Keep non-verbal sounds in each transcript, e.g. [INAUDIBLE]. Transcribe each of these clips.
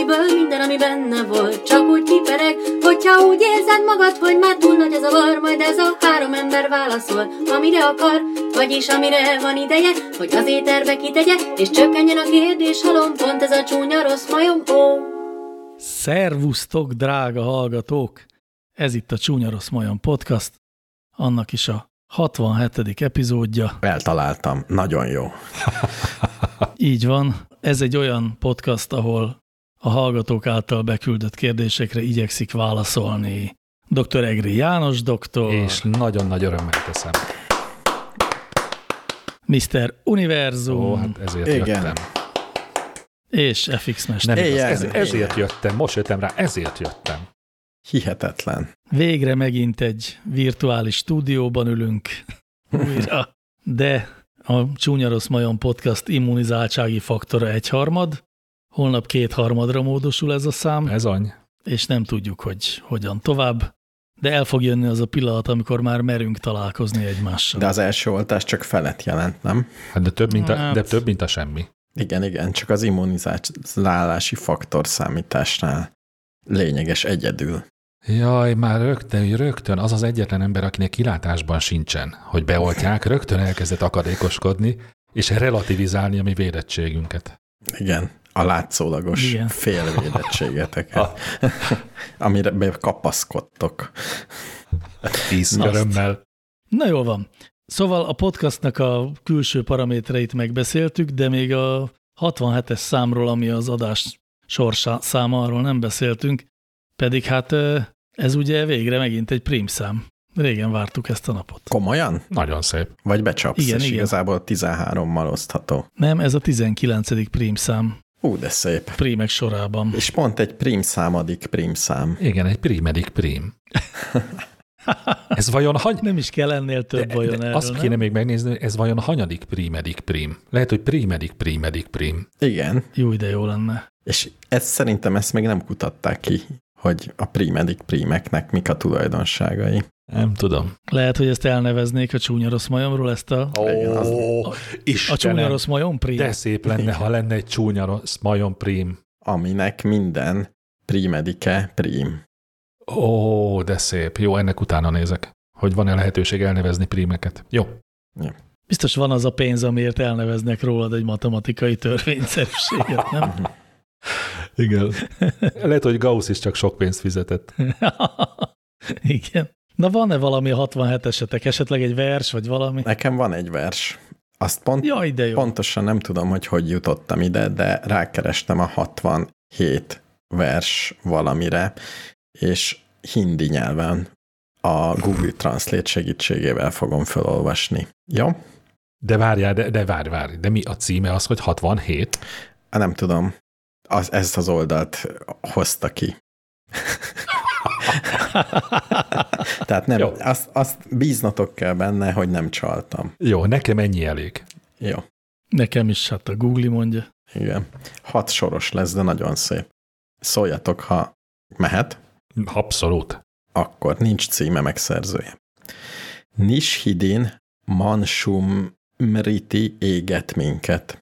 amiből minden, ami benne volt, csak úgy kipereg, hogyha úgy érzed magad, hogy már túl nagy a zavar, majd ez a három ember válaszol, amire akar, vagyis amire van ideje, hogy az éterbe kitegye, és csökkenjen a kérdés halom, pont ez a csúnya rossz majom, ó. Szervusztok, drága hallgatók! Ez itt a Csúnya Rossz Majom Podcast, annak is a 67. epizódja. Eltaláltam. Nagyon jó. Így van. Ez egy olyan podcast, ahol a hallgatók által beküldött kérdésekre igyekszik válaszolni dr. Egri János doktor. És nagyon nagy örömmel teszem. Mr. Univerzum. Ó, hát ezért Igen. jöttem. És FX Mester. Nem igaz, ez, ezért jöttem, most jöttem rá, ezért jöttem. Hihetetlen. Végre megint egy virtuális stúdióban ülünk újra, de a Csúnya Rossz Majom Podcast immunizáltsági faktora egyharmad, holnap kétharmadra módosul ez a szám, Ez any. és nem tudjuk, hogy hogyan tovább, de el fog jönni az a pillanat, amikor már merünk találkozni egymással. De az első oltás csak felet jelent, nem? Hát de több, mint a, Hát. de több, mint a semmi. Igen, igen, csak az immunizálási faktor számításnál lényeges egyedül. Jaj, már rögtön, rögtön az az egyetlen ember, akinek kilátásban sincsen, hogy beoltják, rögtön elkezdett akadékoskodni, és relativizálni a mi védettségünket. Igen, a látszólagos Igen. félvédettségeteket, [LAUGHS] amire bekapaszkodtok. Tíz Na azt. örömmel. Na jól van. Szóval a podcastnak a külső paramétereit megbeszéltük, de még a 67-es számról, ami az adás sorsa száma, arról nem beszéltünk, pedig hát ez ugye végre megint egy prímszám. Régen vártuk ezt a napot. Komolyan? Nagyon szép. Vagy becsapsz, Igen, és igen. igazából 13-mal osztható. Nem, ez a 19. prímszám Ú, de szép. prímek sorában. És pont egy prim számadik prim szám. Igen, egy primedik prim. Ez vajon hany... Nem is kell ennél több De, vajon de erről, azt nem? kéne még megnézni, hogy ez vajon hanyadik primedik prim. Lehet, hogy primedik primedik prim. Igen, Jó, de jó lenne. és ez szerintem ezt még nem kutatták ki, hogy a primedik prímeknek mik a tulajdonságai. Nem tudom. Lehet, hogy ezt elneveznék a csúnya rossz majomról, ezt a, Ó, a Istenem, csúnya rossz majom prím. de szép lenne, ha lenne egy csúnya rossz majom prim. Aminek minden primedike prim. Ó, de szép. Jó, ennek utána nézek. Hogy van-e lehetőség elnevezni prímeket. Jó. Biztos van az a pénz, amiért elneveznek rólad egy matematikai [LAUGHS] törvényszerűséget, nem? [LAUGHS] Igen. [LAUGHS] Lehet, hogy Gauss is csak sok pénzt fizetett. [LAUGHS] Igen. Na van-e valami a 67-esetek, esetleg egy vers, vagy valami? Nekem van egy vers. Azt pont, Jaj, de jó. pontosan nem tudom, hogy hogy jutottam ide, de rákerestem a 67 vers valamire, és hindi nyelven a Google Translate segítségével fogom felolvasni. Jó? De várjál, de, de várj, várj. De mi a címe az, hogy 67? Á, Nem tudom. Az, ezt az oldalt hozta ki. [LAUGHS] Tehát nem, Jó. azt, azt bíznatok kell benne, hogy nem csaltam. Jó, nekem ennyi elég. Jó, Nekem is, hát a Google mondja. igen. Hat soros lesz, de nagyon szép. Szóljatok, ha mehet, Abszolút. akkor nincs címe megszerzője. Nishidin Mansum Mriti éget minket.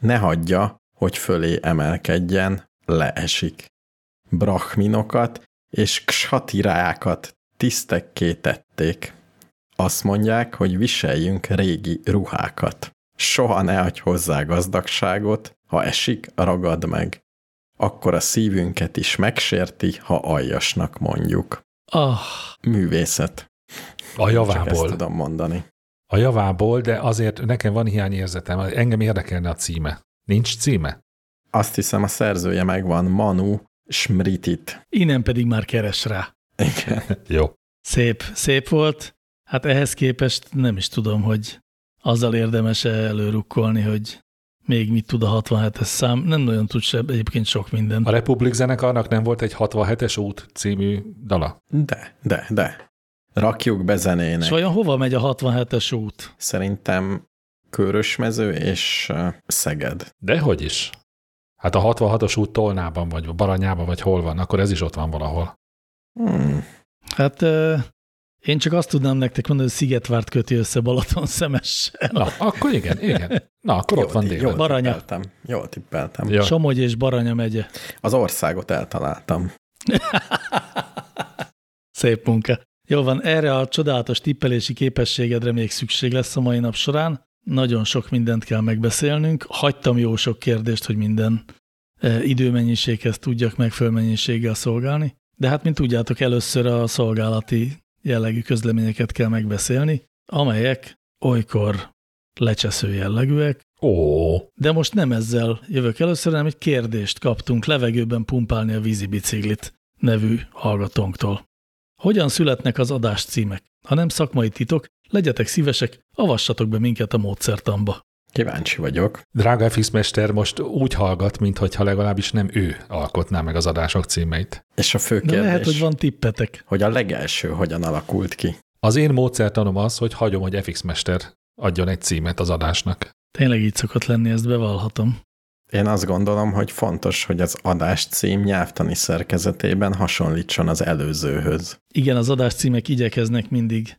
Ne hagyja, hogy fölé emelkedjen, leesik. Brahminokat és ksatirákat tisztekké tették. Azt mondják, hogy viseljünk régi ruhákat. Soha ne adj hozzá gazdagságot, ha esik, ragad meg. Akkor a szívünket is megsérti, ha aljasnak mondjuk. Ah, Művészet. A Csak ezt javából. tudom mondani. A javából, de azért nekem van hiányérzetem. Engem érdekelne a címe. Nincs címe? Azt hiszem a szerzője megvan, Manu Smritit. innen pedig már keres rá. Igen. [LAUGHS] Jó. Szép, szép volt. Hát ehhez képest nem is tudom, hogy azzal érdemes-e előrukkolni, hogy még mit tud a 67-es szám. Nem nagyon tud se egyébként sok mindent. A Republik zenekarnak nem volt egy 67-es út című dala? De, de, de. Rakjuk be zenének. És vajon hova megy a 67-es út? Szerintem Körösmező és Szeged. Dehogy is. Hát a 66-os út Tolnában vagy Baranyában vagy hol van, akkor ez is ott van valahol. Hmm. Hát Én csak azt tudnám nektek mondani, hogy Szigetvárt köti össze Balaton szemessel. Na, akkor igen, igen. Na, akkor ott van délen. jól Baranya. tippeltem. Jól tippeltem. Ja. Somogy és Baranya megye. Az országot eltaláltam. [LAUGHS] Szép munka. Jó van, erre a csodálatos tippelési képességedre még szükség lesz a mai nap során. Nagyon sok mindent kell megbeszélnünk. Hagytam jó sok kérdést, hogy minden e, időmennyiséghez tudjak megfelelő mennyiséggel szolgálni. De hát, mint tudjátok, először a szolgálati jellegű közleményeket kell megbeszélni, amelyek olykor lecsesző jellegűek, Ó, de most nem ezzel jövök először, hanem egy kérdést kaptunk levegőben pumpálni a vízibiciklit nevű hallgatónktól. Hogyan születnek az adás címek? Ha nem szakmai titok, legyetek szívesek, avassatok be minket a módszertamba. Kíváncsi vagyok. drága FX Mester most úgy hallgat, mintha legalábbis nem ő alkotná meg az adások címeit. És a fő De kérdés, lehet, hogy van tippetek. hogy a legelső hogyan alakult ki. Az én módszertanom az, hogy hagyom, hogy FX Mester adjon egy címet az adásnak. Tényleg így szokott lenni, ezt bevallhatom. Én azt gondolom, hogy fontos, hogy az adás cím nyelvtani szerkezetében hasonlítson az előzőhöz. Igen, az adás címek igyekeznek mindig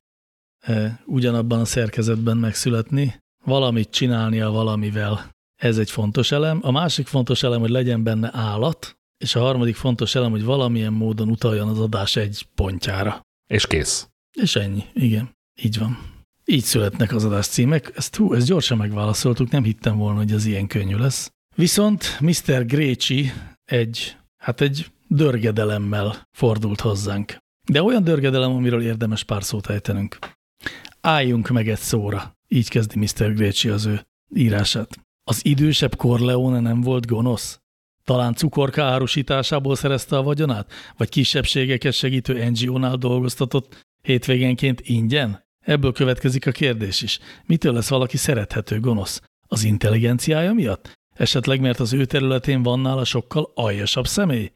ugyanabban a szerkezetben megszületni, valamit csinálnia valamivel. Ez egy fontos elem. A másik fontos elem, hogy legyen benne állat, és a harmadik fontos elem, hogy valamilyen módon utaljon az adás egy pontjára. És kész. És ennyi. Igen, így van. Így születnek az adás címek. Ezt, hú, ezt gyorsan megválaszoltuk, nem hittem volna, hogy ez ilyen könnyű lesz. Viszont Mr. Grécsi egy, hát egy dörgedelemmel fordult hozzánk. De olyan dörgedelem, amiről érdemes pár szót ejtenünk. Álljunk meg egy szóra. Így kezdi Mr. Grécsi az ő írását. Az idősebb Corleone nem volt gonosz? Talán cukorka árusításából szerezte a vagyonát? Vagy kisebbségeket segítő NGO-nál dolgoztatott hétvégenként ingyen? Ebből következik a kérdés is. Mitől lesz valaki szerethető gonosz? Az intelligenciája miatt? Esetleg mert az ő területén van nála sokkal aljasabb személy?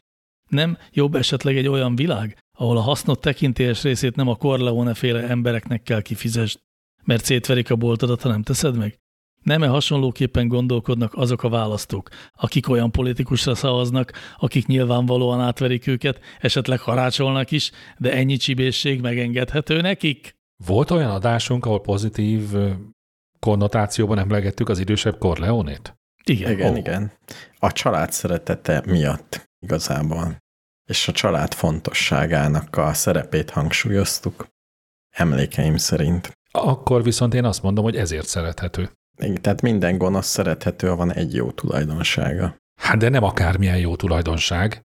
Nem jobb esetleg egy olyan világ, ahol a hasznot tekintélyes részét nem a Corleone féle embereknek kell kifizesd, mert szétverik a boltodat, ha nem teszed meg? Nem-e hasonlóképpen gondolkodnak azok a választók, akik olyan politikusra szavaznak, akik nyilvánvalóan átverik őket, esetleg harácsolnak is, de ennyi csibészség megengedhető nekik? Volt olyan adásunk, ahol pozitív konnotációban emlegettük az idősebb Corleonét? Igen. Igen, Ó. igen. A család szeretete miatt igazából. És a család fontosságának a szerepét hangsúlyoztuk. Emlékeim szerint. Akkor viszont én azt mondom, hogy ezért szerethető. Igen, Tehát minden gonosz szerethető, ha van egy jó tulajdonsága. Hát de nem akármilyen jó tulajdonság.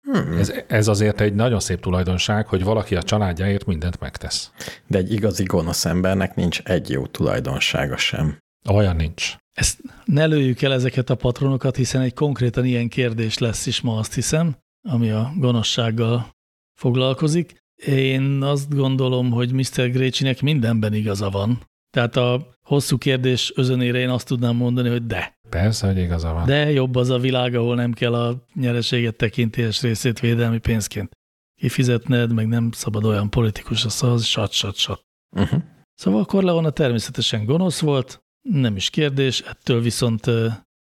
Hmm. Ez, ez azért egy nagyon szép tulajdonság, hogy valaki a családjáért mindent megtesz. De egy igazi gonosz embernek nincs egy jó tulajdonsága sem. Olyan nincs. Ezt ne lőjük el ezeket a patronokat, hiszen egy konkrétan ilyen kérdés lesz is ma, azt hiszem, ami a gonoszsággal foglalkozik. Én azt gondolom, hogy Mr. Grécsinek mindenben igaza van. Tehát a hosszú kérdés özönére én azt tudnám mondani, hogy de. Persze, hogy igaza van. De jobb az a világ, ahol nem kell a nyereséget tekintélyes részét védelmi pénzként kifizetned, meg nem szabad olyan politikusra szavazni, sat, sat, sat. Uh-huh. Szóval Corleone természetesen gonosz volt, nem is kérdés, ettől viszont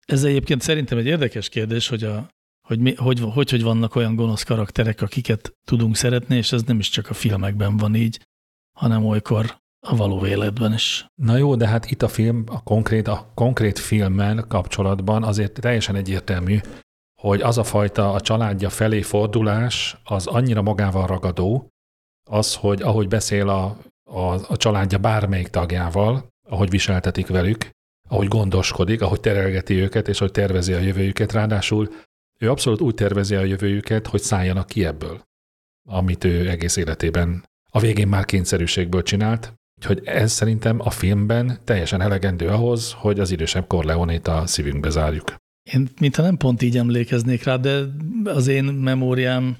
ez egyébként szerintem egy érdekes kérdés, hogy, a, hogy, mi, hogy, hogy, hogy vannak olyan gonosz karakterek, akiket tudunk szeretni, és ez nem is csak a filmekben van így, hanem olykor a való életben is. Na jó, de hát itt a film, a konkrét, a konkrét filmmel kapcsolatban azért teljesen egyértelmű, hogy az a fajta a családja felé fordulás, az annyira magával ragadó, az, hogy ahogy beszél a, a, a családja bármelyik tagjával, ahogy viseltetik velük, ahogy gondoskodik, ahogy terelgeti őket, és hogy tervezi a jövőjüket, ráadásul ő abszolút úgy tervezi a jövőjüket, hogy szálljanak ki ebből, amit ő egész életében a végén már kényszerűségből csinált, Úgyhogy ez szerintem a filmben teljesen elegendő ahhoz, hogy az idősebb Corleonét a szívünkbe zárjuk. Én mintha nem pont így emlékeznék rá, de az én memóriám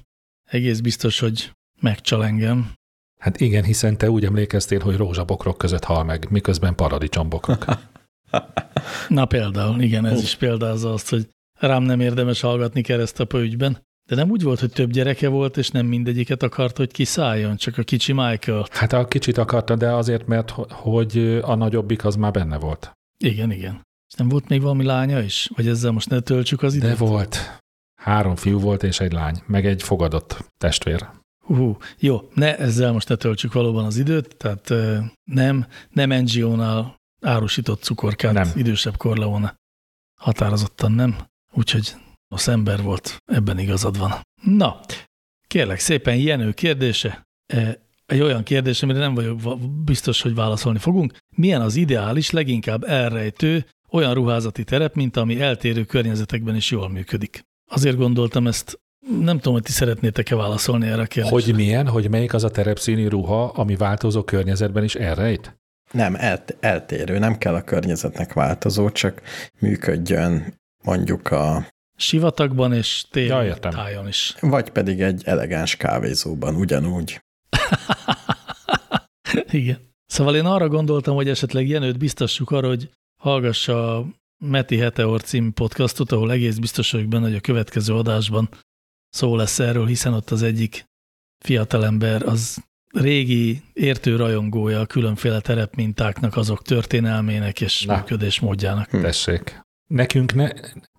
egész biztos, hogy megcsal engem. Hát igen, hiszen te úgy emlékeztél, hogy rózsabokrok között hal meg, miközben paradicsombokrok. [LAUGHS] Na például, igen, ez is példázza azt, hogy rám nem érdemes hallgatni keresztapa ügyben. De nem úgy volt, hogy több gyereke volt, és nem mindegyiket akart, hogy kiszálljon, csak a kicsi Michael. Hát a kicsit akarta, de azért, mert ho- hogy a nagyobbik az már benne volt. Igen, igen. És nem volt még valami lánya is? Vagy ezzel most ne töltsük az időt? De volt. Három fiú volt és egy lány, meg egy fogadott testvér. Hú, jó, ne, ezzel most ne töltsük valóban az időt, tehát nem, nem NGO-nál árusított cukorkát, nem. idősebb Corleone. Határozottan nem, úgyhogy az ember volt, ebben igazad van. Na, kérlek szépen, Jenő kérdése, egy olyan kérdés, amire nem vagyok biztos, hogy válaszolni fogunk. Milyen az ideális, leginkább elrejtő, olyan ruházati terep, mint ami eltérő környezetekben is jól működik? Azért gondoltam ezt nem tudom, hogy ti szeretnétek-e válaszolni erre a kérdésre. Hogy milyen, hogy melyik az a terepszíni ruha, ami változó környezetben is elrejt? Nem, el, eltérő, nem kell a környezetnek változó, csak működjön mondjuk a... Sivatagban és tél ja, tájon is. Vagy pedig egy elegáns kávézóban, ugyanúgy. [LAUGHS] Igen. Szóval én arra gondoltam, hogy esetleg Jenőt biztassuk arra, hogy hallgassa a Meti Heteor című podcastot, ahol egész biztos vagyok benne, hogy a következő adásban szó lesz erről, hiszen ott az egyik fiatalember az régi értő rajongója a különféle terepmintáknak, azok történelmének és Na, működésmódjának. Tessék. Nekünk, ne,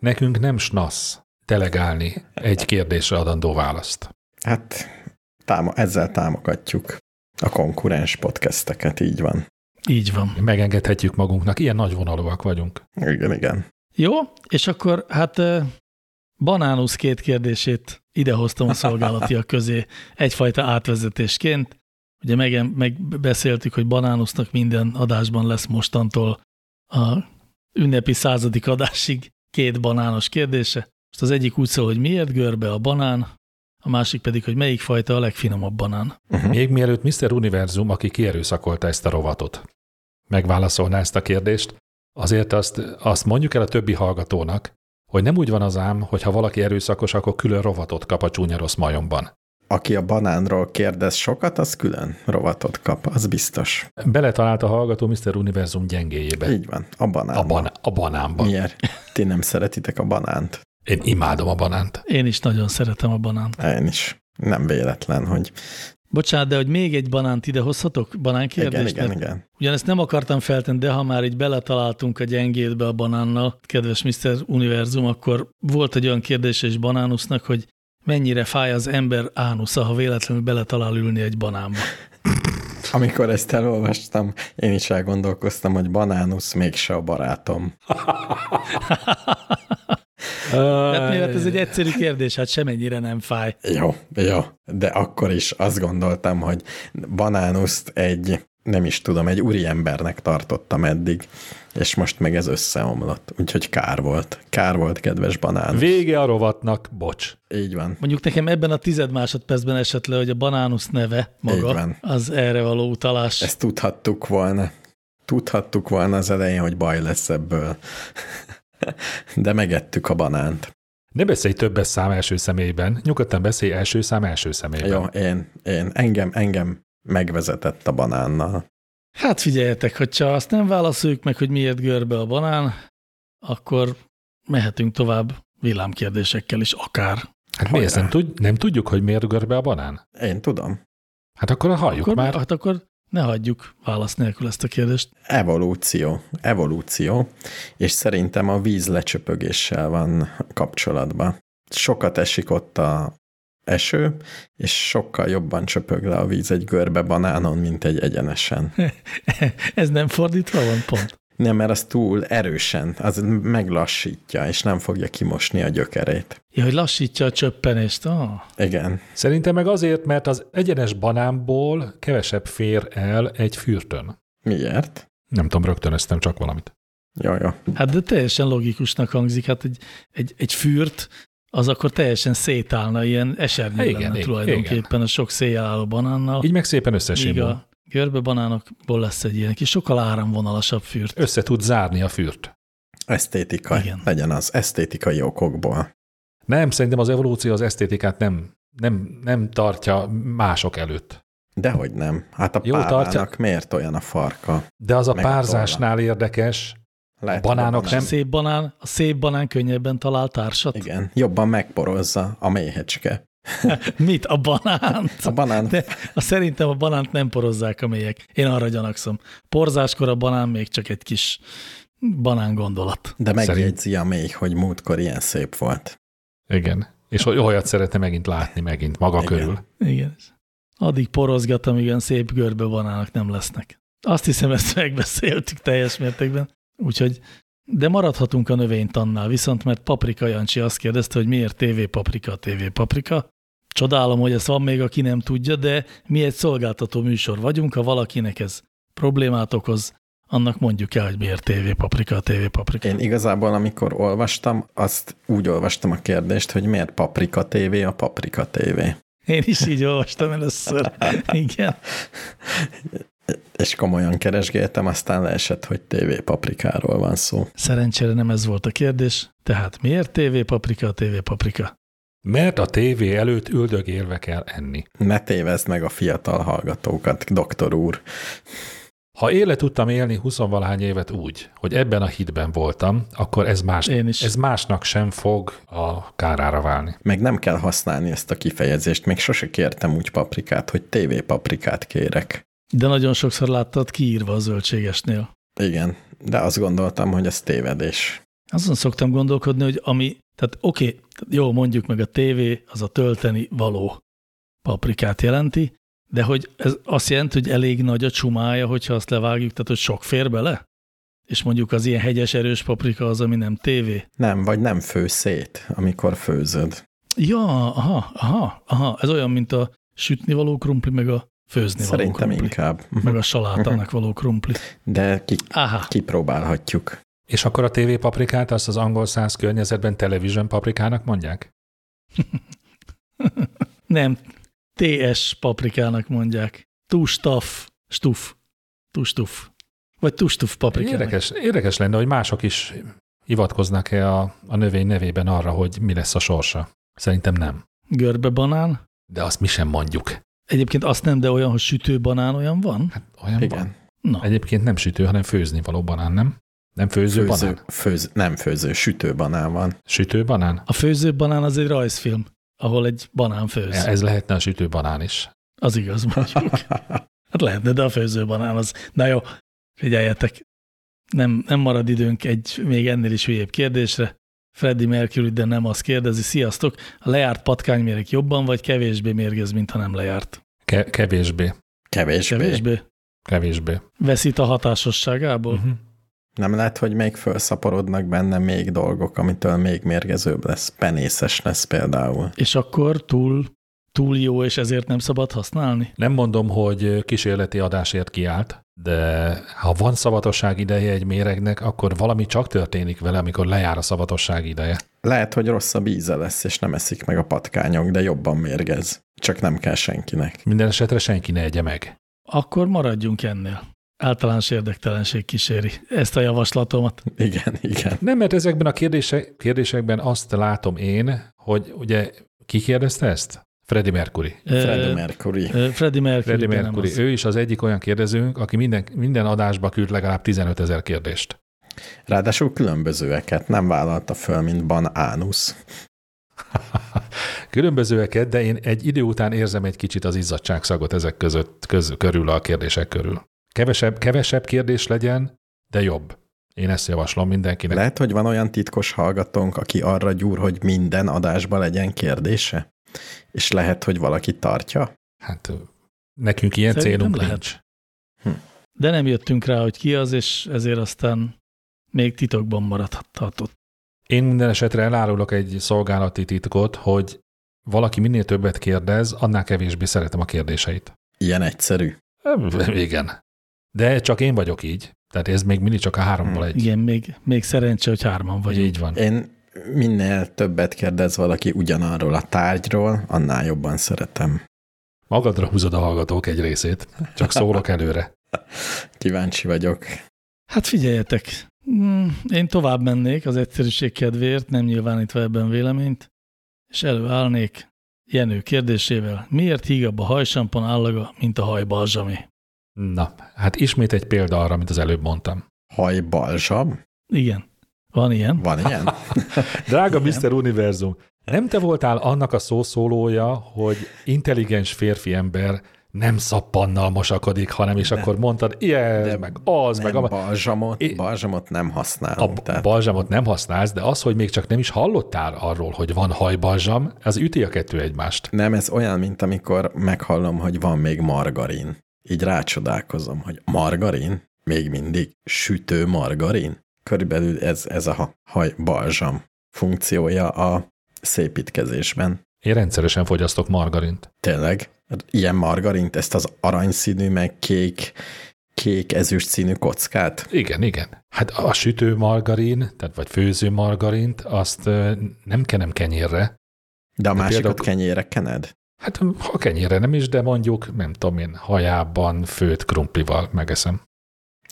nekünk nem snasz delegálni egy kérdésre adandó választ. Hát táma, ezzel támogatjuk a konkurens podcasteket, így van. Így van. Megengedhetjük magunknak, ilyen nagy vonalúak vagyunk. Igen, igen. Jó, és akkor hát Banánusz két kérdését idehoztam a szolgálatiak [LAUGHS] közé egyfajta átvezetésként. Ugye meg, megbeszéltük, hogy Banánusznak minden adásban lesz mostantól a ünnepi századik adásig két banános kérdése. Most az egyik úgy szól, hogy miért görbe a banán, a másik pedig, hogy melyik fajta a legfinomabb banán. Uh -huh. Még mielőtt Mr. Univerzum, aki kierőszakolta ezt a rovatot, megválaszolná ezt a kérdést, azért azt, azt mondjuk el a többi hallgatónak, hogy nem úgy van az ám, hogy ha valaki erőszakos, akkor külön rovatot kap a csúnya rossz majomban. Aki a banánról kérdez sokat, az külön rovatot kap, az biztos. Beletalált a hallgató Mr. Univerzum gyengéjébe. Így van, a banánban. A, ban- a banánban. Miért? Ti nem szeretitek a banánt? Én imádom a banánt. Én is nagyon szeretem a banánt. Én is. Nem véletlen, hogy Bocsánat, de hogy még egy banánt ide hozhatok? Banán kérdést? Igen, igen, igen. Ugyanezt nem akartam feltenni, de ha már így beletaláltunk a gyengétbe a banánnal, kedves Mr. Univerzum, akkor volt egy olyan kérdés is banánusznak, hogy mennyire fáj az ember ánusza, ha véletlenül beletalál ülni egy banánba. [LAUGHS] Amikor ezt elolvastam, én is elgondolkoztam, hogy banánusz mégse a barátom. [LAUGHS] Hát miért ez egy egyszerű kérdés, hát semennyire nem fáj. Jó, jó, de akkor is azt gondoltam, hogy banánuszt egy, nem is tudom, egy úriembernek tartottam eddig, és most meg ez összeomlott, úgyhogy kár volt. Kár volt, kedves banán. Vége a rovatnak, bocs. Így van. Mondjuk nekem ebben a tized másodpercben esett le, hogy a banánusz neve maga az erre való utalás. Ezt tudhattuk volna. Tudhattuk volna az elején, hogy baj lesz ebből. [LAUGHS] De megettük a banánt. Ne beszélj többes szám első személyben, nyugodtan beszélj első szám első személyben. Jó, én, én, engem, engem megvezetett a banánnal. Hát figyeljetek, hogyha azt nem válaszoljuk meg, hogy miért görbe a banán, akkor mehetünk tovább villámkérdésekkel is akár. Hát miért nem, tud, nem tudjuk, hogy miért görbe a banán? Én tudom. Hát akkor halljuk akkor, már. Hát akkor ne hagyjuk válasz nélkül ezt a kérdést. Evolúció. Evolúció. És szerintem a víz lecsöpögéssel van kapcsolatban. Sokat esik ott a eső, és sokkal jobban csöpög le a víz egy görbe banánon, mint egy egyenesen. [LAUGHS] Ez nem fordítva van pont? Nem, mert az túl erősen, az meglassítja, és nem fogja kimosni a gyökerét. Ja, hogy lassítja a csöppenést. Oh. Igen. Szerintem meg azért, mert az egyenes banánból kevesebb fér el egy fürtön. Miért? Nem tudom, rögtönöztem csak valamit. Jó, jó. Hát de teljesen logikusnak hangzik. Hát egy, egy, egy fürt, az akkor teljesen szétállna, ilyen esernyő igen, lenne igen, tulajdonképpen igen. a sok széjjel álló banánnal. Így meg szépen összesimul. Görbe banánokból lesz egy ilyen kis sokkal áramvonalasabb fürt. Össze tud zárni a fürt. Esztétika. Igen. Legyen az esztétikai okokból. Nem, szerintem az evolúció az esztétikát nem, nem, nem tartja mások előtt. Dehogy nem. Hát a Jó, tartja. miért olyan a farka? De az a párzásnál a érdekes. Lehet, a banánok nem... A szép banán, a szép banán könnyebben talál társat. Igen, jobban megporozza a méhecske. [LAUGHS] Mit? A banánt? A banán. De, a, szerintem a banánt nem porozzák a mélyek. Én arra gyanakszom. Porzáskor a banán még csak egy kis banán gondolat. De megjegyzi a mély, hogy múltkor ilyen szép volt. Igen. És olyat szeretne megint látni megint maga Igen. körül. Igen. Addig porozgat, amíg olyan szép görbe banának nem lesznek. Azt hiszem, ezt megbeszéltük teljes mértékben. Úgyhogy, de maradhatunk a növénytannál, viszont mert Paprika Jancsi azt kérdezte, hogy miért TV Paprika, TV Paprika. Csodálom, hogy ez van még, aki nem tudja, de mi egy szolgáltató műsor vagyunk, ha valakinek ez problémát okoz, annak mondjuk el, hogy miért TV Paprika, TV Paprika. Én igazából, amikor olvastam, azt úgy olvastam a kérdést, hogy miért Paprika TV a Paprika TV. Én is így olvastam először. [LAUGHS] Igen. És komolyan keresgéltem, aztán leesett, hogy TV Paprikáról van szó. Szerencsére nem ez volt a kérdés. Tehát miért TV Paprika, TV Paprika? Mert a tévé előtt üldögélve kell enni. Ne tévezd meg a fiatal hallgatókat, doktor úr. Ha éle tudtam élni 20 valahány évet úgy, hogy ebben a hitben voltam, akkor ez, más, Én is. ez másnak sem fog a kárára válni. Meg nem kell használni ezt a kifejezést, még sose kértem úgy paprikát, hogy TV paprikát kérek. De nagyon sokszor láttad kiírva a zöldségesnél. Igen, de azt gondoltam, hogy ez tévedés. Azon szoktam gondolkodni, hogy ami, tehát oké, okay, jó, mondjuk meg a tévé, az a tölteni való paprikát jelenti, de hogy ez azt jelenti, hogy elég nagy a csumája, hogyha azt levágjuk, tehát hogy sok fér bele? És mondjuk az ilyen hegyes erős paprika az, ami nem tévé? Nem, vagy nem fő szét, amikor főzöd. Ja, aha, aha, aha. Ez olyan, mint a sütni való krumpli, meg a főzni Szerintem való krumpli. inkább. Meg a salátának való krumpli. De ki, Aha, kipróbálhatjuk. És akkor a TV paprikát azt az angol száz környezetben television paprikának mondják? [LAUGHS] nem, TS paprikának mondják. Tustaf, stuf, tustuf. Vagy tustuf paprikának. Érdekes, érdekes lenne, hogy mások is hivatkoznak-e a, a növény nevében arra, hogy mi lesz a sorsa. Szerintem nem. Görbe banán. De azt mi sem mondjuk. Egyébként azt nem, de olyan, hogy sütő banán olyan van? Hát olyan Igen. van. Na, Egyébként nem sütő, hanem főzni való banán, nem? Nem főző, Főző, banán? főz, nem főző, sütő banán van. Sütő banán? a főző banán az egy rajzfilm, ahol egy banán főz. Ez lehetne a sütő banán is. Az igaz, mondjuk. [LAUGHS] Hát lehetne, de a főző banán az. Na jó, figyeljetek. Nem, nem marad időnk egy még ennél is hülyébb kérdésre. Freddy Mercury, de nem azt kérdezi. Sziasztok, a lejárt patkányméreg jobban vagy kevésbé mérgez, mint ha nem lejárt? Ke- kevésbé. Kevésbé. Kevésbé? Kevésbé. Veszít a hatásosságából? Uh-huh. Nem lehet, hogy még felszaporodnak benne még dolgok, amitől még mérgezőbb lesz. Penészes lesz például. És akkor túl, túl jó, és ezért nem szabad használni? Nem mondom, hogy kísérleti adásért kiállt, de ha van szavatosság ideje egy méregnek, akkor valami csak történik vele, amikor lejár a szavatosság ideje. Lehet, hogy rosszabb íze lesz, és nem eszik meg a patkányok, de jobban mérgez. Csak nem kell senkinek. Minden esetre senki ne egye meg. Akkor maradjunk ennél. Általános érdektelenség kíséri ezt a javaslatomat. Igen, igen. Nem, mert ezekben a kérdése, kérdésekben azt látom én, hogy ugye ki kérdezte ezt? Freddie Mercury. Freddie Mercury. Freddie Mercury. Freddie Mercury. Ő is az egyik olyan kérdezőnk, aki minden, minden adásba küld legalább 15 ezer kérdést. Ráadásul különbözőeket nem vállalta föl, mint Banánus. [LAUGHS] Különbözőeket, de én egy idő után érzem egy kicsit az izzadságszagot ezek között, köz, körül a kérdések körül. Kevesebb, kevesebb kérdés legyen, de jobb. Én ezt javaslom mindenkinek. Le- Lehet, hogy van olyan titkos hallgatónk, aki arra gyúr, hogy minden adásba legyen kérdése? És lehet, hogy valaki tartja? hát nekünk ilyen Szerintem célunk lehet. nincs. De nem jöttünk rá, hogy ki az, és ezért aztán még titokban maradhatott. Én minden esetre elárulok egy szolgálati titkot, hogy valaki minél többet kérdez, annál kevésbé szeretem a kérdéseit. Ilyen egyszerű. Igen. De csak én vagyok így. Tehát ez még mindig csak a háromból egy. Igen, még, még szerencse, hogy hárman Vagy vagyunk. így van. Én minél többet kérdez valaki ugyanarról a tárgyról, annál jobban szeretem. Magadra húzod a hallgatók egy részét. Csak szólok előre. [LAUGHS] Kíváncsi vagyok. Hát figyeljetek, mm, én tovább mennék az egyszerűség kedvéért, nem nyilvánítva ebben véleményt, és előállnék Jenő kérdésével. Miért hígabb a hajsampon állaga, mint a hajbalzsami? Na, hát ismét egy példa arra, amit az előbb mondtam. Hajbalzsam? Igen, van ilyen. Van ilyen? [LAUGHS] Drága Mr. Univerzum, nem te voltál annak a szószólója, hogy intelligens férfi ember nem szappannal mosakodik, hanem és De- akkor mondtad, ilyen, de meg az, nem, meg a... balzsamot, É- balzsamot nem A használom. tehát balzsamot nem használsz, de az, hogy még csak nem is hallottál arról, hogy van hajbalzsam, az üti a kettő egymást. Nem, ez olyan, mint amikor meghallom, hogy van még margarin. Így rácsodálkozom, hogy margarin? Még mindig sütő margarin? Körülbelül ez, ez a ha- haj balzsam funkciója a szépítkezésben. Én rendszeresen fogyasztok margarint. Tényleg? Ilyen margarint, ezt az aranyszínű, meg kék, kék ezüst színű kockát? Igen, igen. Hát a sütő margarin, tehát vagy főző margarint, azt nem kenem kenyérre. De a De másikat például- kenyére kened? Hát ha kenyérre nem is, de mondjuk, nem tudom én, hajában főtt krumplival megeszem.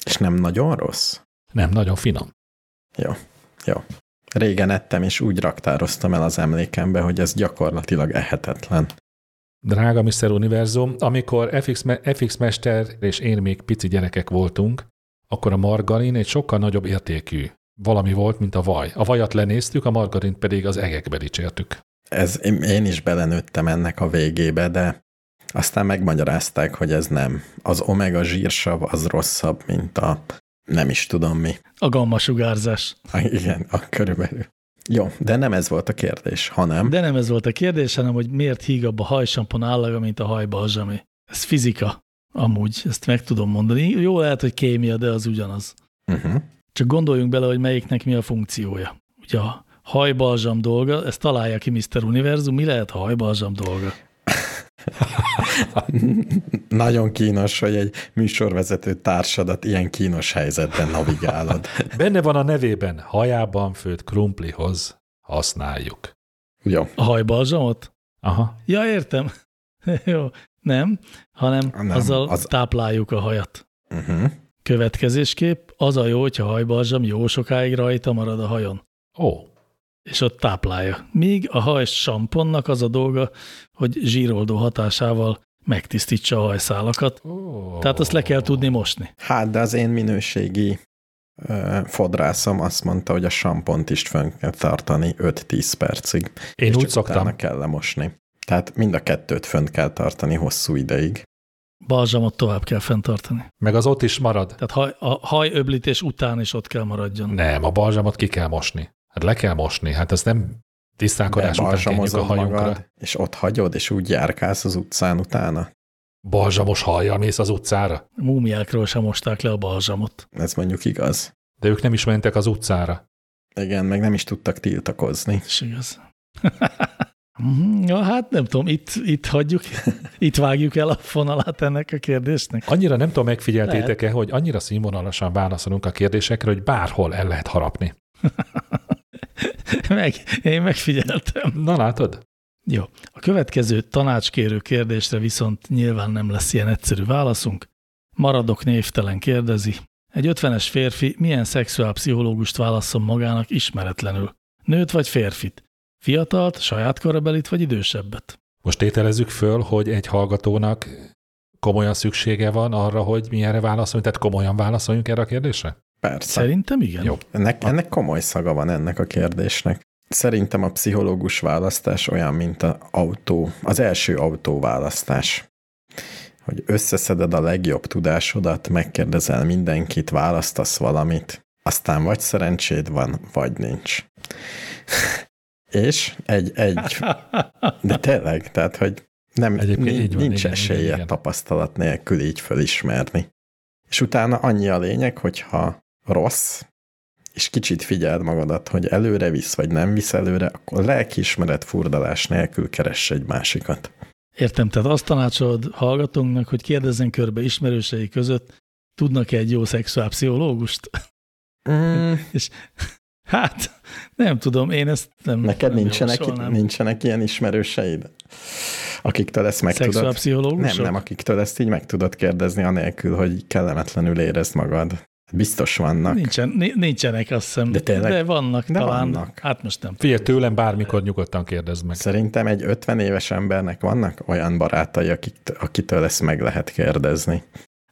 És nem nagyon rossz? Nem, nagyon finom. Jó. Régen ettem, és úgy raktároztam el az emlékembe, hogy ez gyakorlatilag ehetetlen. Drága Mr. Univerzum, amikor FX, FX Mester és én még pici gyerekek voltunk, akkor a margarin egy sokkal nagyobb értékű valami volt, mint a vaj. A vajat lenéztük, a margarint pedig az egekbe dicsértük. Ez, én én is belenőttem ennek a végébe, de aztán megmagyarázták, hogy ez nem. Az omega zsírsav az rosszabb, mint a nem is tudom mi. A gamma sugárzás. A, igen, a körülbelül. Jó, de nem ez volt a kérdés, hanem De nem ez volt a kérdés, hanem hogy miért hígabb a hajsampon állaga, mint a hajbalzsamé. Ez fizika. Amúgy, ezt meg tudom mondani. Jó lehet, hogy kémia, de az ugyanaz. uh-huh. Csak gondoljunk bele, hogy melyiknek mi a funkciója. Ugye a hajbalzsam dolga, ezt találja ki Mr. Univerzum, mi lehet a hajbalzsam dolga? [LAUGHS] [LAUGHS] nagyon kínos, hogy egy műsorvezető társadat ilyen kínos helyzetben navigálod. [LAUGHS] Benne van a nevében, hajában főtt krumplihoz használjuk. Jó, A hajbalzsamot? Aha. Ja, értem. [LAUGHS] Jó, nem, hanem Nem, azzal az- tápláljuk a hajat. uh-huh. Következésképp az a jó, hogyha a hajbalzsam jó sokáig rajta marad a hajon, Ó, és ott táplálja. Míg a haj samponnak az a dolga, hogy zsíroldó hatásával megtisztítsa a hajszálakat, Ó. tehát azt le kell tudni mosni. Hát, de az én minőségi fodrászom azt mondta, hogy a sampont is fönn kell tartani 5-10 percig. Én és úgy csak szoktam. kell lemosni. Tehát mind a kettőt fönt kell tartani hosszú ideig. Balzsamot tovább kell fenntartani. Meg az ott is marad. Tehát haj, a hajöblítés után is ott kell maradjon. Nem, a balzsamot ki kell mosni. Hát le kell mosni. Hát ez nem tisztálkodás után kenjük a hajunkra. magad, és ott hagyod, és úgy járkálsz az utcán utána. Balzsamos hajjal mész az utcára. Múmiákról sem mosták le a balzsamot. Ez mondjuk igaz. De ők nem is mentek az utcára. Igen, meg nem is tudtak tiltakozni. És igaz. [LAUGHS] Mhm, Ja, hát nem tudom, itt, itt hagyjuk, [LAUGHS] itt vágjuk el a fonalát ennek a kérdésnek. Annyira nem tudom, megfigyeltétek-e, hogy annyira színvonalasan válaszolunk a kérdésekre, hogy bárhol el lehet harapni. [LAUGHS] [LAUGHS] Meg, én megfigyeltem. Na látod? Jó. A következő tanácskérő kérdésre viszont nyilván nem lesz ilyen egyszerű válaszunk. Maradok névtelen kérdezi. Egy 50-es férfi milyen szexuálpszichológust válasszon magának ismeretlenül? Nőt vagy férfit? Fiatalt, saját korabelit vagy idősebbet? Most tételezzük föl, hogy egy hallgatónak komolyan szüksége van arra, hogy milyenre válaszoljunk, tehát komolyan válaszoljunk erre a kérdésre? Persze. Szerintem igen. Jó. Ennek, ennek komoly szaga van ennek a kérdésnek. Szerintem a pszichológus választás olyan, mint az autó, az első autóválasztás. Hogy összeszeded a legjobb tudásodat, megkérdezel mindenkit, választasz valamit, aztán vagy szerencséd van, vagy nincs. [LAUGHS] És egy, egy, [LAUGHS] de tényleg, tehát, hogy nem, Egyébként nincs, így van, nincs igen, esélye igen, igen. tapasztalat nélkül így fölismerni. És utána annyi a lényeg, hogyha rossz, és kicsit figyeld magadat, hogy előre visz, vagy nem visz előre, akkor lelkiismeret furdalás nélkül keress egy másikat. Értem, tehát azt tanácsolod hallgatónknak, hogy kérdezzen körbe ismerősei között, tudnak-e egy jó szexuálpszichológust? Mm, [LAUGHS] Hát, nem tudom, én ezt nem neked nem nincsenek, javasolnám. nincsenek ilyen ismerőseid? Akiktől ezt meg tudod... Nem, nem, akiktől ezt így meg tudod kérdezni, anélkül, hogy kellemetlenül érezd magad. Biztos vannak. Nincsen, ni- nincsenek, azt hiszem. De tényleg? De vannak De talán. vannak. Hát most nem. Figyelj, tőlem bármikor nyugodtan kérdezd meg. Szerintem egy 50 éves embernek vannak olyan barátai, akik, akitől ezt meg lehet kérdezni.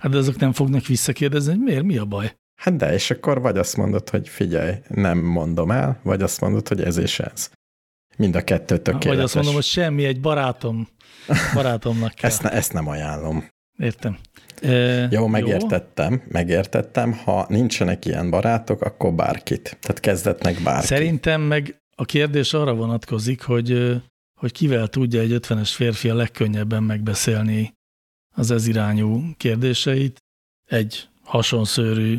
Hát de azok nem fognak visszakérdezni, hogy miért, mi a baj? Hát de, és akkor vagy azt mondod, hogy figyelj, nem mondom el, vagy azt mondod, hogy ez és ez. Mind a kettő tökéletes. Vagy azt mondom, hogy semmi, egy barátom Barátomnak [LAUGHS] kell. Ezt, ne, ezt nem ajánlom. Értem. Jó, megértettem, jó. megértettem. Ha nincsenek ilyen barátok, akkor bárkit. Tehát kezdetnek bárki. Szerintem meg a kérdés arra vonatkozik, hogy, hogy kivel tudja egy 50-es férfi a legkönnyebben megbeszélni az ez irányú kérdéseit. Egy hasonszőrű,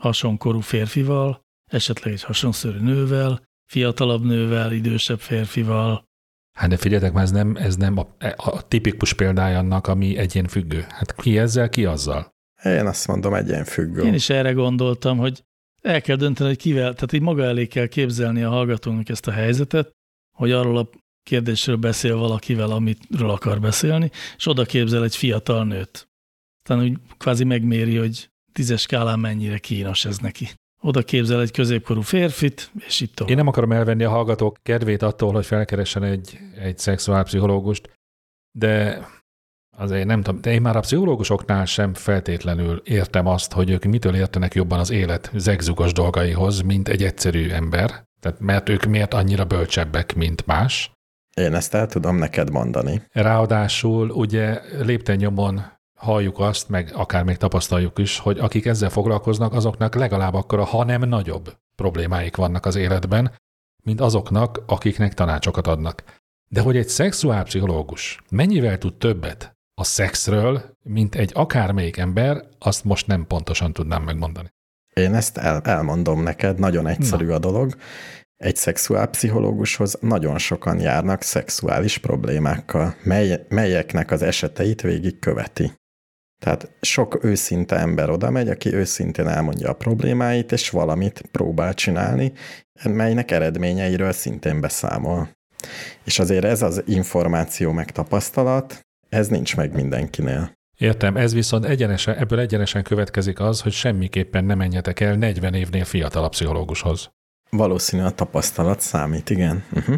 hasonkorú férfival, esetleg egy hasonszörű nővel, fiatalabb nővel, idősebb férfival. Hát de figyeljetek, már ez nem, ez nem a, a tipikus példája annak, ami egyén függő. Hát ki ezzel, ki azzal? Én azt mondom, egyén függő. Én is erre gondoltam, hogy el kell dönteni, hogy kivel, tehát így maga elé kell képzelni a hallgatónak ezt a helyzetet, hogy arról a kérdésről beszél valakivel, amitről akar beszélni, és oda képzel egy fiatal nőt. Tehát úgy kvázi megméri, hogy tízes skálán mennyire kínos ez neki oda képzel egy középkorú férfit, és itt tovább. Én nem akarom elvenni a hallgatók kedvét attól, hogy felkeressen egy, egy szexuálpszichológust, de azért nem tudom, de én már a pszichológusoknál sem feltétlenül értem azt, hogy ők mitől értenek jobban az élet zegzugos dolgaihoz, mint egy egyszerű ember. Tehát mert ők miért annyira bölcsebbek, mint más. Én ezt el tudom neked mondani. Ráadásul ugye lépten nyomon halljuk azt, meg akár még tapasztaljuk is, hogy akik ezzel foglalkoznak, azoknak legalább akkora, ha nem nagyobb problémáik vannak az életben, mint azoknak, akiknek tanácsokat adnak. De hogy egy szexuálpszichológus mennyivel tud többet a szexről, mint egy akármelyik ember, azt most nem pontosan tudnám megmondani. Én ezt el, elmondom neked, nagyon egyszerű Na. a dolog. Egy szexuálpszichológushoz nagyon sokan járnak szexuális problémákkal, mely, melyeknek az eseteit végig követi. Tehát sok őszinte ember oda megy, aki őszintén elmondja a problémáit, és valamit próbál csinálni, melynek eredményeiről szintén beszámol. És azért ez az információ meg tapasztalat, ez nincs meg mindenkinél. Értem, ez viszont egyenesen, ebből egyenesen következik az, hogy semmiképpen nem menjetek el 40 évnél fiatalabb pszichológushoz. Valószínű a tapasztalat számít, igen. Uh-huh.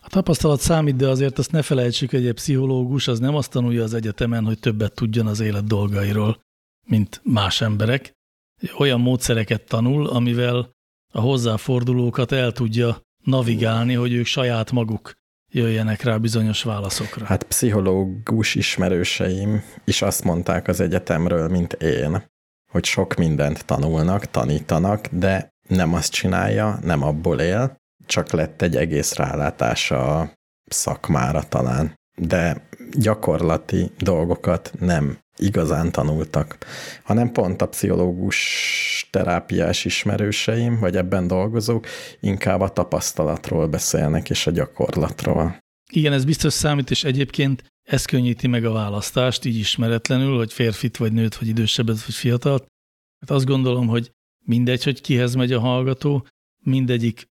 A tapasztalat számít, de azért azt ne felejtsük, hogy egy pszichológus az nem azt tanulja az egyetemen, hogy többet tudjon az élet dolgairól, mint más emberek. Olyan módszereket tanul, amivel a hozzáfordulókat el tudja navigálni, hogy ők saját maguk jöjjenek rá bizonyos válaszokra. Hát pszichológus ismerőseim is azt mondták az egyetemről, mint én, hogy sok mindent tanulnak, tanítanak, de nem azt csinálja, nem abból él, csak lett egy egész rálátása a szakmára talán. De gyakorlati dolgokat nem igazán tanultak, hanem pont a pszichológus terápiás ismerőseim, vagy ebben dolgozók inkább a tapasztalatról beszélnek, és a gyakorlatról. Igen, ez biztos számít, és egyébként ez könnyíti meg a választást, így ismeretlenül, hogy férfit, vagy nőt, vagy idősebbet, vagy fiatalt. Hát azt gondolom, hogy mindegy, hogy kihez megy a hallgató, mindegyik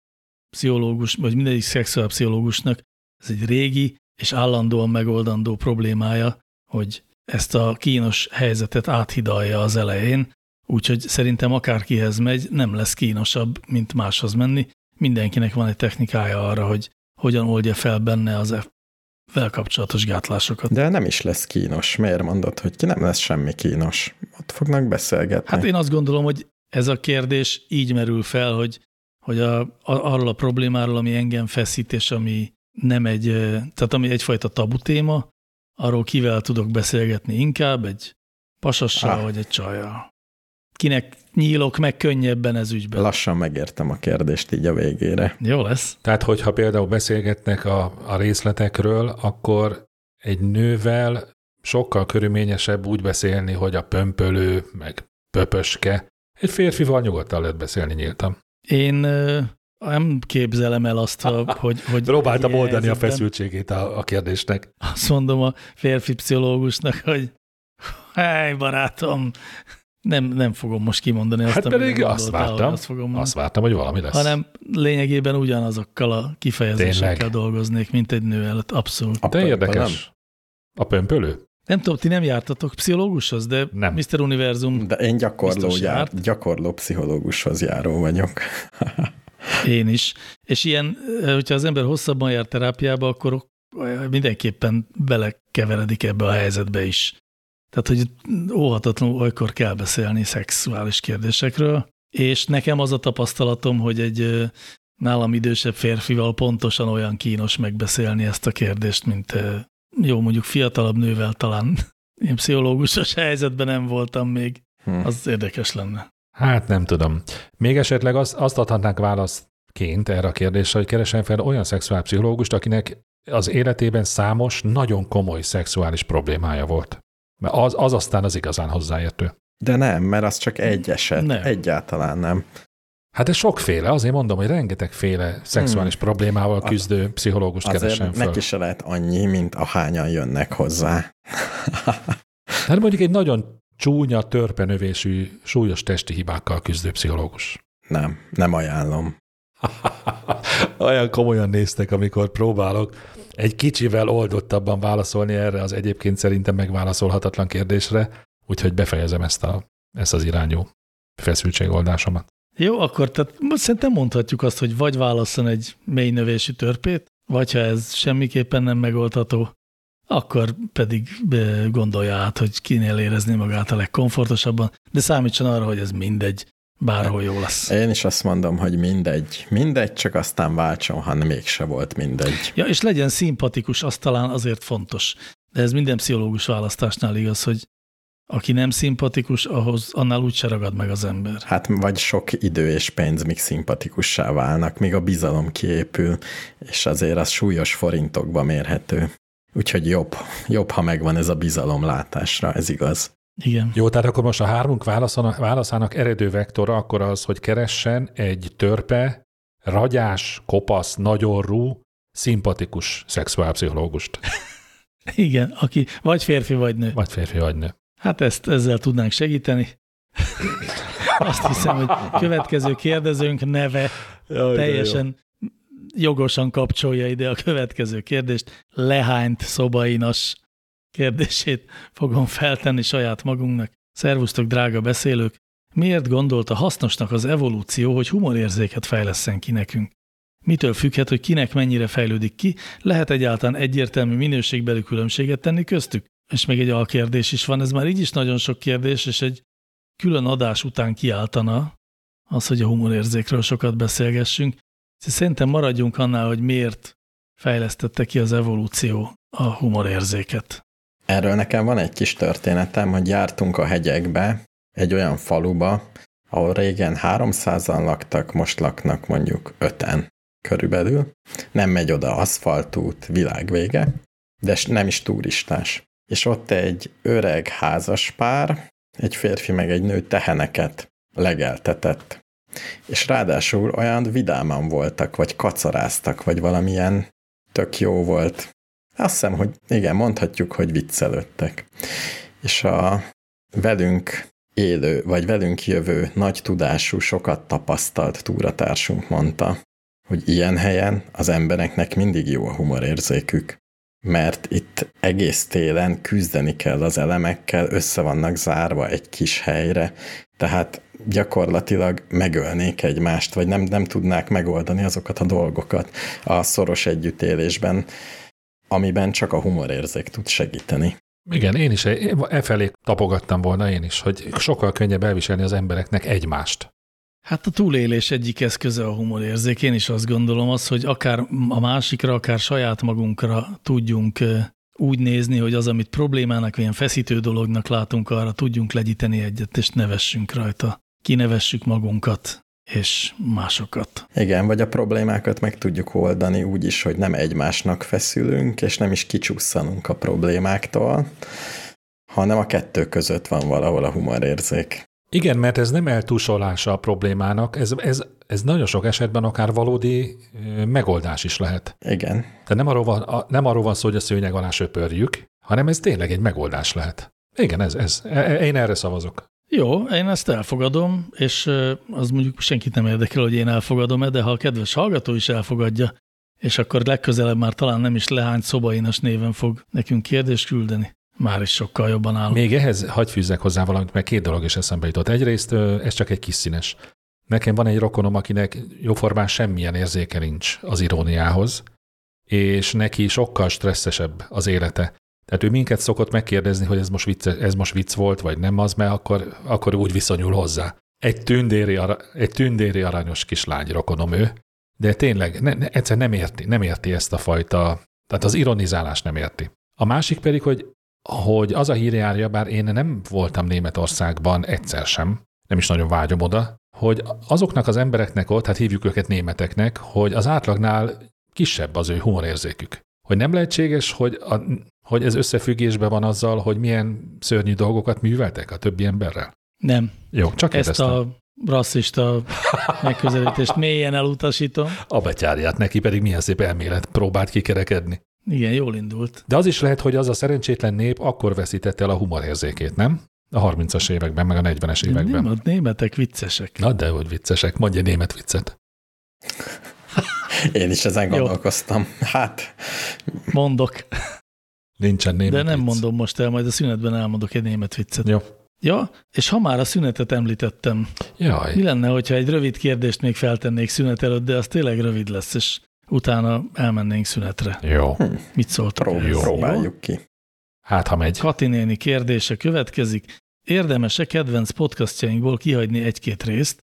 pszichológus, vagy mindegyik szexuálpszichológusnak ez egy régi és állandóan megoldandó problémája, hogy ezt a kínos helyzetet áthidalja az elején, úgyhogy szerintem akárkihez megy, nem lesz kínosabb, mint máshoz menni. Mindenkinek van egy technikája arra, hogy hogyan oldja fel benne az vel kapcsolatos gátlásokat. De nem is lesz kínos. Miért mondod, hogy ki nem lesz semmi kínos? Ott fognak beszélgetni. Hát én azt gondolom, hogy ez a kérdés így merül fel, hogy hogy a, a, arról a problémáról, ami engem feszít, és ami nem egy, tehát ami egyfajta tabu téma, arról kivel tudok beszélgetni inkább, egy pasassal ah. vagy egy csajjal. Kinek nyílok meg könnyebben ez ügyben? Lassan megértem a kérdést így a végére. Jó lesz. Tehát, hogyha például beszélgetnek a, a részletekről, akkor egy nővel sokkal körülményesebb úgy beszélni, hogy a pömpölő, meg pöpöske. Egy férfival nyugodtan lehet beszélni nyíltan. Én nem képzelem el azt, [LAUGHS] hogy... hogy Próbáltam oldani a feszültségét a, a kérdésnek. Azt mondom a férfi pszichológusnak, hogy hely, barátom, nem, nem fogom most kimondani azt, hát pedig azt vártam, azt, fogom azt vártam, hogy valami lesz. Hanem lényegében ugyanazokkal a kifejezésekkel Tényleg? dolgoznék, mint egy nő előtt, abszolút. A De érdekes. Nem? A pömpölő? Nem tudom, ti nem jártatok pszichológushoz, de nem. Mr. Univerzum De én gyakorló, jár, gyakorló pszichológushoz járó vagyok. [LAUGHS] én is. És ilyen, hogyha az ember hosszabban jár terápiába, akkor mindenképpen belekeveredik ebbe a helyzetbe is. Tehát, hogy óhatatlanul olykor kell beszélni szexuális kérdésekről, és nekem az a tapasztalatom, hogy egy nálam idősebb férfival pontosan olyan kínos megbeszélni ezt a kérdést, mint jó, mondjuk fiatalabb nővel talán [LAUGHS] én pszichológusos helyzetben nem voltam még, hm. az érdekes lenne. Hát nem tudom. Még esetleg azt, azt adhatnánk válaszként erre a kérdésre, hogy keresem fel olyan szexuálpszichológust, akinek az életében számos, nagyon komoly szexuális problémája volt. Mert az, az aztán az igazán hozzáértő. De nem, mert az csak egy eset. Nem. Egyáltalán nem. Hát ez sokféle, azért mondom, hogy rengetegféle szexuális hmm. problémával küzdő az, pszichológust keresem fel. neki se lehet annyi, mint ahányan jönnek hozzá. [LAUGHS] hát mondjuk egy nagyon csúnya, törpenövésű, súlyos testi hibákkal küzdő pszichológus. Nem, nem ajánlom. [LAUGHS] Olyan komolyan néztek, amikor próbálok egy kicsivel oldottabban válaszolni erre az egyébként szerintem megválaszolhatatlan kérdésre, úgyhogy befejezem ezt, a, ezt az irányú feszültségoldásomat. Jó, akkor tehát szerintem mondhatjuk azt, hogy vagy válaszol egy mély növésű törpét, vagy ha ez semmiképpen nem megoldható, akkor pedig gondolja át, hogy kinél érezni magát a legkomfortosabban, de számítson arra, hogy ez mindegy, bárhol jó lesz. Én is azt mondom, hogy mindegy. Mindegy, csak aztán váltson, ha mégse volt mindegy. Ja, és legyen szimpatikus, az talán azért fontos. De ez minden pszichológus választásnál igaz, hogy aki nem szimpatikus, ahhoz annál úgyse ragad meg az ember. Hát vagy sok idő és pénz, míg szimpatikussá válnak, míg a bizalom kiépül, és azért az súlyos forintokba mérhető. Úgyhogy jobb, jobb, ha megvan ez a bizalom látásra, ez igaz. Igen. Jó, tehát akkor most a hármunk válaszának, válaszának eredő vektora akkor az, hogy keressen egy törpe, ragyás, kopasz, nagyorú, szimpatikus szexuálpszichológust. [LAUGHS] Igen, aki vagy férfi, vagy nő. Vagy férfi, vagy nő. Hát ezt ezzel tudnánk segíteni. [LAUGHS] Azt hiszem, hogy következő kérdezőnk neve Jaj, teljesen jogosan kapcsolja ide a következő kérdést. Lehányt szobainas kérdését fogom feltenni saját magunknak. Szervusztok, drága beszélők! Miért gondolta hasznosnak az evolúció, hogy humorérzéket fejleszen ki nekünk? Mitől függhet, hogy kinek mennyire fejlődik ki? Lehet egyáltalán egyértelmű minőségbeli különbséget tenni köztük? És még egy alkérdés is van, ez már így is nagyon sok kérdés, és egy külön adás után kiáltana az, hogy a humorérzékről sokat beszélgessünk. Szerintem maradjunk annál, hogy miért fejlesztette ki az evolúció a humorérzéket. Erről nekem van egy kis történetem, hogy jártunk a hegyekbe, egy olyan faluba, ahol régen 300-an laktak, most laknak mondjuk 5-en körülbelül. Nem megy oda aszfaltút, világvége, de nem is turistás. És ott egy öreg házas pár, egy férfi meg egy nő teheneket legeltetett. És ráadásul olyan vidáman voltak, vagy kacaráztak, vagy valamilyen tök jó volt azt hiszem, hogy igen, mondhatjuk, hogy viccelődtek. És a velünk élő, vagy velünk jövő nagy tudású, sokat tapasztalt túratársunk mondta, hogy ilyen helyen az embereknek mindig jó a humorérzékük, mert itt egész télen küzdeni kell az elemekkel, össze vannak zárva egy kis helyre, tehát gyakorlatilag megölnék egymást, vagy nem, nem tudnák megoldani azokat a dolgokat a szoros együttélésben amiben csak a humorérzék tud segíteni. Igen, én is e, e felé tapogattam volna én is, hogy sokkal könnyebb elviselni az embereknek egymást. Hát a túlélés egyik eszköze a humorérzék. Én is azt gondolom az, hogy akár a másikra, akár saját magunkra tudjunk úgy nézni, hogy az, amit problémának, ilyen feszítő dolognak látunk, arra tudjunk legyíteni egyet, és nevessünk rajta. Kinevessük magunkat és másokat. Igen, vagy a problémákat meg tudjuk oldani úgy is, hogy nem egymásnak feszülünk, és nem is kicsusszanunk a problémáktól, hanem a kettő között van valahol a humorérzék. Igen, mert ez nem eltúsolása a problémának, ez, ez, ez nagyon sok esetben akár valódi megoldás is lehet. Igen. Tehát nem arról van, nem arról van szó, hogy a szőnyeg alá söpörjük, hanem ez tényleg egy megoldás lehet. Igen, ez, ez. E, e, én erre szavazok. Jó, én ezt elfogadom, és az mondjuk senkit nem érdekel, hogy én elfogadom-e, de ha a kedves hallgató is elfogadja, és akkor legközelebb már talán nem is lehány szobainas néven fog nekünk kérdést küldeni. Már is sokkal jobban áll. Még ehhez hagy fűzzek hozzá valamit, mert két dolog is eszembe jutott. Egyrészt ez csak egy kis színes. Nekem van egy rokonom, akinek jóformán semmilyen érzéke nincs az iróniához, és neki sokkal stresszesebb az élete. Tehát ő minket szokott megkérdezni, hogy ez most, vicc, ez most vicc volt, vagy nem az, mert akkor, akkor úgy viszonyul hozzá. Egy tündéri, egy tündéri aranyos kislány rokonom ő, de tényleg ne, ne, egyszer nem érti, nem érti ezt a fajta, tehát az ironizálás nem érti. A másik pedig, hogy, hogy az a hír járja, bár én nem voltam Németországban egyszer sem, nem is nagyon vágyom oda, hogy azoknak az embereknek ott, hát hívjuk őket németeknek, hogy az átlagnál kisebb az ő humorérzékük. Hogy nem lehetséges, hogy, a, hogy ez összefüggésben van azzal, hogy milyen szörnyű dolgokat műveltek a többi emberrel? Nem. Jó, csak Ezt kérdeztem. a rasszista megközelítést mélyen elutasítom. A betyárját neki pedig milyen szép elmélet próbált kikerekedni. Igen, jól indult. De az is lehet, hogy az a szerencsétlen nép akkor veszítette el a humorérzékét, nem? A 30-as években, meg a 40-es években. Nem, a németek viccesek. Na, de hogy viccesek, mondj egy német viccet. [LAUGHS] Én is ezen Jó. gondolkoztam. Hát, Mondok, Nincsen német de nem vicc. mondom most el, majd a szünetben elmondok egy német viccet. Jó. Ja, és ha már a szünetet említettem, mi Jaj, lenne, hogyha egy rövid kérdést még feltennék szünet előtt, de az tényleg rövid lesz, és utána elmennénk szünetre. jó. Mit szóltok? prób-? Jó? próbáljuk ki. Hát, ha megy. Kati néni kérdése következik. Érdemes-e kedvenc podcastjainkból kihagyni egy-két részt,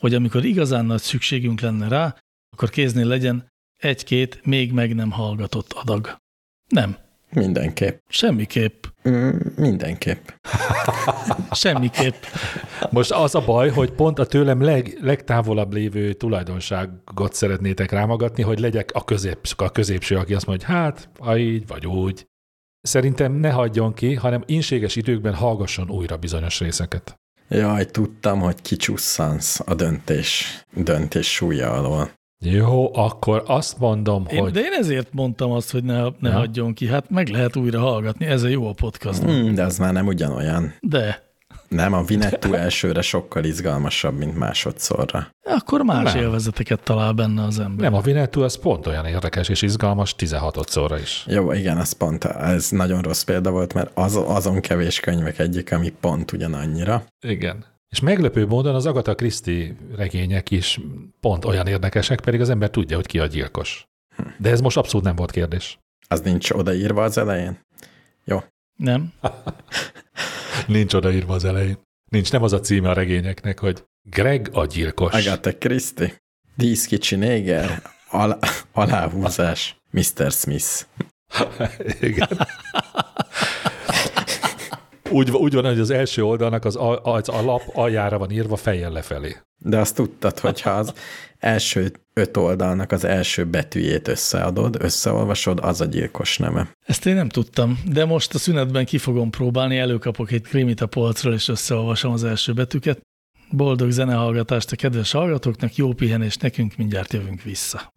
hogy amikor igazán nagy szükségünk lenne rá, akkor kéznél legyen egy-két még meg nem hallgatott adag. Nem, Mindenképp. semmiképp, Mm, mindenképp. [LAUGHS] semmiképp. Most az a baj, hogy pont a tőlem leg, legtávolabb lévő tulajdonságot szeretnétek rámagatni, hogy legyek a, közép, a középső, aki azt mondja, hogy hát, ha így vagy úgy. Szerintem ne hagyjon ki, hanem inséges időkben hallgasson újra bizonyos részeket. Jaj, tudtam, hogy kicsusszansz a döntés, döntés súlya alól. Jó, akkor azt mondom, Én, hogy de én ezért mondtam azt, hogy ne, ne Ja. hagyjon ki. Hát meg lehet újra hallgatni, ez a jó a podcast. Mm, de az már nem ugyanolyan. De Nem, a Vinettú elsőre sokkal izgalmasabb, mint másodszorra. akkor más Nem. élvezeteket talál benne az ember. nem, a Vinetú az pont olyan érdekes és izgalmas 16-szorra is. Jó, igen, az pont, ez nagyon rossz példa volt, mert az, azon kevés könyvek egyik, ami pont ugyanannyira. Igen. És meglepő módon az Agatha Christie regények is pont olyan érdekesek, pedig az ember tudja, hogy ki a gyilkos. De ez most abszolút nem volt kérdés. Az nincs odaírva az elején? Nem? [LAUGHS] Nincs odaírva az elején. Nincs, nem az a címe a regényeknek, hogy Greg a gyilkos. Agatha Christie, Dísz kicsi néger, al- [LAUGHS] aláhúzás, Mr. Smith. [LAUGHS] Igen. Úgy, úgy van, hogy az első oldalnak az, a, az a lap aljára van írva fejjel lefelé. De azt tudtad, hogyha az első öt oldalnak az első betűjét összeadod, összeolvasod, az a gyilkos neve. Ezt én nem tudtam, de most a szünetben ki fogom próbálni, előkapok egy krimit a polcról, és összeolvasom az első betűket. Boldog zenehallgatást a kedves hallgatóknak, jó pihenést nekünk, mindjárt jövünk vissza.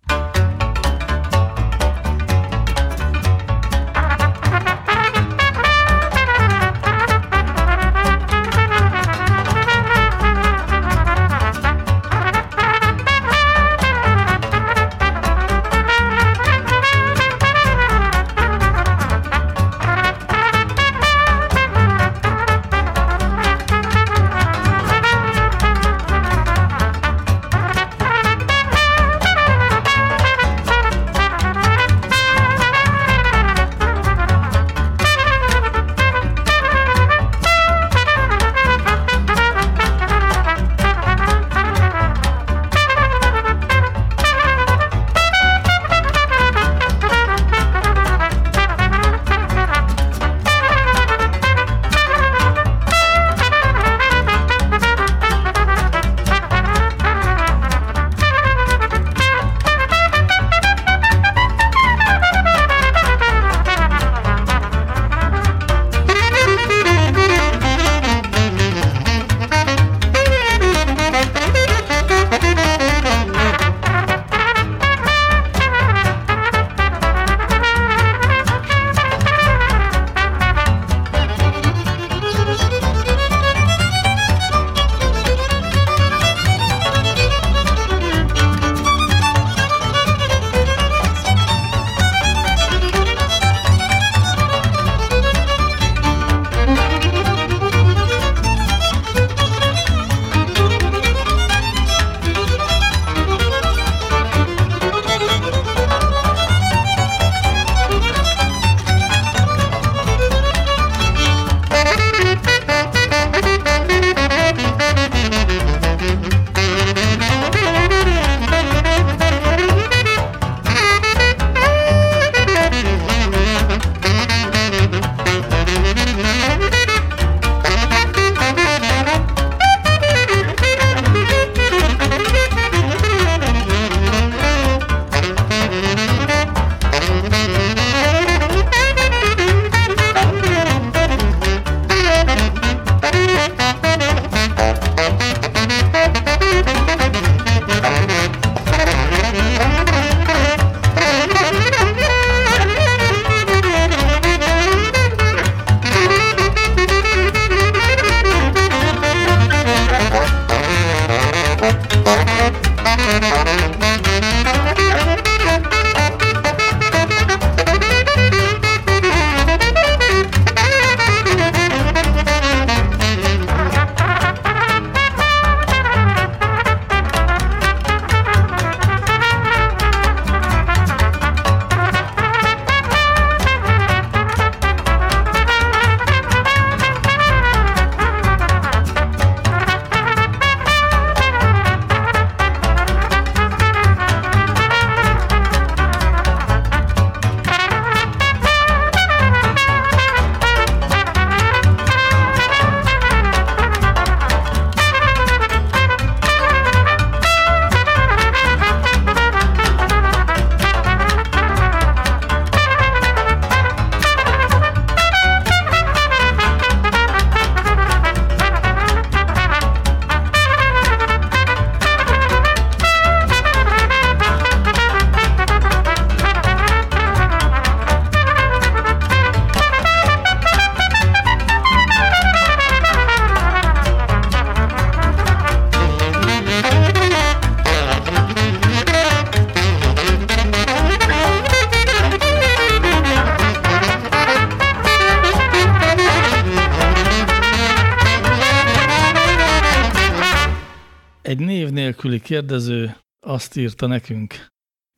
Kérdező azt írta nekünk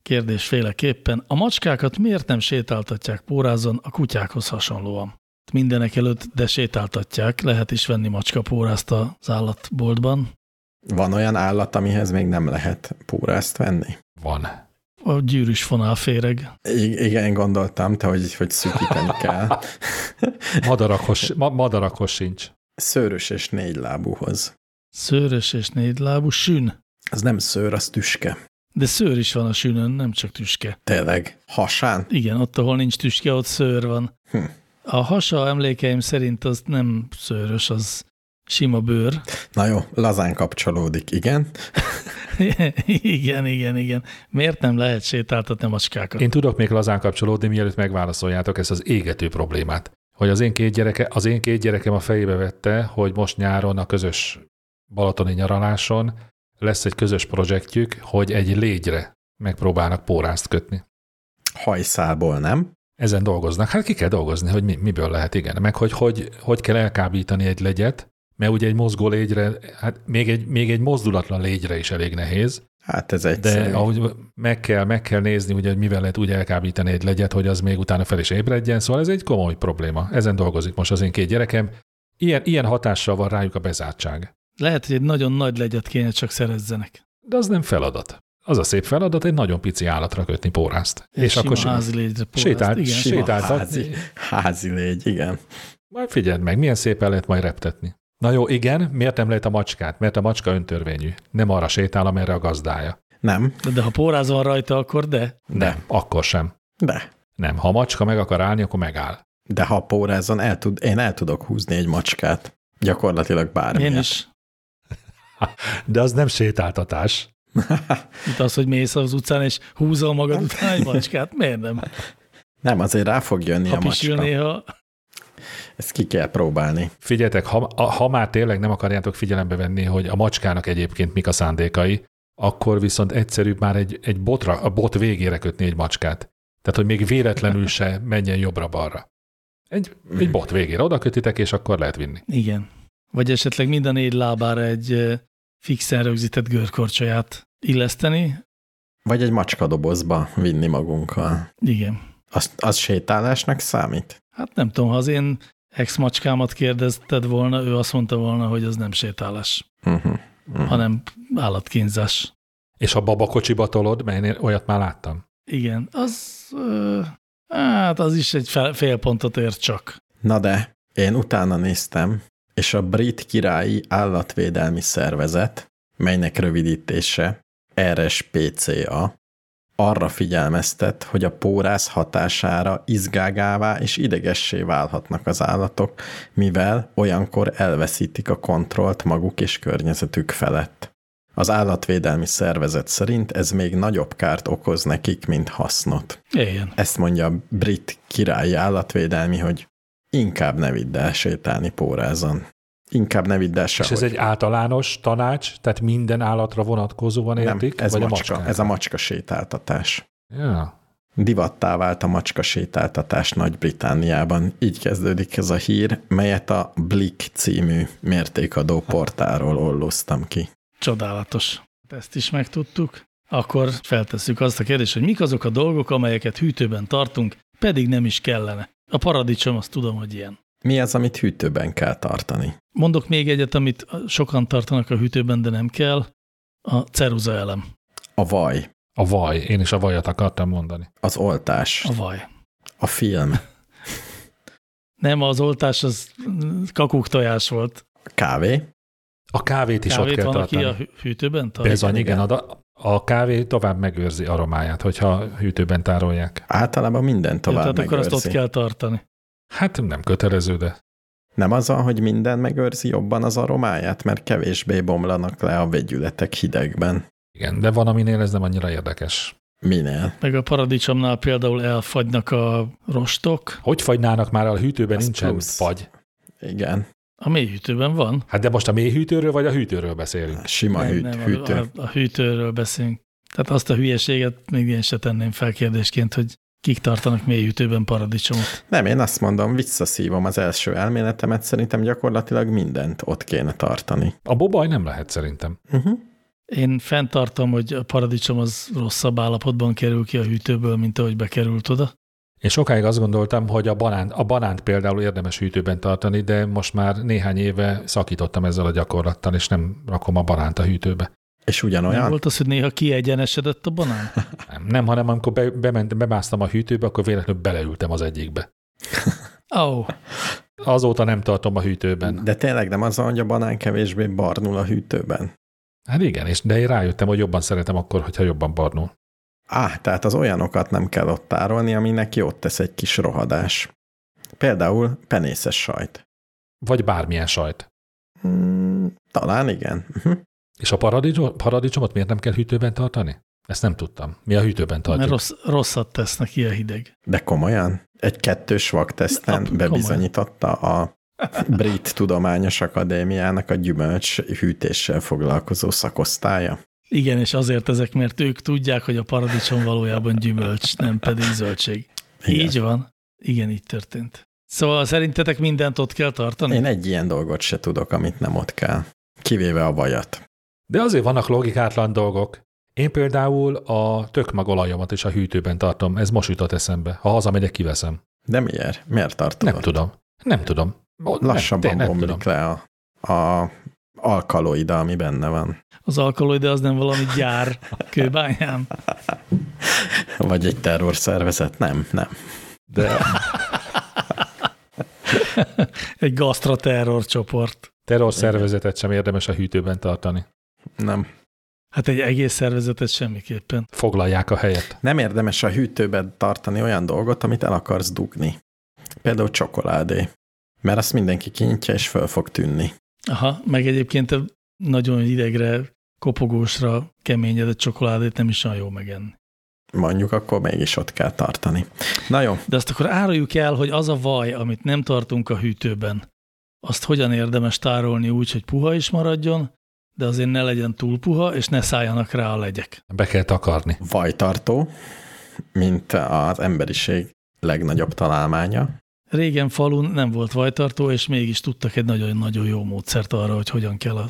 kérdésféleképpen, a macskákat miért nem sétáltatják pórázon a kutyákhoz hasonlóan? Mindenek előtt, de sétáltatják, lehet is venni macskapórázt az állatboltban. Van olyan állat, amihez még nem lehet pórázt venni? Van. A gyűrűs fonál féreg. I- igen, gondoltam, te, hogy, hogy szűkíteni kell. [LAUGHS] Madarakhoz, ma, madarakhoz sincs. Szőrös és négy lábúhoz. Szőrös és négylábú sün. Az nem szőr, az tüske. De szőr is van a sünön, nem csak tüske. Tényleg. Hasán? Igen, ott, ahol nincs tüske, ott szőr van. Hm. A hasa emlékeim szerint az nem szőrös, az sima bőr. Na jó, lazán kapcsolódik, igen. [LAUGHS] igen, igen, igen. Miért nem lehet sétáltatni a macskákat? Én tudok még lazán kapcsolódni, mielőtt megválaszoljátok ezt az égető problémát. Hogy az én két, gyereke, az én két gyerekem a fejébe vette, hogy most nyáron a közös balatoni nyaraláson lesz egy közös projektjük, hogy egy légyre megpróbálnak pórázt kötni. Hajszálból, nem? Ezen dolgoznak. Hát ki kell dolgozni, hogy mi, miből lehet, igen. Meg hogy, hogy hogy kell elkábítani egy legyet, mert ugye egy mozgó légyre, hát még egy, még egy mozdulatlan légyre is elég nehéz, Hát ez de egyszerű. ahogy meg kell, meg kell nézni, ugye, hogy mivel lehet úgy elkábítani egy legyet, hogy az még utána fel is ébredjen, szóval ez egy komoly probléma. Ezen dolgozik most az én két gyerekem. Ilyen, ilyen hatással van rájuk a bezártság. Lehet, hogy egy nagyon nagy legyet kéne csak szerezzenek. De az nem feladat. Az a szép feladat egy nagyon pici állatra kötni pórázt. Egy és sima akkor házi légyre pórázt. sétált, Igen. Sétáltat. házi, házi légy, igen. Majd figyeld meg, milyen szépen lehet majd reptetni. Na jó, igen, miért nem lehet a macskát? Mert a macska öntörvényű. Nem arra sétál, amerre a gazdája. Nem, De, de ha póráz van rajta, akkor de. Nem, akkor sem. de. Nem, ha a macska meg akar állni, akkor megáll. De ha pórázon, el tud, én el tudok húzni egy macskát. Gyakorlatilag bármilyet. Én is. De az nem sétáltatás. Itt az, hogy mész az utcán, és húzol magad után egy macskát, miért nem? Nem, azért rá fog jönni Ha a macska. néha, Ezt ki kell próbálni. Figyeljetek, ha, a- ha már tényleg nem akarjátok figyelembe venni, hogy a macskának egyébként mik a szándékai, akkor viszont egyszerűbb már egy, egy botra, a bot végére kötni egy macskát. Tehát, hogy még véletlenül se menjen jobbra-balra. Egy, egy bot végére oda kötitek, és akkor lehet vinni. igen. Vagy esetleg mind a négy lábára egy fixen rögzített görkorcsolyát illeszteni. Vagy egy macskadobozba vinni magunkkal. Igen. Az, az sétálásnak számít? Hát nem tudom, ha az én ex-macskámat kérdezted volna, ő azt mondta volna, hogy az nem sétálás, Uh-huh. Uh-huh. hanem állatkínzás. És a babakocsiba tolod, mert én olyat már láttam. Igen, az, ö, hát az is egy fél pontot ér csak. Na de, én utána néztem, és a Brit Királyi Állatvédelmi Szervezet, melynek rövidítése RSPCA, arra figyelmeztet, hogy a pórász hatására izgágává és idegessé válhatnak az állatok, mivel olyankor elveszítik a kontrollt maguk és környezetük felett. Az állatvédelmi szervezet szerint ez még nagyobb kárt okoz nekik, mint hasznot. Éljen. Ezt mondja a brit királyi állatvédelmi, hogy inkább ne vidd el sétálni pórázon. Inkább ne vidd el És sehogy. ez egy általános tanács, tehát minden állatra vonatkozóan Nem, értik? ez, vagy a macska, ez a macska sétáltatás. Ja. Divattá vált a macska sétáltatás Nagy-Britániában. Így kezdődik ez a hír, melyet a Blick című mértékadó portáról olloztam ki. Csodálatos. Ezt is megtudtuk. Akkor feltesszük azt a kérdést, hogy mik azok a dolgok, amelyeket hűtőben tartunk, pedig nem is kellene. A paradicsom, azt tudom, hogy ilyen. Mi az, amit hűtőben kell tartani? Mondok még egyet, amit sokan tartanak a hűtőben, de nem kell. A ceruza elem. A vaj, A vaj, én is a vajat akartam mondani. az oltás, A vaj. a film, [LAUGHS] Nem, az oltás az kakuk tojás volt. a kávé, A kávét is Kávét ott kell van, aki a hű- hűtőben tart? Bizony, igen, igen, a, kávé tovább megőrzi aromáját, hogyha hűtőben tárolják. általában minden tovább Tehát akkor azt ott megőrzi. kell tartani. Hát nem kötelező, de Nem az hogy minden megőrzi jobban az aromáját, mert kevésbé bomlanak le a vegyületek hidegben. igen, de van, aminél ez nem annyira érdekes. Minél? Meg a paradicsomnál például elfagynak a rostok. Hogy fagynának már a hűtőben Az nincsen plusz. fagy? Igen, A mély hűtőben van. Hát de most a mély hűtőről vagy a hűtőről beszélünk? sima nem, hűt, nem, hűtő. A, a, a hűtőről beszélünk. Tehát azt a hülyeséget még én se tenném fel kérdésként, hogy kik tartanak mély hűtőben paradicsomot. Nem, én azt mondom, visszaszívom az első elméletemet, szerintem gyakorlatilag mindent ott kéne tartani. A bobaj nem lehet szerintem. Uh-huh. Én fenntartom, hogy a paradicsom az rosszabb állapotban kerül ki a hűtőből, mint ahogy bekerült oda. Én sokáig azt gondoltam, hogy a, banán, a banánt például érdemes hűtőben tartani, de most már néhány éve szakítottam ezzel a gyakorlattal, és nem rakom a banánt a hűtőbe. És ugyanolyan? Nem volt az, hogy néha kiegyenesedett a banán? [LAUGHS] Nem, nem hanem amikor be, bement, bemásztam a hűtőbe, akkor véletlenül beleültem az egyikbe. Oh, Azóta nem tartom a hűtőben. De tényleg nem az, hogy a banán kevésbé barnul a hűtőben? Hát igen, és de én rájöttem, hogy jobban szeretem akkor, hogyha jobban barnul. Á, tehát az olyanokat nem kell ott tárolni, aminek jót tesz egy kis rohadás. Például penészes sajt. Vagy bármilyen sajt. Hmm, talán igen. Uh-huh. És a paradicsom, paradicsomot miért nem kell hűtőben tartani? Ezt nem tudtam. Mi a hűtőben tartjuk? mert rossz, rosszat tesz neki a hideg. De komolyan? Egy kettős vakteszten bebizonyította a Brit Tudományos Akadémiának a gyümölcs hűtéssel foglalkozó szakosztálya. Igen, és azért ezek, mert ők tudják, hogy a paradicsom valójában gyümölcs, nem pedig zöldség. Igen. Így van. Igen, így történt. Szóval szerintetek mindent ott kell tartani? Én egy ilyen dolgot se tudok, amit nem ott kell. Kivéve a vajat. De azért vannak logikátlan dolgok. Én például a tökmagolajomat is a hűtőben tartom. Ez most jutott eszembe. Ha hazamegyek, kiveszem. De miért? Miért tartod? Nem tudom. Nem tudom. Lassabban nem, nem bomlik tudom. le a, a alkaloida, ami benne van. Az alkaloide az nem valami gyár kőbányán. Vagy egy terrorszervezet? Nem, nem. De Egy gasztraterror csoport. terrorszervezetet sem érdemes a hűtőben tartani. Nem. Hát egy egész szervezetet semmiképpen. Foglalják a helyet. Nem érdemes a hűtőben tartani olyan dolgot, amit el akarsz dugni. Például csokoládé. Mert azt mindenki kinyitja, és föl fog tűnni. Aha, meg egyébként a nagyon hidegre, kopogósra keményedett csokoládét nem is olyan jó megenni. Mondjuk, akkor mégis ott kell tartani. Na jó, De azt akkor áruljuk el, hogy az a vaj, amit nem tartunk a hűtőben, azt hogyan érdemes tárolni úgy, hogy puha is maradjon, de azért ne legyen túl puha, és ne szálljanak rá a legyek. Be kell takarni. vajtartó, mint az emberiség legnagyobb találmánya. Régen falun nem volt vajtartó, és mégis tudtak egy nagyon-nagyon jó módszert arra, hogy hogyan kell a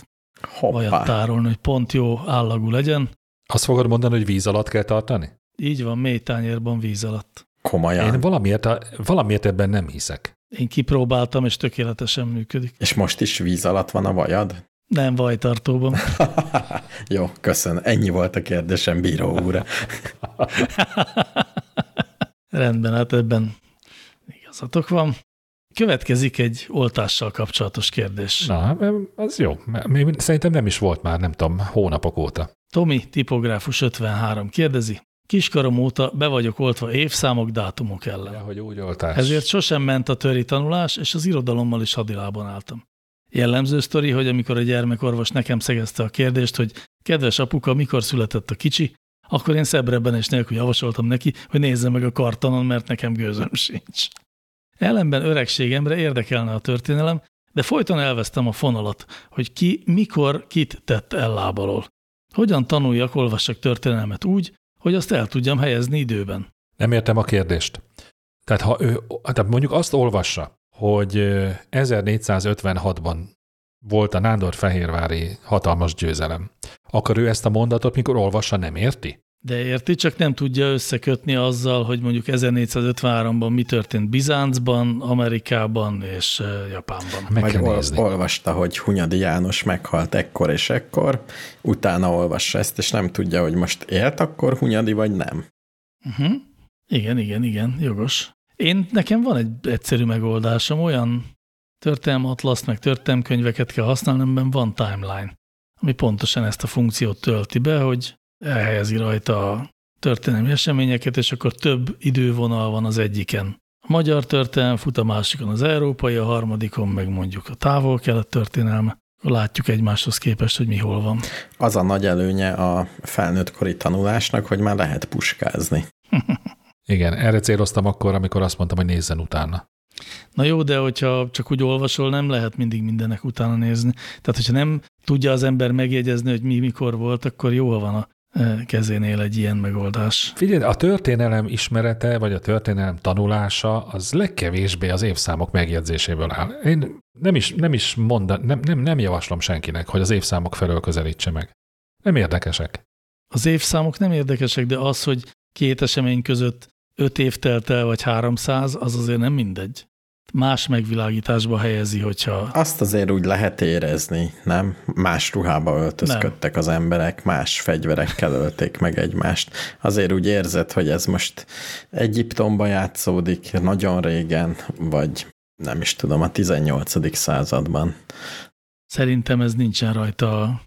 vajat Hoppá. tárolni, hogy pont jó állagú legyen. Azt fogod mondani, hogy víz alatt kell tartani? Így van, mély tányérban víz alatt. Komolyan. Én valamiért, valamiért ebben nem hiszek. Én kipróbáltam, és tökéletesen működik. És most is víz alatt van a vajad? Nem vajtartóban. [LAUGHS] Jó, köszönöm. Ennyi volt a kérdésem, bíró úr. [LAUGHS] Rendben, hát ebben igazatok van. Következik egy oltással kapcsolatos kérdés. Na, az jó. Még szerintem nem is volt már, nem tudom, hónapok óta. Tomi, tipográfus 53 kérdezi. Kiskarom óta be vagyok oltva évszámok, dátumok ellen. Ja, hogy úgy oltás. Ezért sosem ment a töri tanulás, és az irodalommal is hadilában álltam. Jellemző sztori, hogy amikor a gyermekorvos nekem szegezte a kérdést, hogy kedves apuka, mikor született a kicsi, akkor én szebrebben és nélkül javasoltam neki, hogy nézze meg a kartonon, mert nekem gőzöm sincs. Ellenben öregségemre érdekelne a történelem, de folyton elvesztem a fonalat, hogy ki mikor kit tett el lábalól. Hogyan tanuljak, olvassak történelmet úgy, hogy azt el tudjam helyezni időben. Nem értem a kérdést. Tehát, ha ő, tehát mondjuk azt olvassa, hogy ö, 1456-ban volt a Nándor-Fehérvári hatalmas győzelem, akkor ő ezt a mondatot, mikor olvassa, nem érti? De érti, csak nem tudja összekötni azzal, hogy mondjuk 1453-ban mi történt Bizáncban, Amerikában és Japánban. Meg Vagy ol- olvasta, hogy Hunyadi János meghalt ekkor és ekkor, utána olvassa ezt, és nem tudja, hogy most élt akkor Hunyadi, vagy nem. Uh-huh. Igen, igen, igen, jogos. Én, nekem van egy egyszerű megoldásom, olyan történelmatlaszt, meg történelmkönyveket kell használni, amiben van timeline, ami pontosan ezt a funkciót tölti be, hogy elhelyezi rajta a történelmi eseményeket, és akkor több idővonal van az egyiken. A magyar történelem fut, a másikon az európai, a harmadikon meg mondjuk a távol-kelet történelme. Látjuk egymáshoz képest, hogy mi hol van. Az a nagy előnye a felnőttkori tanulásnak, hogy már lehet puskázni. [LAUGHS] Igen, erre céloztam akkor, amikor azt mondtam, hogy nézzen utána. Na jó, de hogyha csak úgy olvasol, nem lehet mindig mindennek utána nézni. Tehát, hogyha nem tudja az ember megjegyezni, hogy mi mikor volt, akkor jó, van a kezénél egy ilyen megoldás. Figyelj, a történelem ismerete, vagy a történelem tanulása, az legkevésbé az évszámok megjegyzéséből áll. Én nem is, nem is mondan, nem, nem, nem javaslom senkinek, hogy az évszámok felől közelítse meg. Nem érdekesek. Az évszámok nem érdekesek, de az, hogy két esemény között öt év telt el, vagy 300, az azért nem mindegy. Más megvilágításba helyezi, hogyha... Azt azért úgy lehet érezni, nem? Más ruhába öltözködtek nem. az emberek, más fegyverekkel ölték meg egymást. Azért úgy érzed, hogy ez most Egyiptomba játszódik nagyon régen, vagy nem is tudom, a 18. században. Szerintem ez nincsen rajta a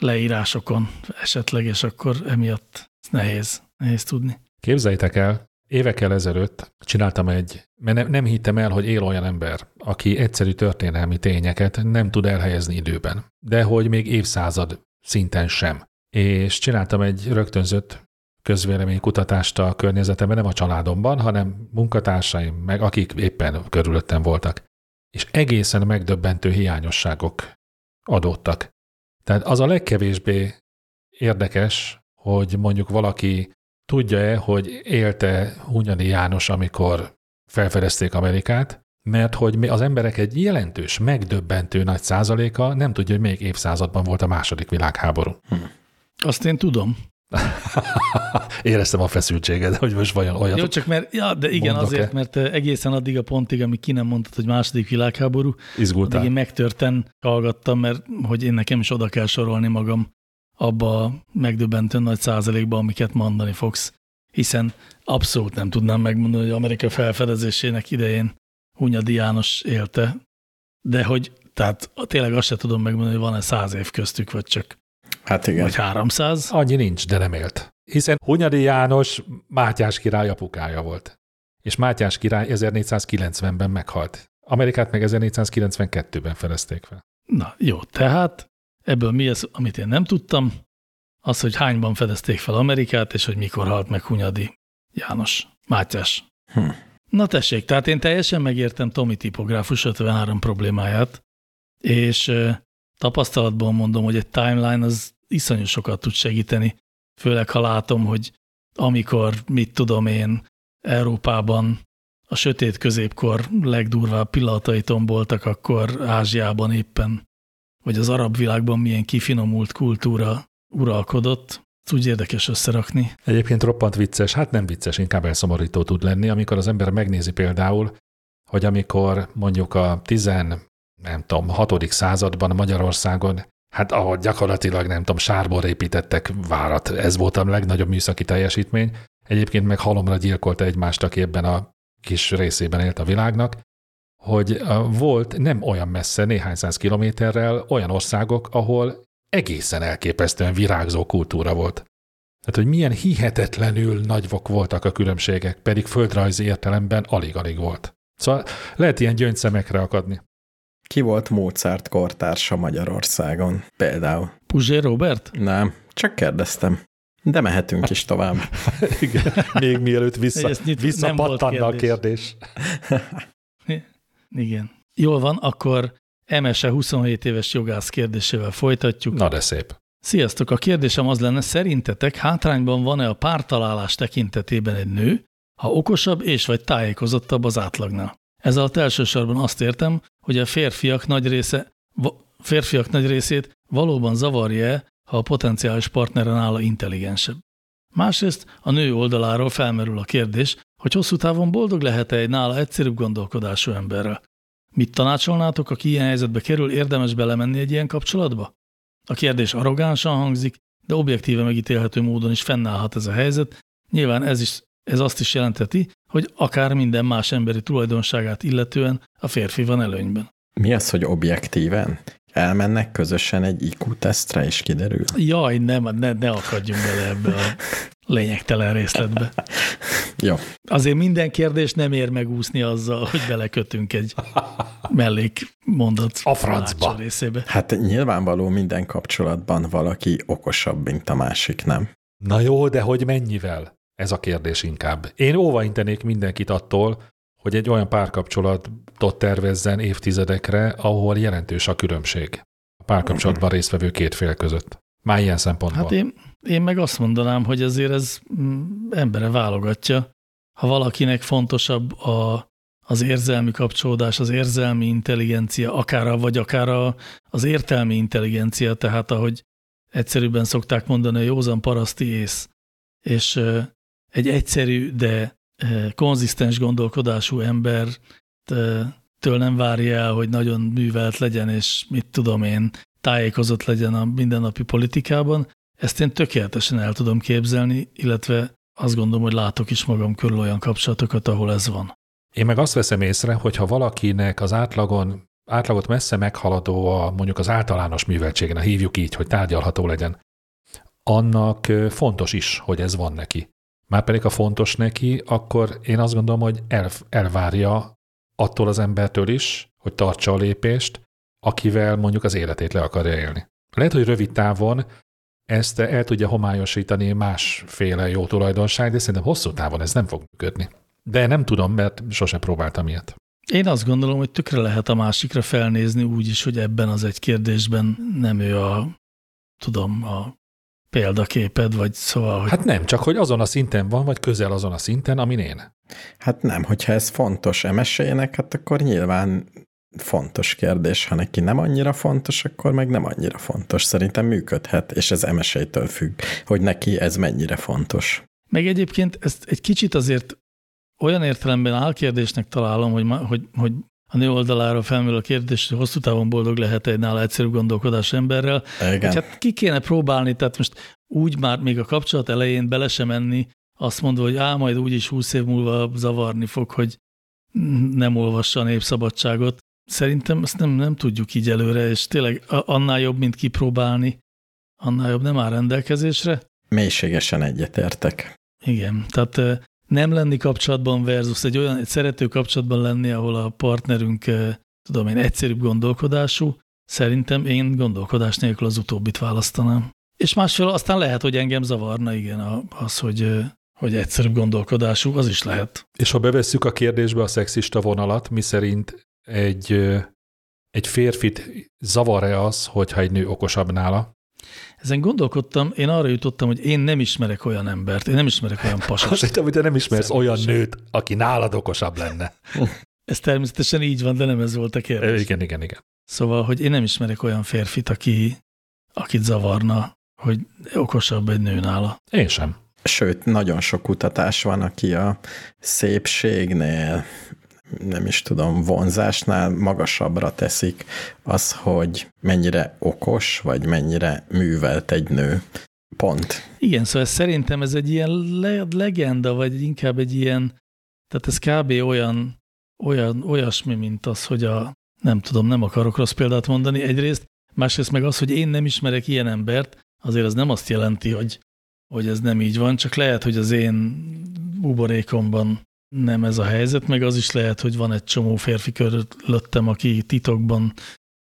leírásokon esetleg, és akkor emiatt nehéz, nehéz tudni. Képzeljétek el, évekkel ezelőtt csináltam egy, mert nem, nem hittem el, hogy él olyan ember, aki egyszerű történelmi tényeket nem tud elhelyezni időben, de hogy még évszázad szinten sem. És csináltam egy rögtönzött közvéleménykutatást a környezetemben, nem a családomban, hanem munkatársaim, meg akik éppen körülöttem voltak. És egészen megdöbbentő hiányosságok adódtak. Tehát az a legkevésbé érdekes, hogy mondjuk valaki tudja-e, hogy élte Hunyadi János, amikor felfedezték Amerikát, mert hogy az emberek egy jelentős, megdöbbentő nagy százaléka nem tudja, hogy még évszázadban volt a második világháború. Hm. Azt én tudom. [LAUGHS] Éreztem a feszültséget, hogy most vajon olyan. Jó, csak mert, ja, de igen, azért, mert egészen addig a pontig, amíg ki nem mondtad, hogy második világháború, Izgultál. addig én megtörten hallgattam, mert hogy én nekem is oda kell sorolni magam abba a megdöbbentő nagy százalékba, amiket mondani fogsz. Hiszen abszolút nem tudnám megmondani, hogy Amerika felfedezésének idején Hunyadi János élte, de hogy tehát tényleg azt sem tudom megmondani, hogy van-e száz év köztük, vagy csak Hát igen. Vagy 300. Annyi nincs, de nem élt. Hiszen Hunyadi János Mátyás király apukája volt. És Mátyás király 1490-ben meghalt. Amerikát meg 1492-ben felezték fel. Na jó, tehát ebből mi az, amit én nem tudtam, az, hogy hányban fedezték fel Amerikát, és hogy mikor halt meg Hunyadi János, Mátyás. Hm. Na tessék, tehát én teljesen megértem Tomi tipográfus 53 problémáját, és tapasztalatból mondom, hogy egy timeline az iszonyú sokat tud segíteni, főleg ha látom, hogy amikor, mit tudom én, Európában a sötét középkor legdurvább pillanatai tomboltak, akkor Ázsiában éppen, vagy az arab világban milyen kifinomult kultúra uralkodott, úgy érdekes összerakni. Egyébként roppant vicces, hát nem vicces, inkább elszomorító tud lenni, amikor az ember megnézi például, hogy amikor mondjuk a 10, nem tudom, 6. században Magyarországon Hát ahogy gyakorlatilag nem tudom, sárból építettek várat, ez volt a legnagyobb műszaki teljesítmény. Egyébként meg halomra gyilkolta egymást, aki ebben a kis részében élt a világnak, hogy volt nem olyan messze, néhány száz kilométerrel olyan országok, ahol egészen elképesztően virágzó kultúra volt. Tehát, hogy milyen hihetetlenül nagyvok voltak a különbségek, pedig földrajzi értelemben alig-alig volt. Szóval lehet ilyen gyöngyszemekre akadni. Ki volt Mozart kortársa Magyarországon például? Puzsé Robert? Nem, csak kérdeztem. De mehetünk is tovább. [LAUGHS] Igen, még mielőtt vissza, visszapattanna a kérdés. [LAUGHS] Igen. Jól van, akkor MSE 27 éves jogász kérdésével folytatjuk. Na de szép. Sziasztok, a kérdésem az lenne, szerintetek hátrányban van-e a pártalálás tekintetében egy nő, ha okosabb és vagy tájékozottabb az átlagnál? Ez alatt elsősorban azt értem, hogy a férfiak nagy, része, férfiak nagy részét valóban zavarja-e, ha a potenciális partnere nála intelligensebb. Másrészt a nő oldaláról felmerül a kérdés, hogy hosszú távon boldog lehet-e egy nála egyszerűbb gondolkodású emberrel. Mit tanácsolnátok, aki ilyen helyzetbe kerül, érdemes belemenni egy ilyen kapcsolatba? A kérdés arrogánsan hangzik, de objektíve megítélhető módon is fennállhat ez a helyzet. Nyilván ez, is, ez azt is jelenteti, hogy akár minden más emberi tulajdonságát illetően a férfi van előnyben. Mi az, hogy objektíven? Elmennek közösen egy IQ-tesztre, és kiderül? Jaj, nem, ne, ne akadjunk bele ebbe a [LAUGHS] lényegtelen részletbe. Jó. Azért minden kérdés nem ér megúszni azzal, hogy belekötünk egy mellékmondat a francba részébe. Hát nyilvánvaló minden kapcsolatban valaki okosabb, mint a másik, nem? Na jó, de hogy mennyivel? Ez a kérdés inkább. Én óvaintenék mindenkit attól, hogy egy olyan párkapcsolatot tervezzen évtizedekre, ahol jelentős a különbség a párkapcsolatban résztvevő két fél között. Már ilyen szempontból. Hát én, én meg azt mondanám, hogy azért ez mm, embere válogatja. Ha valakinek fontosabb a, az érzelmi kapcsolódás, az érzelmi intelligencia, akár a, vagy akár a, az értelmi intelligencia, tehát ahogy egyszerűbben szokták mondani a józan paraszti ész, és egy egyszerű, de konzisztens gondolkodású ember től nem várja el, hogy nagyon művelt legyen, és mit tudom én, tájékozott legyen a mindennapi politikában. Ezt én tökéletesen el tudom képzelni, illetve azt gondolom, hogy látok is magam körül olyan kapcsolatokat, ahol ez van. Én meg azt veszem észre, hogy ha valakinek az átlagon, átlagot messze meghaladó a, mondjuk az általános műveltségen, hívjuk így, hogy tárgyalható legyen, annak fontos is, hogy ez van neki. Márpedig, ha fontos neki, akkor én azt gondolom, hogy el, elvárja attól az embertől is, hogy tartsa a lépést, akivel mondjuk az életét le akarja élni. Lehet, hogy rövid távon ezt el tudja homályosítani másféle jó tulajdonság, de szerintem hosszú távon ez nem fog működni. De nem tudom, mert sosem próbáltam ilyet. Én azt gondolom, hogy tökre lehet a másikra felnézni úgy is, hogy ebben az egy kérdésben nem ő a, tudom, a példaképed, vagy szóval, hogy... Hát nem, csak hogy azon a szinten van, vagy közel azon a szinten, amin én. Hát nem, hogyha ez fontos MSZ-ének, hát akkor nyilván fontos kérdés. Ha neki nem annyira fontos, akkor meg nem annyira fontos. Szerintem működhet, és ez MSZ-től függ, hogy neki ez mennyire fontos. Meg egyébként ezt egy kicsit azért olyan értelemben álkérdésnek találom, hogy, hogy, hogy a nő oldalára felmerül a kérdés, hogy hosszú távon boldog lehet egy nála egyszerű gondolkodás emberrel. Igen. hát ki kéne próbálni, tehát most úgy már még a kapcsolat elején bele sem menni, azt mondva, hogy á, majd úgyis húsz év múlva zavarni fog, hogy nem olvassa a népszabadságot. Szerintem ezt nem, nem tudjuk így előre, és tényleg annál jobb, mint kipróbálni, annál jobb nem áll rendelkezésre. Mélységesen egyetértek. Igen, tehát nem lenni kapcsolatban versus egy olyan egy szerető kapcsolatban lenni, ahol a partnerünk, tudom én, egyszerűbb gondolkodású, szerintem én gondolkodás nélkül az utóbbit választanám. És másfél aztán lehet, hogy engem zavarna, igen, az, hogy, hogy egyszerűbb gondolkodású, az is lehet. És ha bevesszük a kérdésbe a szexista vonalat, mi szerint egy, egy férfit zavar-e az, hogyha egy nő okosabb nála? Ezen gondolkodtam, én arra jutottam, hogy én nem ismerek olyan embert, én nem ismerek olyan [LAUGHS] pasast. Azt hittem, hogy te nem ismersz olyan nőt, aki nálad okosabb lenne. [LAUGHS] Ez természetesen így van, de nem ez volt a kérdés. Igen, igen, igen. Szóval, hogy én nem ismerek olyan férfit, aki, akit zavarna, hogy okosabb egy nő nála. Én sem. Sőt, nagyon sok kutatás van, aki a szépségnél, nem is tudom, vonzásnál magasabbra teszik az, hogy mennyire okos, vagy mennyire művelt egy nő. Pont. Igen, szóval szerintem ez egy ilyen le legenda, vagy inkább egy ilyen, tehát ez kb. olyan, olyan olyasmi, mint az, hogy a, nem tudom, nem akarok rossz példát mondani egyrészt, másrészt meg az, hogy én nem ismerek ilyen embert, azért az nem azt jelenti, hogy, hogy ez nem így van, csak lehet, hogy az én buborékomban nem ez a helyzet, meg az is lehet, hogy van egy csomó férfi körülöttem, aki titokban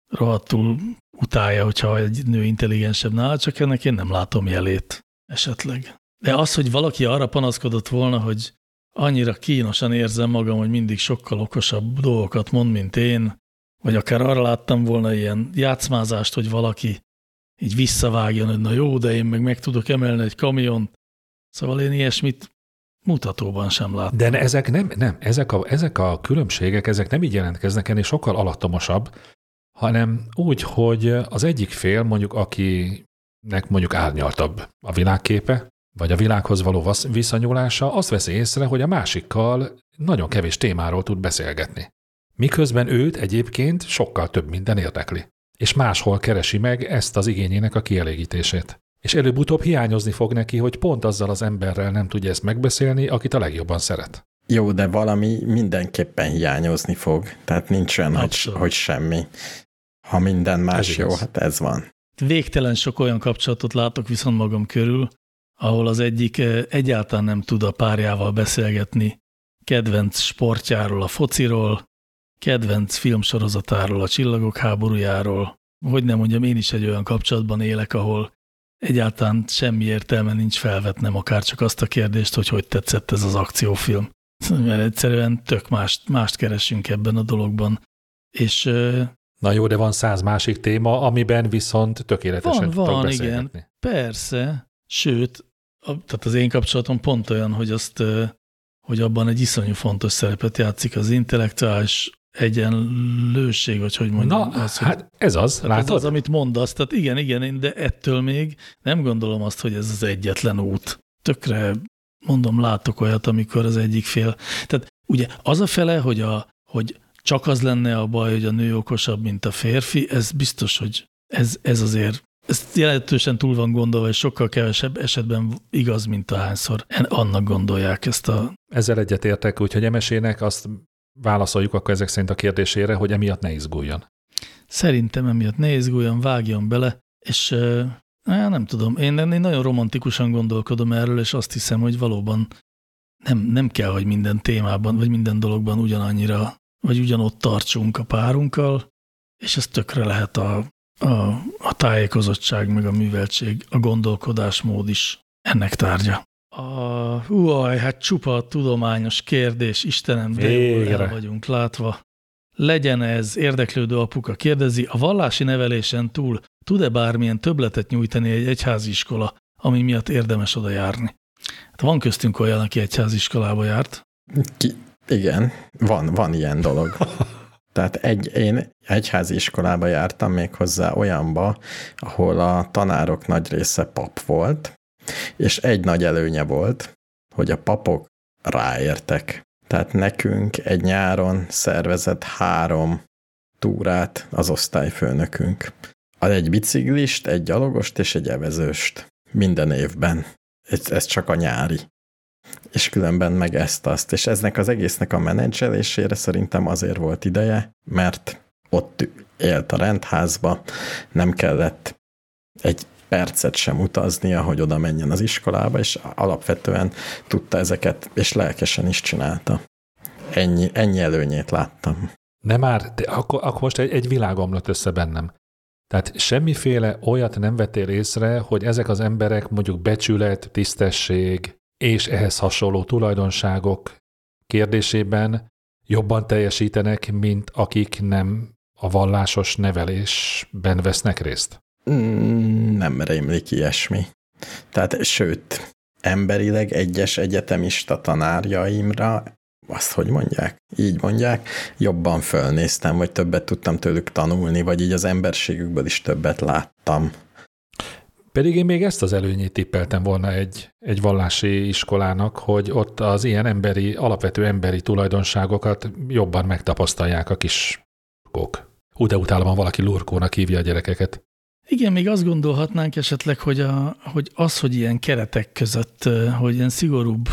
rohadtul utálja, hogyha egy nő intelligensebb nála, csak ennek én nem látom jelét esetleg. De az, hogy valaki arra panaszkodott volna, hogy annyira kínosan érzem magam, hogy mindig sokkal okosabb dolgokat mond, mint én, vagy akár arra láttam volna ilyen játszmázást, hogy valaki így visszavágjon, hogy na jó, de én meg meg tudok emelni egy kamiont. Szóval én ilyesmit mutatóban sem láttam. De ezek nem, nem, ezek a, ezek a különbségek, ezek nem így jelentkeznek ennél sokkal alattomosabb, hanem úgy, hogy az egyik fél, mondjuk akinek mondjuk árnyaltabb a világképe, vagy a világhoz való viszonyulása, azt veszi észre, hogy a másikkal nagyon kevés témáról tud beszélgetni. Miközben őt egyébként sokkal több minden érdekli. És máshol keresi meg ezt az igényének a kielégítését. És előbb-utóbb hiányozni fog neki, hogy pont azzal az emberrel nem tudja ezt megbeszélni, akit a legjobban szeret. Jó, de valami mindenképpen hiányozni fog. Tehát nincs olyan, hogy, hogy semmi. Ha minden más ez jó, igaz. hát ez van. Végtelen sok olyan kapcsolatot látok viszont magam körül, ahol az egyik eh, egyáltalán nem tud a párjával beszélgetni kedvenc sportjáról, a fociról, kedvenc filmsorozatáról, a csillagok háborújáról. Hogy nem mondjam, én is egy olyan kapcsolatban élek, ahol egyáltalán semmi értelme nincs felvetnem akár csak azt a kérdést, hogy hogy tetszett ez az akciófilm. [LAUGHS] Mert egyszerűen tök mást, mást keresünk ebben a dologban. És Na jó, de van száz másik téma, amiben viszont tökéletesen van, van, igen. Persze. Sőt, a, tehát az én kapcsolatom pont olyan, hogy azt, hogy abban egy iszonyú fontos szerepet játszik az intellektuális egyenlőség, vagy hogy mondjam. Na, az, hát ez az, látod? Ez az, amit mondasz. Tehát igen, igen, de ettől még nem gondolom azt, hogy ez az egyetlen út. Tökre, mondom, látok olyat, amikor az egyik fél. Tehát ugye az a fele, hogy, a, hogy csak az lenne a baj, hogy a nő okosabb, mint a férfi, ez biztos, hogy ez, ez azért ez jelentősen túl van gondolva, és sokkal kevesebb esetben igaz, mint ahányszor annak gondolják ezt a... Ezzel egyetértek, úgyhogy emesének azt válaszoljuk akkor ezek szerint a kérdésére, hogy emiatt ne izguljon. Szerintem emiatt ne izguljon, vágjon bele, és eh, nem tudom, én, én nagyon romantikusan gondolkodom erről, és azt hiszem, hogy valóban nem, nem kell, hogy minden témában, vagy minden dologban ugyanannyira, vagy ugyanott tartsunk a párunkkal, és ez tökre lehet a, a, a tájékozottság, meg a műveltség, a gondolkodásmód is ennek tárgya. A, hát csupa tudományos kérdés, Istenem, de jól vagyunk látva. Legyen ez, érdeklődő apuka kérdezi, a vallási nevelésen túl tud-e bármilyen töbletet nyújtani egy egyházi iskola, ami miatt érdemes oda járni? Hát van köztünk olyan, aki egyházi iskolába járt. Ki, igen, van, van ilyen dolog. [LAUGHS] Tehát egy, én egyházi iskolába jártam még hozzá olyanba, ahol a tanárok nagy része pap volt, és egy nagy előnye volt, hogy a papok ráértek. Tehát nekünk egy nyáron szervezett három túrát az osztályfőnökünk. Egy biciklist, egy gyalogost és egy evezőst. Minden évben. Ez, ez csak a nyári. És különben meg ezt-azt. És eznek az egésznek a menedzselésére szerintem azért volt ideje, mert ott élt a rendházba, nem kellett egy percet sem utaznia, hogy oda menjen az iskolába, és alapvetően tudta ezeket, és lelkesen is csinálta. Ennyi, ennyi előnyét láttam. Nem már, de akkor, akkor most egy, egy világ omlott össze bennem. Tehát semmiféle olyat nem vettél észre, hogy ezek az emberek mondjuk becsület, tisztesség és ehhez hasonló tulajdonságok kérdésében jobban teljesítenek, mint akik nem a vallásos nevelésben vesznek részt? Mm, nem rémlik ilyesmi. Tehát, sőt, emberileg egyes egyetemista tanárjaimra azt hogy mondják? Így mondják, jobban fölnéztem, vagy többet tudtam tőlük tanulni, vagy így az emberségükből is többet láttam. Pedig én még ezt az előnyét tippeltem volna egy, egy vallási iskolának, hogy ott az ilyen emberi, alapvető emberi tulajdonságokat jobban megtapasztalják a kis kók. Hú, de utálom, valaki lurkónak hívja a gyerekeket. Igen, még azt gondolhatnánk esetleg, hogy, a, hogy az, hogy ilyen keretek között, hogy ilyen szigorúbb,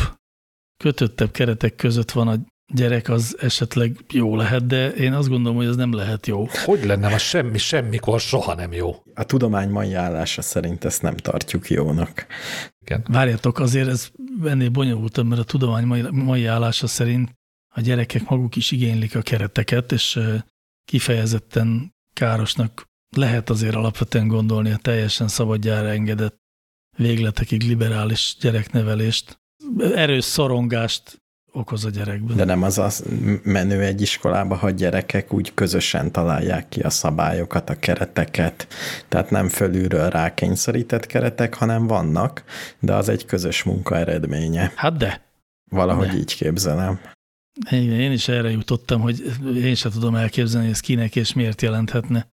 kötöttebb keretek között van a gyerek, az esetleg jó lehet, de én azt gondolom, hogy ez nem lehet jó. Hogy lenne, a semmi, semmikor soha nem jó. A tudomány mai állása szerint ezt nem tartjuk jónak. Igen. Várjatok, azért ez ennél bonyolultabb, mert a tudomány mai, mai állása szerint a gyerekek maguk is igénylik a kereteket, és kifejezetten károsnak lehet azért alapvetően gondolni a teljesen szabadjára engedett végletekig liberális gyereknevelést. Erős szorongást okoz a gyerekben. De nem az az menő egy iskolába, ha gyerekek úgy közösen találják ki a szabályokat, a kereteket, tehát nem fölülről rákényszerített keretek, hanem vannak, de az egy közös munka eredménye. Hát de. Valahogy de. így képzelem. Én, én is erre jutottam, hogy én sem tudom elképzelni, hogy ez kinek és miért jelenthetne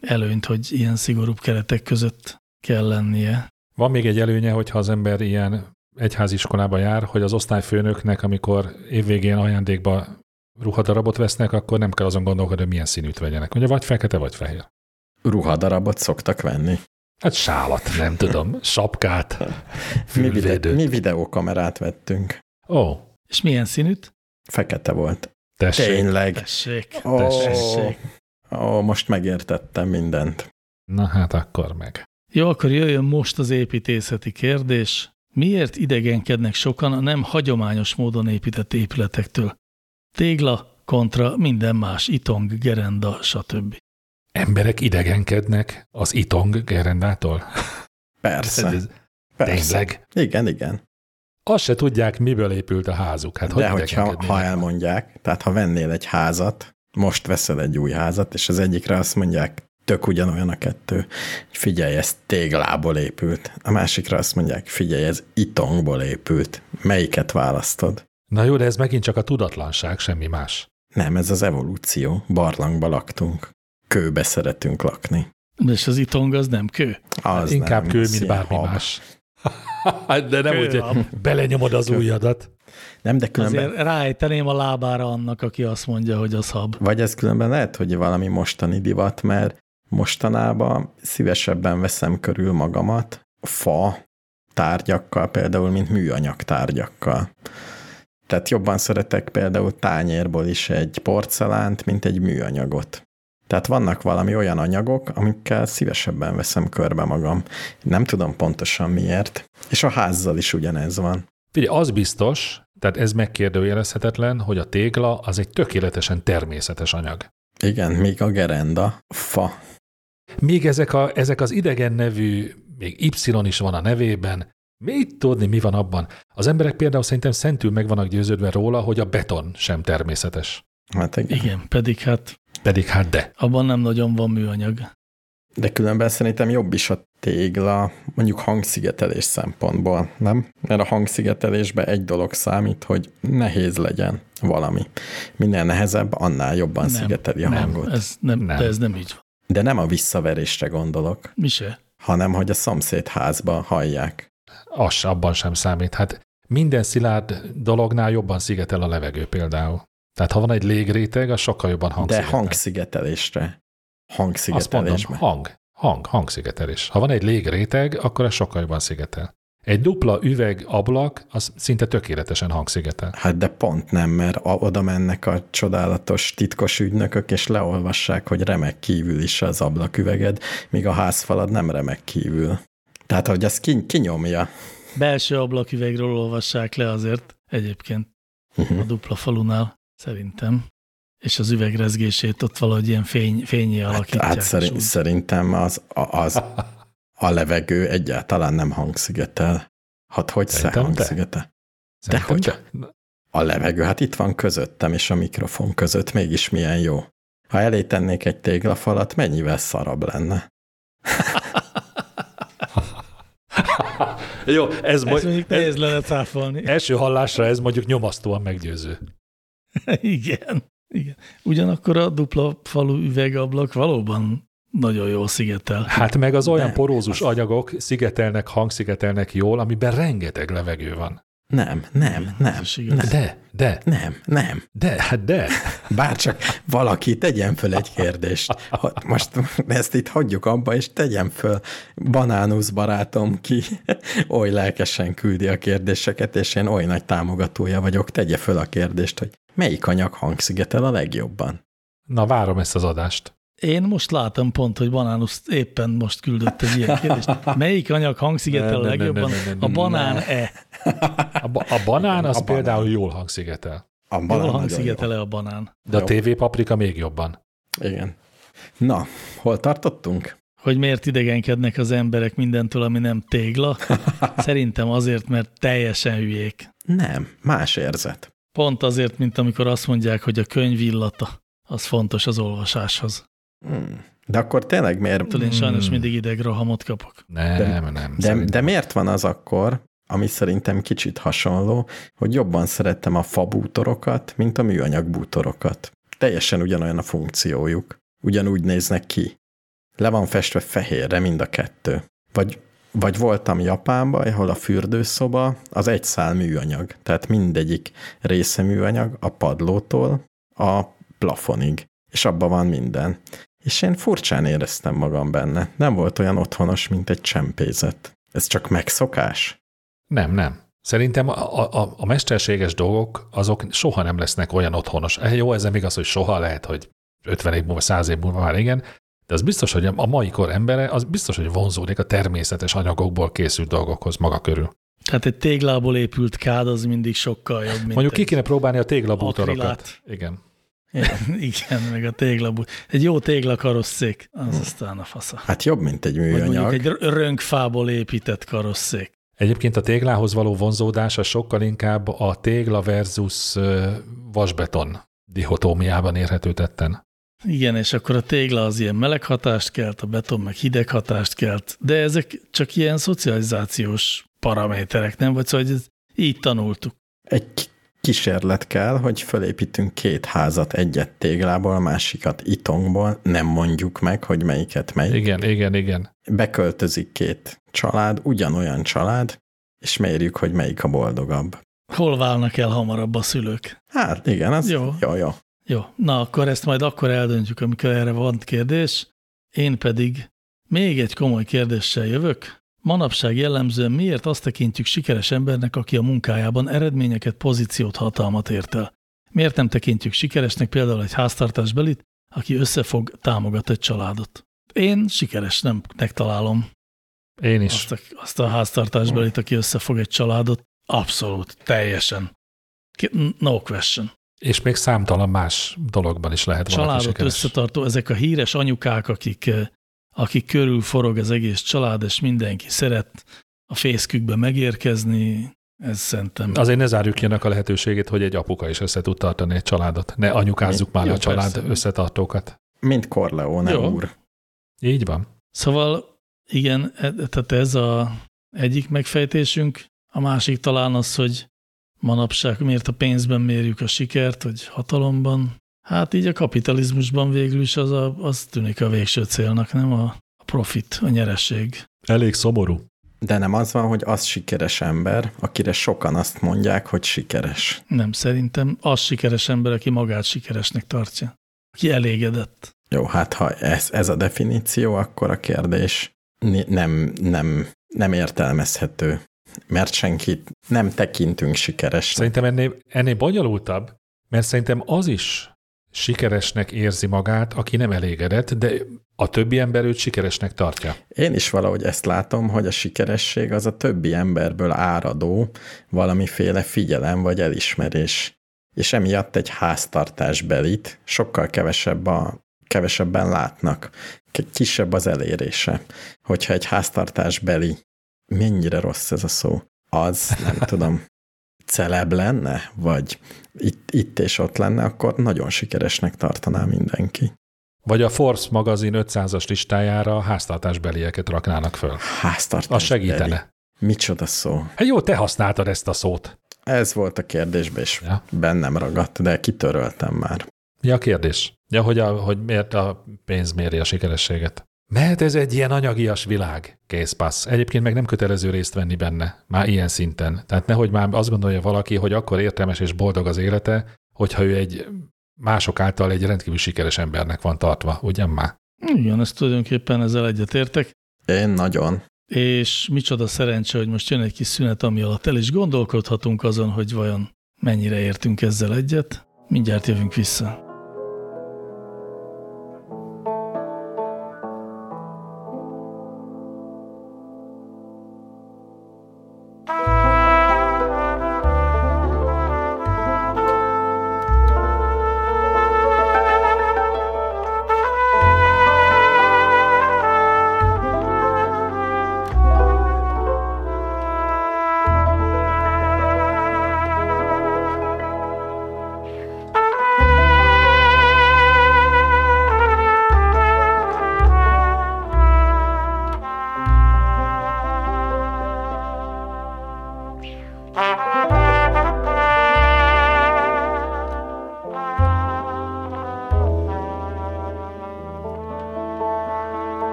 előnyt, hogy ilyen szigorúbb keretek között kell lennie. Van még egy előnye, hogyha az ember ilyen egyháziskolába jár, hogy az osztályfőnöknek, amikor évvégén ajándékba ruhadarabot vesznek, akkor nem kell azon gondolkodni, hogy milyen színűt vegyenek. Ugye vagy fekete, vagy fehér. Ruhadarabot szoktak venni. Hát sálat, nem tudom, sapkát, [LAUGHS] mi, vide- mi videókamerát vettünk. Ó. Oh. És milyen színűt? Fekete volt. Tessék. Tényleg. Tessék. Oh. Tessék. Ó, most megértettem mindent. Na hát akkor meg. Jó, akkor jöjjön most az építészeti kérdés. Miért idegenkednek sokan a nem hagyományos módon épített épületektől? Tégla, kontra minden más, itong, gerenda, stb. Emberek idegenkednek az itong gerendától? Persze. Ez, Persze. Tényleg? Igen, igen. Azt se tudják, miből épült a házuk. Hát De hogy hogyha ha elmondják, tehát ha vennél egy házat, most veszel egy új házat, és az egyikre azt mondják, tök ugyanolyan a kettő, figyelj, ez téglából épült. A másikra azt mondják, figyelj, ez itongból épült. Melyiket választod? Na jó, de ez megint csak a tudatlanság, semmi más. Nem, ez az evolúció. Barlangba laktunk. Kőbe szeretünk lakni. És az itong az nem kő. Az Inkább nem, kő, mint bármi hab. más. [LAUGHS] [LAUGHS] De nem Kő, úgy, hogy belenyomod az ujjadat. Nem, de különben... Azért ráejteném a lábára annak, aki azt mondja, hogy az hab. Vagy ez különben lehet, hogy valami mostani divat, mert mostanában szívesebben veszem körül magamat fa tárgyakkal, például, mint műanyag tárgyakkal. Tehát jobban szeretek például tányérból is egy porcelánt, mint egy műanyagot. Tehát vannak valami olyan anyagok, amikkel szívesebben veszem körbe magam. Nem tudom pontosan miért. És a házzal is ugyanez van. Figyelj, az biztos, tehát ez megkérdőjelezhetetlen, hogy a tégla az egy tökéletesen természetes anyag. Igen, még a gerenda, fa. Még ezek, a, ezek az idegen nevű, még Y is van a nevében, mit tudni, mi van abban? Az emberek például szerintem szentül meg vannak győződve róla, hogy a beton sem természetes. Hát igen. Igen, pedig hát Pedig hát de. abban nem nagyon van műanyag. De különben szerintem jobb is a tégla, mondjuk hangszigetelés szempontból, nem? Mert a hangszigetelésben egy dolog számít, hogy nehéz legyen valami. Minél nehezebb, annál jobban Nem, szigeteli a nem, hangot. Ez nem, Nem. De ez nem így van. De nem a visszaverésre gondolok, Mi se. hanem hogy a szomszéd házba hallják. Az abban sem számít. Hát minden szilárd dolognál jobban szigetel a levegő például. Tehát ha van egy légréteg, az sokkal jobban De hangszigetel. hangszigetelésre. Azt mondom, hang, hang, hangszigetelés. Ha van egy légréteg, akkor ez sokkal jobban szigetel. Egy dupla üveg ablak, az szinte tökéletesen hangszigetel. Hát de pont nem, mert a- oda mennek a csodálatos titkos ügynökök, és leolvassák, hogy remek kívül is az ablaküveged, míg a házfalad nem remek kívül. Tehát, hogy az ki, kinyomja. Belső ablaküvegről olvassák le azért egyébként a dupla falunál, szerintem. És az üvegrezgését ott valahogy ilyen fény, fényé Hát, alakítják. hát szerint, szerintem az, a- az a levegő egyáltalán nem hangszigetel. Hát hogy se de. hangszigetel? Szerintem hogy? A levegő, hát itt van közöttem és a mikrofon között, mégis milyen jó. Ha elé tennék egy téglafalat, mennyivel szarabb lenne? Jó, ez, Ezt majd, mondjuk ez nehéz lenne cáfolni. első hallásra ez mondjuk nyomasztóan meggyőző. [LAUGHS] Igen. Igen. Ugyanakkor a dupla falu üvegablak valóban nagyon jól szigetel. Hát meg az olyan De, porózus anyagok szigetelnek, hangszigetelnek jól, amiben rengeteg levegő van. Nem, nem, nem, nem, De, de, nem, nem. de, hát de. Bárcsak valaki tegyen föl egy kérdést. Most ezt itt hagyjuk abba, és tegyen föl Banánusz barátom, ki oly lelkesen küldi a kérdéseket, és én oly nagy támogatója vagyok, tegye föl a kérdést, hogy melyik anyag hangszigetel a legjobban? Na, várom ezt az adást. Én most látom pont, hogy Banánusz éppen most küldött egy ilyen kérdést. [LAUGHS] Melyik anyag hangszigetel Ne, a ne, ne, legjobban? ne, ne, ne, A ne. banán-e? A, ba- a banán az a banán. például jól hangszigetel, A Jól banán nagyon hangszigetel-e a banán? de a Jó. TV paprika még jobban. Igen. Na, hol tartottunk? Hogy miért idegenkednek az emberek mindentől, ami nem tégla? [LAUGHS] Szerintem azért, mert teljesen hülyék. Nem, más érzet. Pont azért, mint amikor azt mondják, hogy a könyv illata, az fontos az olvasáshoz. Hmm. De akkor tényleg miért, Tudod, én sajnos Hmm. mindig idegrohamot kapok. Nem, De- nem. de, szerintem. de miért van az akkor, ami szerintem kicsit hasonló, hogy jobban szerettem a fabútorokat, mint a műanyag bútorokat. Teljesen ugyanolyan a funkciójuk. Ugyanúgy néznek ki. Le van festve fehérre mind a kettő. Vagy, vagy voltam Japánban, ahol a fürdőszoba az egy szál műanyag. Tehát mindegyik része műanyag a padlótól a plafonig. És abban van minden. És én furcsán éreztem magam benne. Nem volt olyan otthonos, mint egy csempézet. Ez csak megszokás? Nem, nem. Szerintem a, a, a mesterséges dolgok, azok soha nem lesznek olyan otthonos. Eh, Jó, ez nem igaz, hogy soha lehet, hogy 50 év múlva, 100 év múlva már igen, de az biztos, hogy a mai kor embere, az biztos, hogy vonzódik a természetes anyagokból készült dolgokhoz maga körül. Tehát egy téglából épült kád az mindig sokkal jobb, mint Mondjuk ki kéne próbálni a téglabútorokat. akrilát. Igen. [LAUGHS] Igen, meg a téglabú. Egy jó téglakarosszék, az aztán a fasza. Hát jobb, mint egy Vagy műanyag. mondjuk egy rönkfából épített karosszék. Egyébként a téglához való vonzódás az sokkal inkább a tégla versus vasbeton dihotómiában érhető tetten. Igen, és akkor a tégla az ilyen meleg hatást kelt, a beton meg hideg hatást kelt, de ezek csak ilyen szocializációs paraméterek, nem? Vagy szóval hogy ez így tanultuk. Egy kísérlet kell, hogy fölépítünk két házat, egyet téglából, a másikat itongból, nem mondjuk meg, hogy melyiket melyik. Igen, igen, igen. Beköltözik két család, ugyanolyan család, és mérjük, hogy melyik a boldogabb. Hol válnak el hamarabb a szülők? Hát igen, az jó. jó, jó. Jó, na akkor ezt majd akkor eldöntjük, amikor erre van kérdés. Én pedig még egy komoly kérdéssel jövök. Manapság jellemzően miért azt tekintjük sikeres embernek, aki a munkájában eredményeket, pozíciót, hatalmat ért el? Miért nem tekintjük sikeresnek például egy háztartásbelit, aki összefog, támogat egy családot? Én sikeresnek találom. Én is. Azt a, azt a háztartásbelit, aki összefog egy családot. Abszolút, teljesen. No question. És még számtalan más dologban is lehet Családot valaki sikeres. összetartó, ezek a híres anyukák, akik akik körül forog az egész család, és mindenki szeret a fészkükbe megérkezni, ez szerintem... Azért ne zárjuk ki a lehetőségét, hogy egy apuka is össze tud tartani egy családot. Ne anyukázzuk már a család persze. összetartókat. Mint Corleone Jó. úr. Így van. Szóval igen, e, tehát ez a egyik megfejtésünk, a másik talán az, hogy manapság miért a pénzben mérjük a sikert, vagy hatalomban. Hát így a kapitalizmusban végül is az, a, az tűnik a végső célnak, nem a, a profit, a nyereség. Elég szomorú. De nem az van, hogy az sikeres ember, akire sokan azt mondják, hogy sikeres. Nem, szerintem az sikeres ember, aki magát sikeresnek tartja. Aki elégedett. Jó, hát ha ez, ez a definíció, akkor a kérdés nem, nem, nem értelmezhető, mert senkit nem tekintünk sikeresnek. Szerintem ennél, ennél bonyolultabb, mert szerintem az is sikeresnek érzi magát, aki nem elégedett, de a többi ember őt sikeresnek tartja. Én is valahogy ezt látom, hogy a sikeresség az a többi emberből áradó valamiféle figyelem vagy elismerés. És emiatt egy háztartásbelit sokkal kevesebb a, kevesebben látnak. Kisebb az elérése. Hogyha egy háztartásbeli, mennyire rossz ez a szó, az, nem [LAUGHS] tudom, celeb lenne, vagy itt, itt és ott lenne, akkor nagyon sikeresnek tartaná mindenki. Vagy a Force magazin 500-as listájára háztartásbelieket raknának föl. Háztartás. Az segítene. Beli. Micsoda szó? Hát jó, te használtad ezt a szót. Ez volt a kérdésben, és ja. bennem ragadt, de kitöröltem már. Ja, a kérdés. Ja, hogy, a, hogy miért a pénz méri a sikerességet. Mert ez egy ilyen anyagias világ, készpassz. Egyébként meg nem kötelező részt venni benne, már ilyen szinten. Tehát nehogy már azt gondolja valaki, hogy akkor értelmes és boldog az élete, hogyha ő egy mások által egy rendkívül sikeres embernek van tartva, ugyan már? Igen, ezt tulajdonképpen ezzel egyetértek. Én nagyon. És micsoda szerencse, hogy most jön egy kis szünet, ami alatt el is gondolkodhatunk azon, hogy vajon mennyire értünk ezzel egyet. Mindjárt jövünk vissza.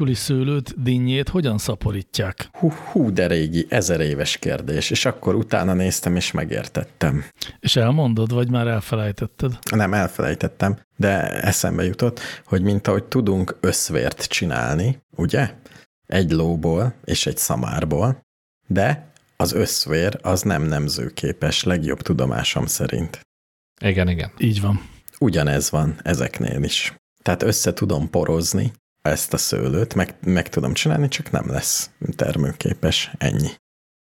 Nélküli szőlőt, dinnyét hogyan szaporítják? Hú, hú, de régi, ezer éves kérdés, és akkor utána néztem, és megértettem. És elmondod, vagy már elfelejtetted? Nem, elfelejtettem, de eszembe jutott, hogy mint ahogy tudunk összvért csinálni, ugye? Egy lóból és egy szamárból, de az összvér az nem nemzőképes, legjobb tudomásom szerint. Igen, igen. Így van. Ugyanez van ezeknél is. Tehát össze tudom porozni ezt a szőlőt, meg, meg tudom csinálni, csak nem lesz termőképes. Ennyi.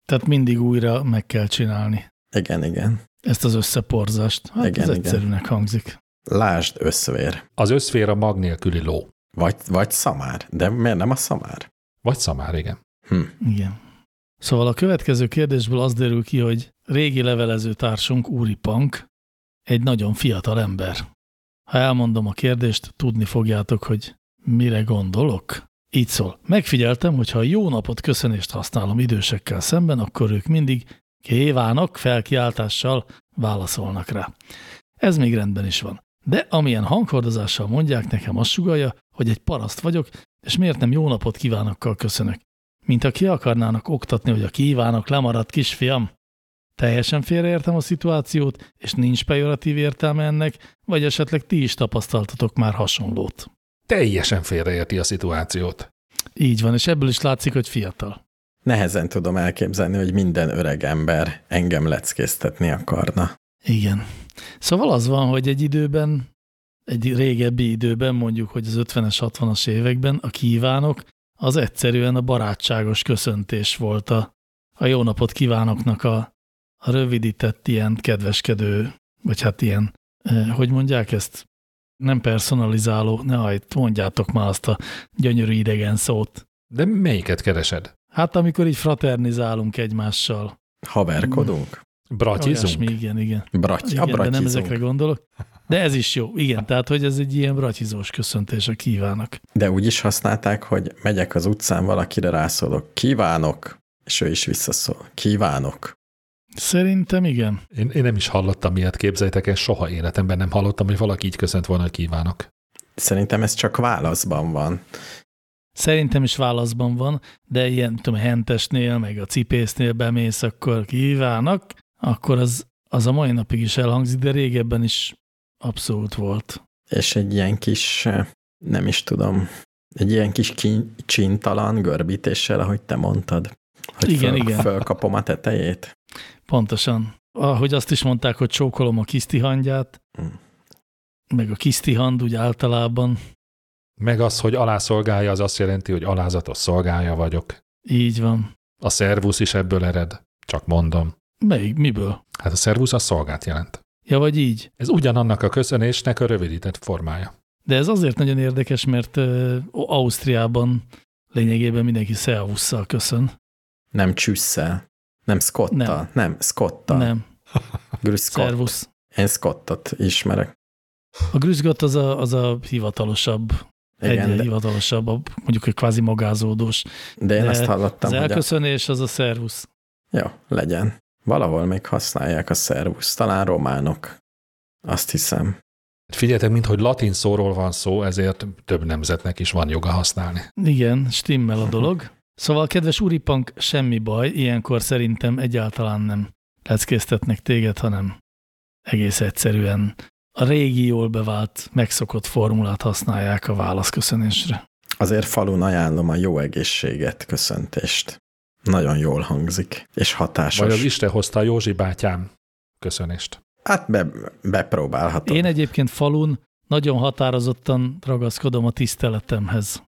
Tehát mindig újra meg kell csinálni Igen, igen. ezt az összeporzást. Hát Igen, ez igen. egyszerűnek hangzik. Lásd összvér. Az összfér a mag nélküli ló. Vagy, vagy szamár. De miért nem a szamár? Vagy szamár, igen. Hm. Igen. Szóval a következő kérdésből az derül ki, hogy régi levelező társunk Úri Pank egy nagyon fiatal ember. Ha elmondom a kérdést, tudni fogjátok, hogy mire gondolok. Így szól. Megfigyeltem, hogy ha jó napot köszönést használom idősekkel szemben, akkor ők mindig kívánok felkiáltással válaszolnak rá. Ez még rendben is van. De amilyen hanghordozással mondják, nekem azt sugalja, hogy egy paraszt vagyok, és miért nem jó napot kívánokkal köszönök. Mint ha ki akarnának oktatni, hogy a kívánok lemaradt kisfiam. Teljesen félreértem a szituációt, és nincs pejoratív értelme ennek, vagy esetleg ti is tapasztaltatok már hasonlót. Teljesen félreérti a szituációt. Így van, és ebből is látszik, hogy fiatal. Nehezen tudom elképzelni, hogy minden öreg ember engem leckéztetni akarna. Igen. Szóval az van, hogy egy időben, egy régebbi időben, mondjuk, hogy az 50-es, 60-as években a kívánok, az egyszerűen a barátságos köszöntés volt a, a jó napot kívánoknak a, a rövidített ilyen kedveskedő, vagy hát ilyen, eh, hogy mondják ezt, nem personalizáló, ne hajt, mondjátok már azt a gyönyörű idegen szót. De melyiket keresed? Hát amikor így fraternizálunk egymással. Haverkodunk? Bratizunk? Olyasmi, igen, igen. Braty, Igen, de nem bratyizunk. ezekre gondolok. De ez is jó. Igen, tehát, hogy ez egy ilyen bratyizós köszöntés a kívánok. De úgy is használták, hogy megyek az utcán, valakire rászólok, kívánok, és ő is visszaszól, kívánok. Szerintem igen. Én, én nem is hallottam ilyet, képzeljétek el, soha életemben nem hallottam, hogy valaki így köszönt volna, hogy kívánok. Szerintem ez csak válaszban van. Szerintem is válaszban van, de ilyen, tudom, hentesnél, meg a cipésznél bemész, akkor kívánok, akkor az, az a mai napig is elhangzik, de régebben is abszolút volt. És egy ilyen kis, eh, nem is tudom, egy ilyen kis csintalan görbítéssel, ahogy te mondtad. Hogy Igen, föl, igen. Fölkapom a tetejét. Pontosan. Ahogy azt is mondták, hogy csókolom a kisztihangyát, Mm. meg a kisztihand úgy általában. Meg az, hogy alászolgálja, az azt jelenti, hogy alázatos szolgálja vagyok. Így van. A szervusz is ebből ered. Csak mondom. Melyik? Miből? Hát a szervusz a szolgát jelent. Ja, vagy így. Ez ugyanannak a köszönésnek a rövidített formája. De ez azért nagyon érdekes, mert uh, Ausztriában lényegében mindenki szervusszal köszön. Nem csüsszel. Nem Scottal. Nem. Nem, nem Scottal. Nem, Grüß Scott. szervusz. Én Scottot ismerek. A grüzgott az a, az a hivatalosabb, Igen, egyre de, hivatalosabb, a- mondjuk egy kvázi magázódós. de én de azt Az hallottam, hogy a, elköszönés az a szervusz. jó, legyen. Valahol még használják a szervusz, talán románok. Azt hiszem. Figyeljetek, minthogy latin szóról van szó, ezért több nemzetnek is van joga használni. Igen, stimmel a dolog. Szóval, kedves úripank, semmi baj, ilyenkor szerintem egyáltalán nem leckéztetnek téged, hanem egész egyszerűen a régi jól bevált, megszokott formulát használják a válaszköszönésre. Azért falun ajánlom a jó egészséget köszöntést. Nagyon jól hangzik, és hatásos. Vagy az Isten hozta a Józsi bátyám köszönést. Hát be, bepróbálhatod. Én egyébként falun nagyon határozottan ragaszkodom a tiszteletemhez,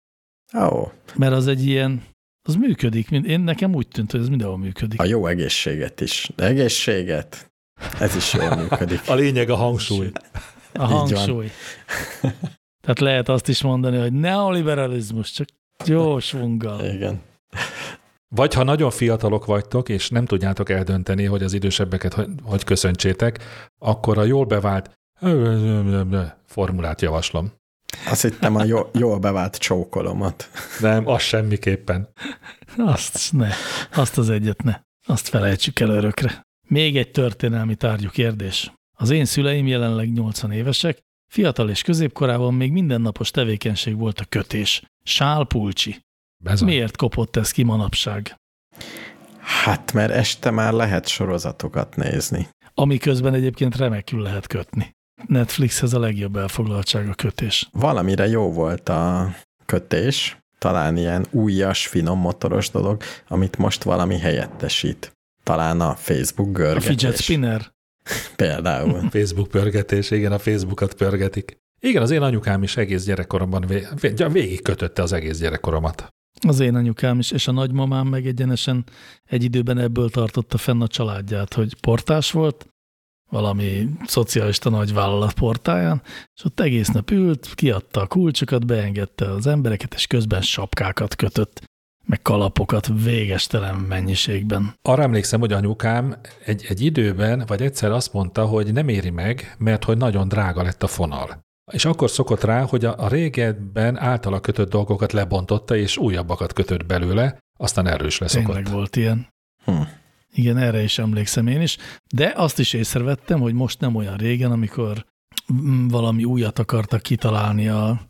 Ó, mert az egy ilyen, az működik. Én nekem úgy tűnt, hogy ez mindenhol működik. a jó egészséget is. De egészséget, ez is jól működik. [LAUGHS] A lényeg a hangsúly. A hangsúly. Tehát lehet azt is mondani, hogy neoliberalizmus, csak jó svunggal. Igen. Vagy ha nagyon fiatalok vagytok, és nem tudjátok eldönteni, hogy az idősebbeket hogy, hogy köszöntsétek, akkor a jól bevált formulát javaslom. Azt hittem a jó, jól bevált csókolomat. Nem, az semmiképpen. Azt ne, azt az egyet ne. Azt felejtsük el örökre. Még egy történelmi tárgyú kérdés. Az én szüleim jelenleg 80 évesek, Fiatal és középkorában még mindennapos tevékenység volt a kötés. Sálpulcsi. Bezony. Miért kopott ez ki manapság? Hát, mert este már lehet sorozatokat nézni. Ami közben egyébként remekül lehet kötni. Netflixhez a legjobb elfoglaltság a kötés. Valamire jó volt a kötés, talán ilyen újas, finom motoros dolog, amit most valami helyettesít. Talán a Facebook A görgetés. fidget spinner. Például. [LAUGHS] Facebook pörgetés, igen, a Facebookot pörgetik. Igen, az én anyukám is egész gyerekkoromban vé- vé- végig kötötte az egész gyerekkoromat. Az én anyukám is, és a nagymamám meg egyenesen egy időben ebből tartotta fenn a családját, hogy portás volt, valami szocialista nagyvállalat portáján, és ott egész nap ült, kiadta a kulcsokat, beengedte az embereket, és közben sapkákat kötött, meg kalapokat végestelen mennyiségben. Arra emlékszem, hogy anyukám egy, egy időben, vagy egyszer azt mondta, hogy nem éri meg, mert hogy nagyon drága lett a fonal. És akkor szokott rá, hogy a, a régebben általa kötött dolgokat lebontotta, és újabbakat kötött belőle, aztán erős leszokott. Tényleg volt ilyen. Hm. Igen, erre is emlékszem én is, de azt is észrevettem, hogy most nem olyan régen, amikor valami újat akartak kitalálni a,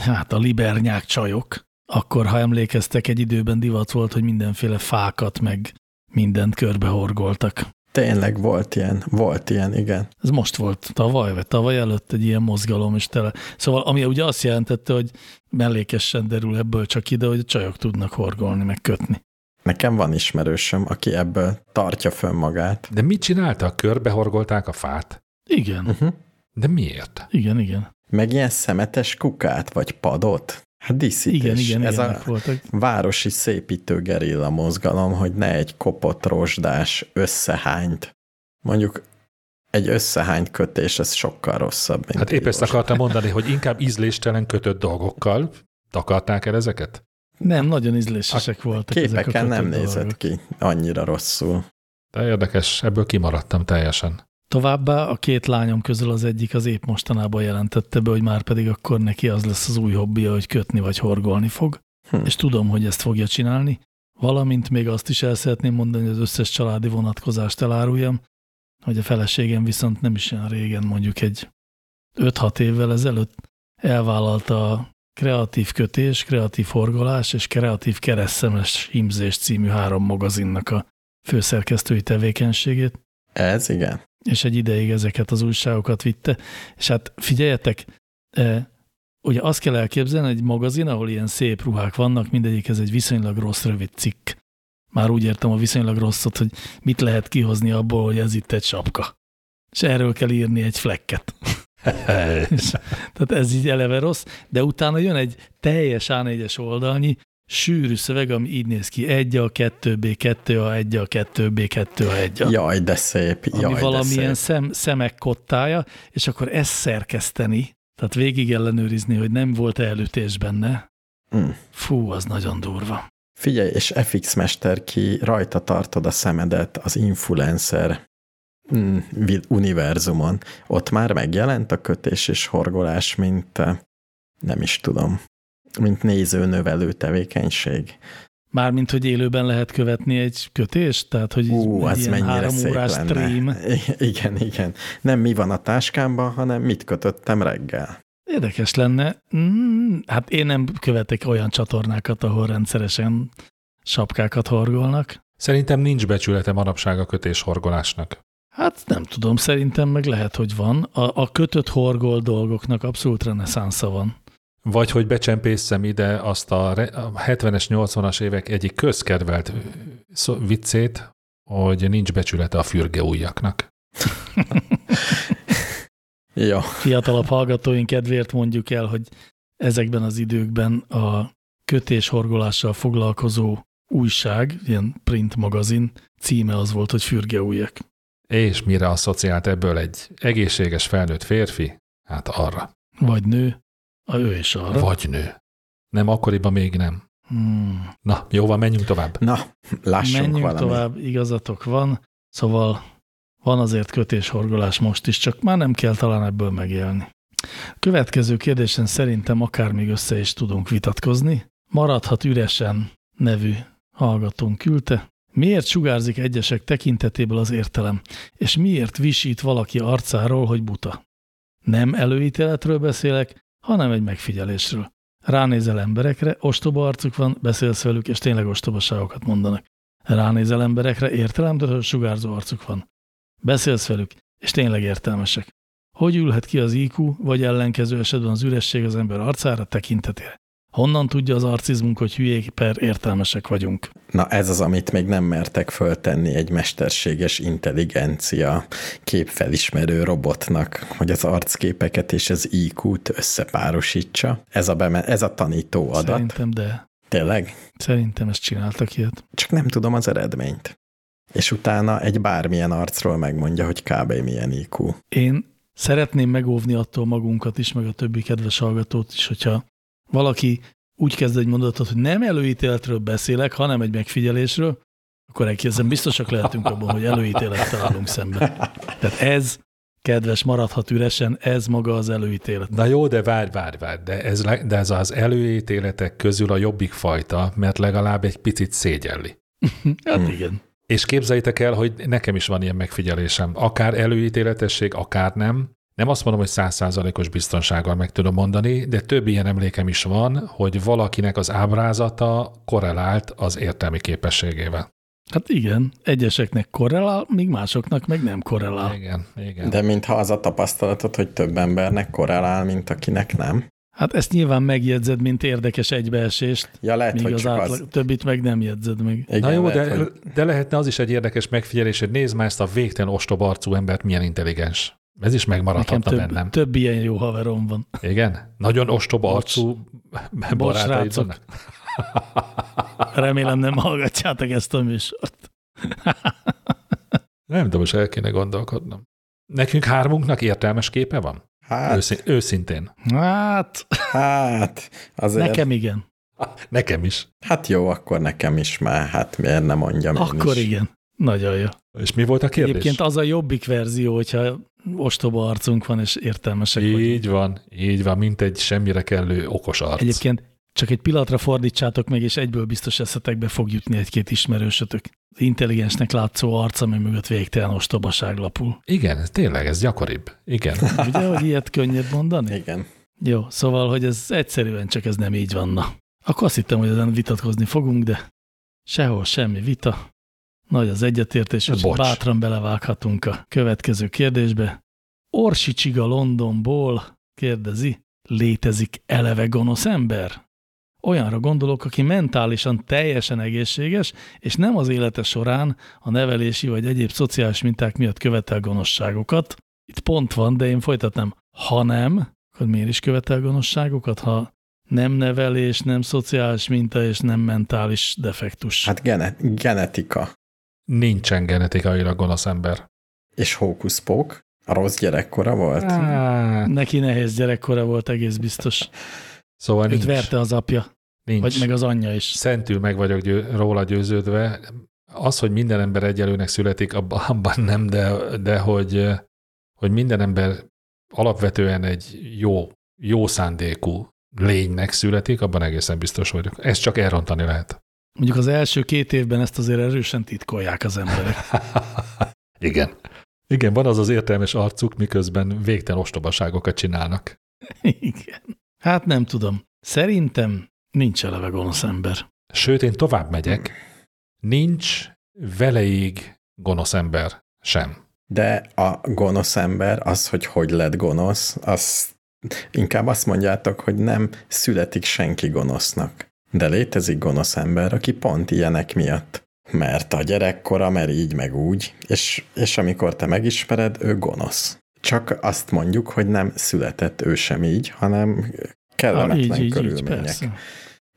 hát a libernyák csajok, akkor, ha emlékeztek, egy időben divat volt, hogy mindenféle fákat, meg mindent körbehorgoltak. Tényleg volt ilyen, volt ilyen, igen. Ez most volt tavaly, vagy tavaly előtt egy ilyen mozgalom is tele. Szóval, ami ugye azt jelentette, hogy mellékesen derül ebből csak ide, hogy a csajok tudnak horgolni, meg kötni. Nekem van ismerősöm, aki ebből tartja fönn magát. De mit csináltak? Körbehorgolták a fát? Igen, Uh-huh. De miért? igen, igen. Meg ilyen szemetes kukát, vagy padot. Hát díszítés. Igen, igen, Ez ilyenek a voltak. városi szépítő gerilla mozgalom, hogy ne egy kopott rozsdás összehányt. Mondjuk egy összehányt kötés, ez sokkal rosszabb, mint Hát épp ezt akartam mondani, hogy inkább ízléstelen kötött dolgokkal takarták el ezeket? Nem, nagyon ízlésesek voltak ezek a Képeken nem kötött nézett dolgok. ki annyira rosszul. De érdekes, ebből kimaradtam teljesen. Továbbá a két lányom közül az egyik az épp mostanában jelentette be, hogy már pedig akkor neki az lesz az új hobbija, hogy kötni vagy horgolni fog, Hm. és tudom, hogy ezt fogja csinálni, valamint még azt is el szeretném mondani, hogy az összes családi vonatkozást eláruljam, hogy a feleségem viszont nem is olyan régen, mondjuk egy 5-6 évvel ezelőtt elvállalta a Kreatív Kötés, Kreatív Horgolás és Kreatív Keresztemes Himzés című három magazinnak a főszerkesztői tevékenységét, Ez igen. és egy ideig ezeket az újságokat vitte. És hát figyeljetek, e, ugye azt kell elképzelni, egy magazin, ahol ilyen szép ruhák vannak, mindegyik ez egy viszonylag rossz rövid cikk. Már úgy értem a viszonylag rosszat, hogy mit lehet kihozni abból, hogy ez itt egy sapka. És erről kell írni egy flekket. [LAUGHS] Tehát ez így eleve rossz, de utána jön egy teljes A4-es oldalnyi, sűrű szöveg, ami így néz ki. 1 a 2B, 2 a 1 a 2B, 2 a 1 a Jaj, de szép. ami Jaj, de valamilyen szép. szem, szemek kottája, és akkor ezt szerkeszteni, tehát végig ellenőrizni, hogy nem volt elütés benne. Mm. Fú, az nagyon durva. Figyelj, és FX Mester ki rajta tartod a szemedet az influencer univerzumon. Ott már megjelent a kötés és horgolás, mint nem is tudom, mint nézőnövelő tevékenység. Mármint, hogy élőben lehet követni egy kötést, tehát, hogy Ú, egy az ilyen mennyire három szép órás lenne. stream. Igen, igen. Nem mi van a táskámban, hanem mit kötöttem reggel. Érdekes lenne. Mm, hát én nem követek olyan csatornákat, ahol rendszeresen sapkákat horgolnak. Szerintem nincs becsülete manapság a kötés horgolásnak. Hát nem tudom, szerintem meg lehet, hogy van. A, a kötött horgol dolgoknak abszolút reneszánsza van. Vagy hogy becsempészem ide azt a re- a 70-es, 80-as évek egyik közkedvelt viccét, hogy nincs becsülete a fürge ujjaknak. [LAUGHS] Jó, fiatalabb hallgatóink kedvéért mondjuk el, hogy ezekben az időkben a kötéshorgolással foglalkozó újság, ilyen print magazin címe az volt, hogy Fürge ujjak. És mire asszociált ebből egy egészséges felnőtt férfi? Hát arra. Vagy nő, a ő is arra. Vagy nő. Nem, akkoriban még nem. Hmm. Na, jó van, menjünk tovább. na, lássunk Menjünk valami. tovább, igazatok van. Szóval van azért kötéshorgolás most is, csak már nem kell talán ebből megélni. Következő kérdésen szerintem akár még össze is tudunk vitatkozni. Maradhat üresen nevű hallgatónk küldte. Miért sugárzik egyesek tekintetéből az értelem, és miért visít valaki arcáról, hogy buta? Nem előítéletről beszélek, hanem egy megfigyelésről. Ránézel emberekre, ostoba arcuk van, beszélsz velük, és tényleg ostobaságokat mondanak. Ránézel emberekre, értelemtől sugárzó arcuk van. Beszélsz velük, és tényleg értelmesek. Hogy ülhet ki az IQ, vagy ellenkező esetben az üresség az ember arcára tekintetére? Honnan tudja az arcizmunk, hogy hülyék per értelmesek vagyunk? Na ez az, amit még nem mertek föltenni egy mesterséges intelligencia képfelismerő robotnak, hogy az arcképeket és az IQ-t összepárosítsa. Ez a, beme- ez a tanító adat. Szerintem, de. Tényleg? Szerintem ezt csináltak ilyet. Csak nem tudom az eredményt. És utána egy bármilyen arcról megmondja, hogy kb. milyen IQ. Én szeretném megóvni attól magunkat is, meg a többi kedves hallgatót is, hogyha valaki úgy kezd egy mondatot, hogy nem előítéletről beszélek, hanem egy megfigyelésről, akkor elkézem biztosak lehetünk abban, hogy előítélettel állunk szemben. Tehát ez, kedves, maradhat üresen, ez maga az előítélet. Na jó, de várj, várj, várj, de ez, de ez az előítéletek közül a jobbik fajta, mert legalább egy picit szégyelli. [LAUGHS] hát igen. És képzeljétek el, hogy nekem is van ilyen megfigyelésem. Akár előítéletesség, akár nem. Nem azt mondom, hogy százszázalékos biztonsággal meg tudom mondani, de több ilyen emlékem is van, hogy valakinek az ábrázata korrelált az értelmi képességével. Hát igen, egyeseknek korrelál, míg másoknak meg nem korrelál. Igen, igen. De mintha az a tapasztalatod, hogy több embernek korrelál, mint akinek nem. Hát ezt nyilván megjegyzed, mint érdekes egybeesést, Ja, lehet, míg hogy az csak átlag, az... többit meg nem jegyzed meg. Igen, Na jó, lehet, de, hogy... de lehetne az is egy érdekes megfigyelés, hogy nézd már ezt a végtelen ostoba arcú embert, milyen intelligens. Ez is Nekem megmaradhatna több, bennem. több ilyen jó haverom van. Igen? Nagyon ostoba Bocs. arcú barátaid vannak? Remélem nem hallgatjátok ezt a műsort. [LAUGHS] Nem tudom, most el kéne gondolkodnom. Nekünk hármunknak értelmes képe van? Hát, Őszin, őszintén. Hát, hát, azért... nekem igen. [LAUGHS] Nekem is. Hát jó, akkor nekem is már, hát miért nem mondjam én Akkor is. igen. Nagyon jó. És mi volt a kérdés? Egyébként az a jobbik verzió, hogyha ostoba arcunk van, és értelmesek vagyunk. Így van, így van, mint egy semmire kellő okos arc. Egyébként csak egy pillanatra fordítsátok meg, és egyből biztos eszetekbe fog jutni egy-két ismerősötök. Az intelligensnek látszó arca, ami mögött végtelen ostobaság lapul. Igen, tényleg, ez gyakoribb. Igen. [LAUGHS] Ugye, hogy ilyet könnyed mondani? Igen. Jó, szóval, hogy ez egyszerűen csak ez nem így vanna. Akkor azt hittem, hogy ezen vitatkozni fogunk, de sehol semmi vita. Nagy az egyetértés, és Bocs. bátran belevághatunk a következő kérdésbe. Orsi Csiga Londonból kérdezi, létezik eleve gonosz ember? Olyanra gondolok, aki mentálisan teljesen egészséges, és nem az élete során a nevelési vagy egyéb szociális minták miatt követel gonoszságokat. Itt pont van, de én folytatnám. Ha nem, akkor miért is követel gonoszságokat, ha nem nevelés, nem szociális minta és nem mentális defektus? Hát gene- genetika Nincsen genetikailag gonosz ember. és hókuszpók. A rossz gyerekkora volt? Hát, Neki nehéz gyerekkora volt, egész biztos. szóval Őt nincs. verte az apja, nincs. vagy meg az anyja is. Szentül meg vagyok győ, róla győződve. Az, hogy minden ember egyelőnek születik, abban, abban nem, de, de hogy, hogy minden ember alapvetően egy jó, jó szándékú lénynek születik, abban egészen biztos vagyok. Ezt csak elrontani lehet. Mondjuk az első két évben ezt azért erősen titkolják az emberek. [LAUGHS] Igen. Igen, van az az értelmes arcuk, miközben végtelen ostobaságokat csinálnak. Igen. Hát nem tudom. Szerintem nincs eleve gonosz ember. Sőt, én tovább megyek. Nincs veleig gonosz ember sem. De a gonosz ember, az, hogy hogy lett gonosz, az inkább azt mondjátok, hogy nem születik senki gonosznak. De létezik gonosz ember, aki pont ilyenek miatt. Mert a gyerekkora, mert így meg úgy, és, és amikor te megismered, ő gonosz. Csak azt mondjuk, hogy nem született ő sem így, hanem kellemetlen így, így, így, körülmények. persze.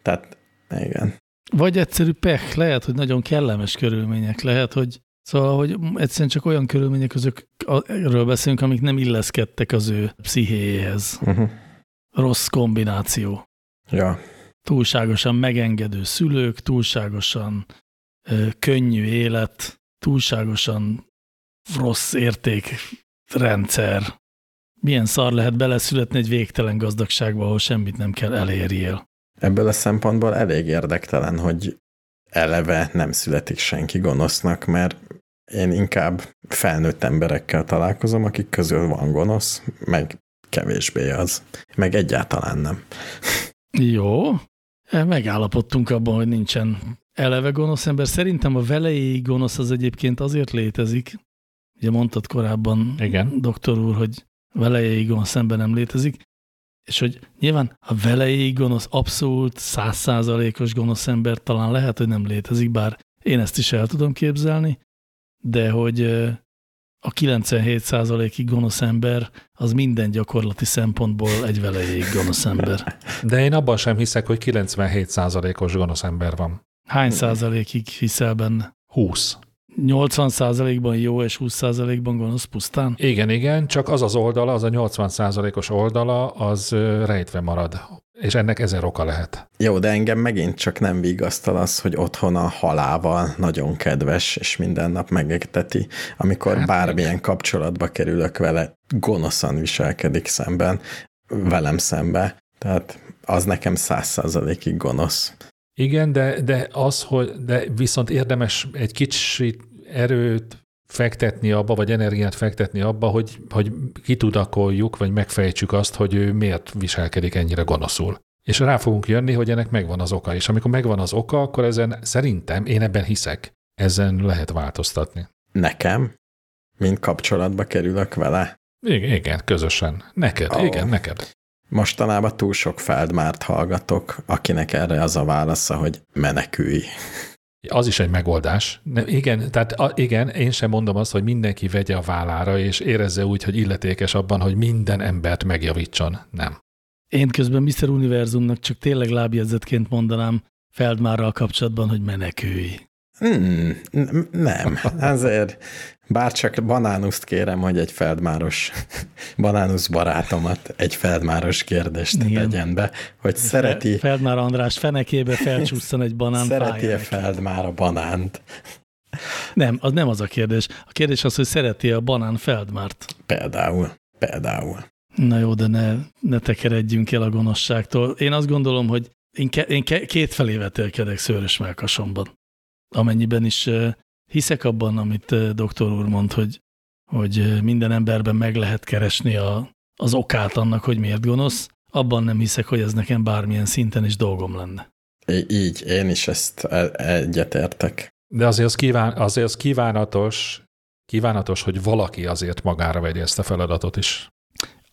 Tehát igen. Vagy egyszerű pech, lehet, hogy nagyon kellemes körülmények, lehet, hogy Szóval, hogy egyszerűen csak olyan körülmények között erről beszélünk, amik nem illeszkedtek az ő pszichéjéhez. Uh-huh. Rossz kombináció. Ja, Túlságosan megengedő szülők, túlságosan ö, könnyű élet, túlságosan rossz értékrendszer. Milyen szar lehet beleszületni egy végtelen gazdagságba, ahol semmit nem kell elérjél. ebből a szempontból elég érdektelen, hogy eleve nem születik senki gonosznak, mert én inkább felnőtt emberekkel találkozom, akik közül van gonosz, meg kevésbé az. Meg egyáltalán nem. Jó, megállapodtunk abban, hogy nincsen eleve gonosz ember. Szerintem a velejéig gonosz az egyébként azért létezik, ugye mondtad korábban, Igen. doktor úr, hogy velejéig gonosz ember nem létezik, és hogy nyilván a velejéig gonosz, abszolút százszázalékos gonosz ember talán lehet, hogy nem létezik, bár én ezt is el tudom képzelni, de hogy a 97%-ig gonosz ember az minden gyakorlati szempontból egy velejéig gonosz ember. De én abban sem hiszek, hogy 97%-os gonosz ember van. Hány százalékig hiszel benne? 20. 80 százalékban jó és 20 százalékban gonosz pusztán? Igen, igen, csak az az oldala, az a 80%-os oldala, az rejtve marad. És ennek ezer oka lehet. Jó, de engem megint csak nem vigasztal az, hogy otthon a halával nagyon kedves, és minden nap megegteti, amikor hát bármilyen kapcsolatba kerülök vele, gonoszan viselkedik szemben, velem szembe. Tehát az nekem száz százalékig gonosz. Igen, de, de az, hogy de viszont érdemes egy kicsit erőt fektetni abba, vagy energiát fektetni abba, hogy, hogy kitudakoljuk, vagy megfejtsük azt, hogy ő miért viselkedik ennyire gonoszul. És rá fogunk jönni, hogy ennek megvan az oka. És amikor megvan az oka, akkor ezen szerintem, én ebben hiszek, ezen lehet változtatni. Nekem, mint kapcsolatba kerülök vele. Igen, igen közösen. Neked, oh. igen, neked. Mostanában túl sok Feldmárt hallgatok, akinek erre az a válasza, hogy menekülj. Az is egy megoldás. Nem, igen, tehát a, igen, én sem mondom azt, hogy mindenki vegye a vállára, és érezze úgy, hogy illetékes abban, hogy minden embert megjavítson. Nem. Én közben Mr. Univerzumnak csak tényleg lábjegyzetként mondanám Feldmárral kapcsolatban, hogy menekülj. N- nem, azért bárcsak banánuszt kérem, hogy egy feldmáros, banánusz barátomat egy feldmáros kérdést Igen. tegyen be, hogy szereti, Feldmár András fenekébe [LAUGHS] felcsúszson egy banán szereti-e. Feldmár a banánt? Nem, az nem az a kérdés. A kérdés az, hogy szereti a banán Feldmárt. Például, például. Na jó, de ne, ne tekeredjünk el a gonoszságtól. Én azt gondolom, hogy én, ke, én ke, kétfelé vetélkedek szőrös melkasomban. Amennyiben is hiszek abban, amit doktor úr mond, hogy, hogy minden emberben meg lehet keresni a, az okát annak, hogy miért gonosz, abban nem hiszek, hogy ez nekem bármilyen szinten is dolgom lenne. Í- így, én is ezt e- egyetértek. De azért az, kíván, azért az kívánatos, kívánatos, hogy valaki azért magára vegye ezt a feladatot is.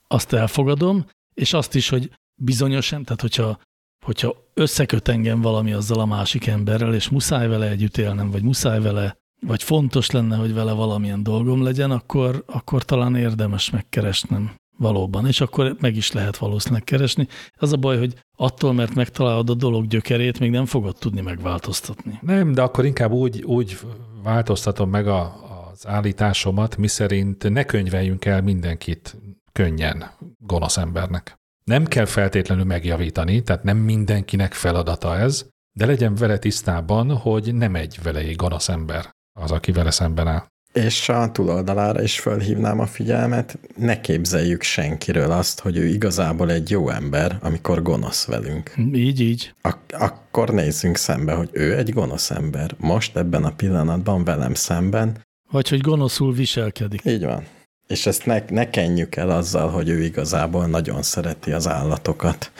Azt elfogadom, és azt is, hogy bizonyosan, tehát hogyha, hogyha összeköt engem valami azzal a másik emberrel, és muszáj vele együtt élnem, vagy muszáj vele, vagy fontos lenne, hogy vele valamilyen dolgom legyen, akkor, akkor talán érdemes megkeresnem valóban, és akkor meg is lehet valószínűleg keresni. Az a baj, hogy attól, mert megtalálod a dolog gyökerét, még nem fogod tudni megváltoztatni. Nem, de akkor inkább úgy, úgy változtatom meg a, az állításomat, miszerint ne könyveljünk el mindenkit könnyen gonosz embernek. Nem kell feltétlenül megjavítani, tehát nem mindenkinek feladata ez, de legyen vele tisztában, hogy nem egy velei gonosz ember az, aki vele szemben áll. És a túloldalára is felhívnám a figyelmet, ne képzeljük senkiről azt, hogy ő igazából egy jó ember, amikor gonosz velünk. Így, így. Ak- akkor nézzünk szembe, hogy ő egy gonosz ember. Most ebben a pillanatban velem szemben. Vagy hogy gonoszul viselkedik. Így van. És ezt ne, ne kenjük el azzal, hogy ő igazából nagyon szereti az állatokat.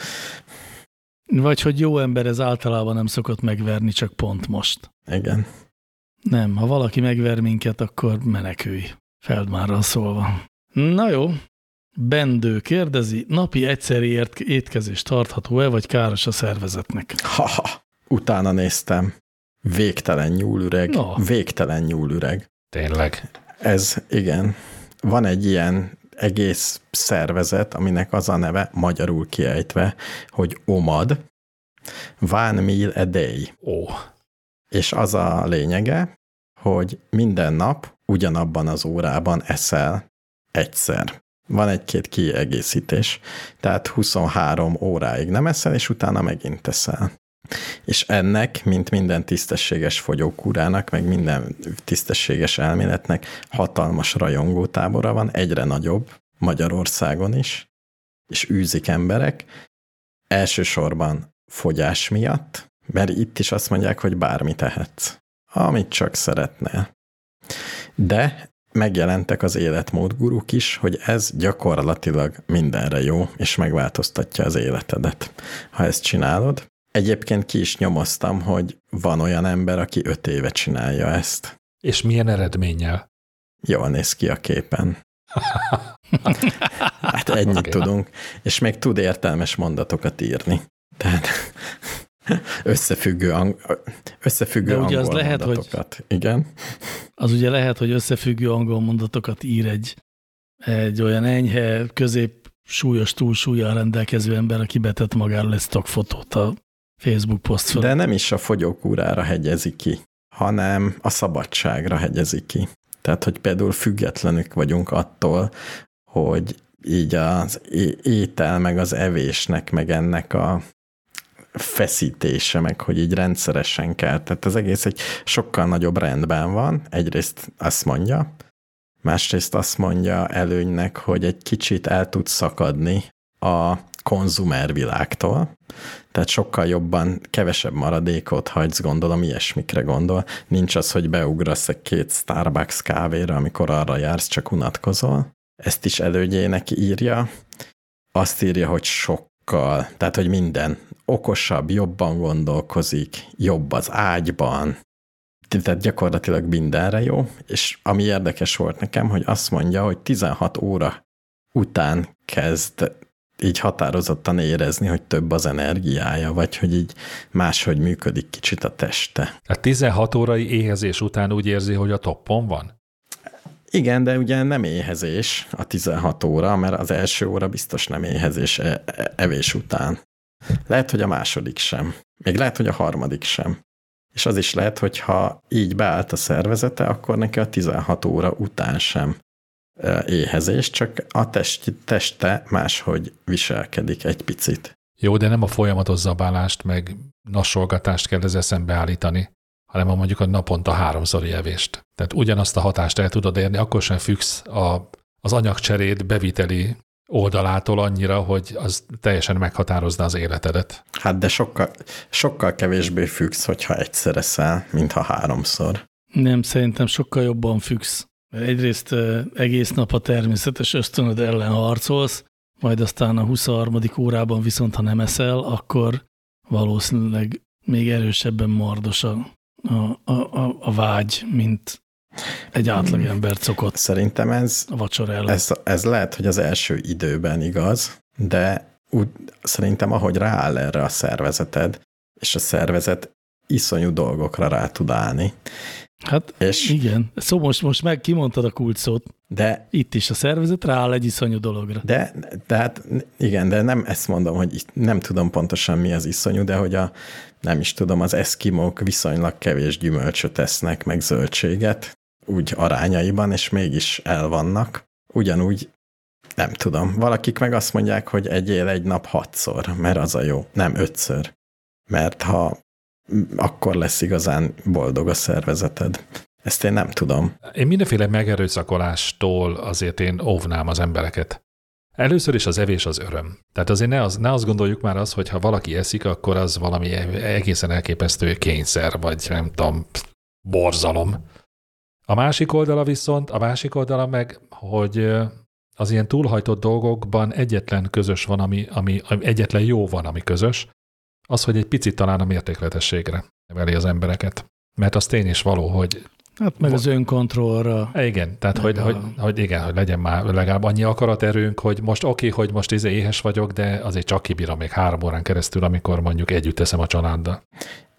Vagy hogy jó ember ez általában nem szokott megverni, csak pont most. Igen. Nem, ha valaki megver minket, akkor menekülj. Feldmárral szólva. Na jó. Bendő kérdezi, napi egyszeri étkezés tartható-e, vagy káros a szervezetnek? Ha-ha. Utána néztem. Végtelen nyúlüreg. Na. Végtelen nyúlüreg. Tényleg. Ez, igen. Van egy ilyen egész szervezet, aminek az a neve, magyarul kiejtve, hogy OMAD, One Meal a Day. Ó, És az a lényege, hogy minden nap ugyanabban az órában eszel egyszer. Van egy-két kiegészítés, tehát 23 óráig nem eszel, és utána megint eszel. És ennek, mint minden tisztességes fogyókúrának, meg minden tisztességes elméletnek hatalmas rajongótábora van, egyre nagyobb Magyarországon is, és űzik emberek, elsősorban fogyás miatt, mert itt is azt mondják, hogy bármit tehetsz, amit csak szeretnél. De megjelentek az életmódguruk is, hogy ez gyakorlatilag mindenre jó, és megváltoztatja az életedet, ha ezt csinálod. Egyébként ki is nyomoztam, hogy van olyan ember, aki öt éve csinálja ezt. És milyen eredménnyel? Jól néz ki a képen. [LAUGHS] hát ennyit okay. tudunk, és még tud értelmes mondatokat írni. Tehát [LAUGHS] összefüggő, ang- összefüggő De ugye angol az lehet, mondatokat. Hogy, Igen. Az ugye lehet, hogy összefüggő angol mondatokat ír egy, egy olyan enyhe, közép súlyos túlsúlyjal rendelkező ember, aki betett magáról egy stockfotót a Facebook poszt. De nem is a fogyókúrára hegyezi ki, hanem a szabadságra hegyezi ki. Tehát, hogy például függetlenük vagyunk attól, hogy így az étel, meg az evésnek, meg ennek a feszítése, meg hogy így rendszeresen kell. Tehát az egész egy sokkal nagyobb rendben van. Egyrészt azt mondja, másrészt azt mondja előnynek, hogy egy kicsit el tud szakadni a konzumervilágtól, tehát sokkal jobban, kevesebb maradékot hagysz, gondolom, ilyesmikre gondol. Nincs az, hogy beugrasz egy két Starbucks kávéra, amikor arra jársz, csak unatkozol. Ezt is elődjének írja. Azt írja, hogy sokkal, tehát, hogy minden okosabb, jobban gondolkozik, jobb az ágyban, tehát gyakorlatilag mindenre jó, és ami érdekes volt nekem, hogy azt mondja, hogy 16 óra után kezd így határozottan érezni, hogy több az energiája, vagy hogy így máshogy működik kicsit a teste. A 16 órai éhezés után úgy érzi, hogy a toppon van? Igen, de ugye nem éhezés a 16 óra, mert az első óra biztos nem éhezés e, e, evés után. Lehet, hogy a második sem. Még lehet, hogy a harmadik sem. És az is lehet, hogy ha így beállt a szervezete, akkor neki a 16 óra után sem éhezés, csak a test, teste máshogy viselkedik egy picit. Jó, de nem a folyamatos zabálást, meg nasolgatást kell ezzel szembeállítani, hanem a mondjuk a naponta háromszori evést. Tehát ugyanazt a hatást el tudod érni, akkor sem függsz a, az anyagcserét beviteli oldalától annyira, hogy az teljesen meghatározna az életedet. Hát de sokkal, sokkal kevésbé függsz, hogyha egyszer eszel, mint ha háromszor. Nem, szerintem sokkal jobban függsz. Egyrészt egész nap a természetes ösztönöd ellen harcolsz, majd aztán a 23. órában viszont, ha nem eszel, akkor valószínűleg még erősebben mardos a, a, a, a vágy, mint egy átlagember szokott. Szerintem ez, a vacsora előtt. Ez, ez lehet, hogy az első időben igaz, de úgy, szerintem ahogy rááll erre a szervezeted, és a szervezet iszonyú dolgokra rá tud állni, Hát és igen. Szóval most, most meg kimondtad a kult szót. De itt is a szervezet rááll egy iszonyú dologra. De, de hát igen, de nem ezt mondom, hogy nem tudom pontosan mi az iszonyú, de hogy a, nem is tudom, az eszkimók viszonylag kevés gyümölcsöt esznek, meg zöldséget, úgy arányaiban, és mégis elvannak. Ugyanúgy nem tudom. Valakik meg azt mondják, hogy egyél egy nap hatszor, mert az a jó. Nem ötször. Mert ha akkor lesz igazán boldog a szervezeted. Ezt én nem tudom. Én mindenféle megerőszakolástól azért én óvnám az embereket. Először is az evés az öröm. Tehát azért ne, az, ne azt gondoljuk már az, hogy ha valaki eszik, akkor az valami egészen elképesztő kényszer, vagy nem tudom, borzalom. A másik oldala viszont, a másik oldala meg, hogy az ilyen túlhajtott dolgokban egyetlen közös van, ami, ami egyetlen jó van, ami közös, az, hogy egy picit talán a mértékletességre neveli az embereket. Mert az tény is való, hogy Hát meg az önkontrollra. Igen, tehát hogy, a... hogy, hogy, igen, hogy legyen már legalább annyi akaraterőnk, hogy most oké, okay, hogy most izé éhes vagyok, de azért csak kibírom még három órán keresztül, amikor mondjuk együtt teszem a családdal.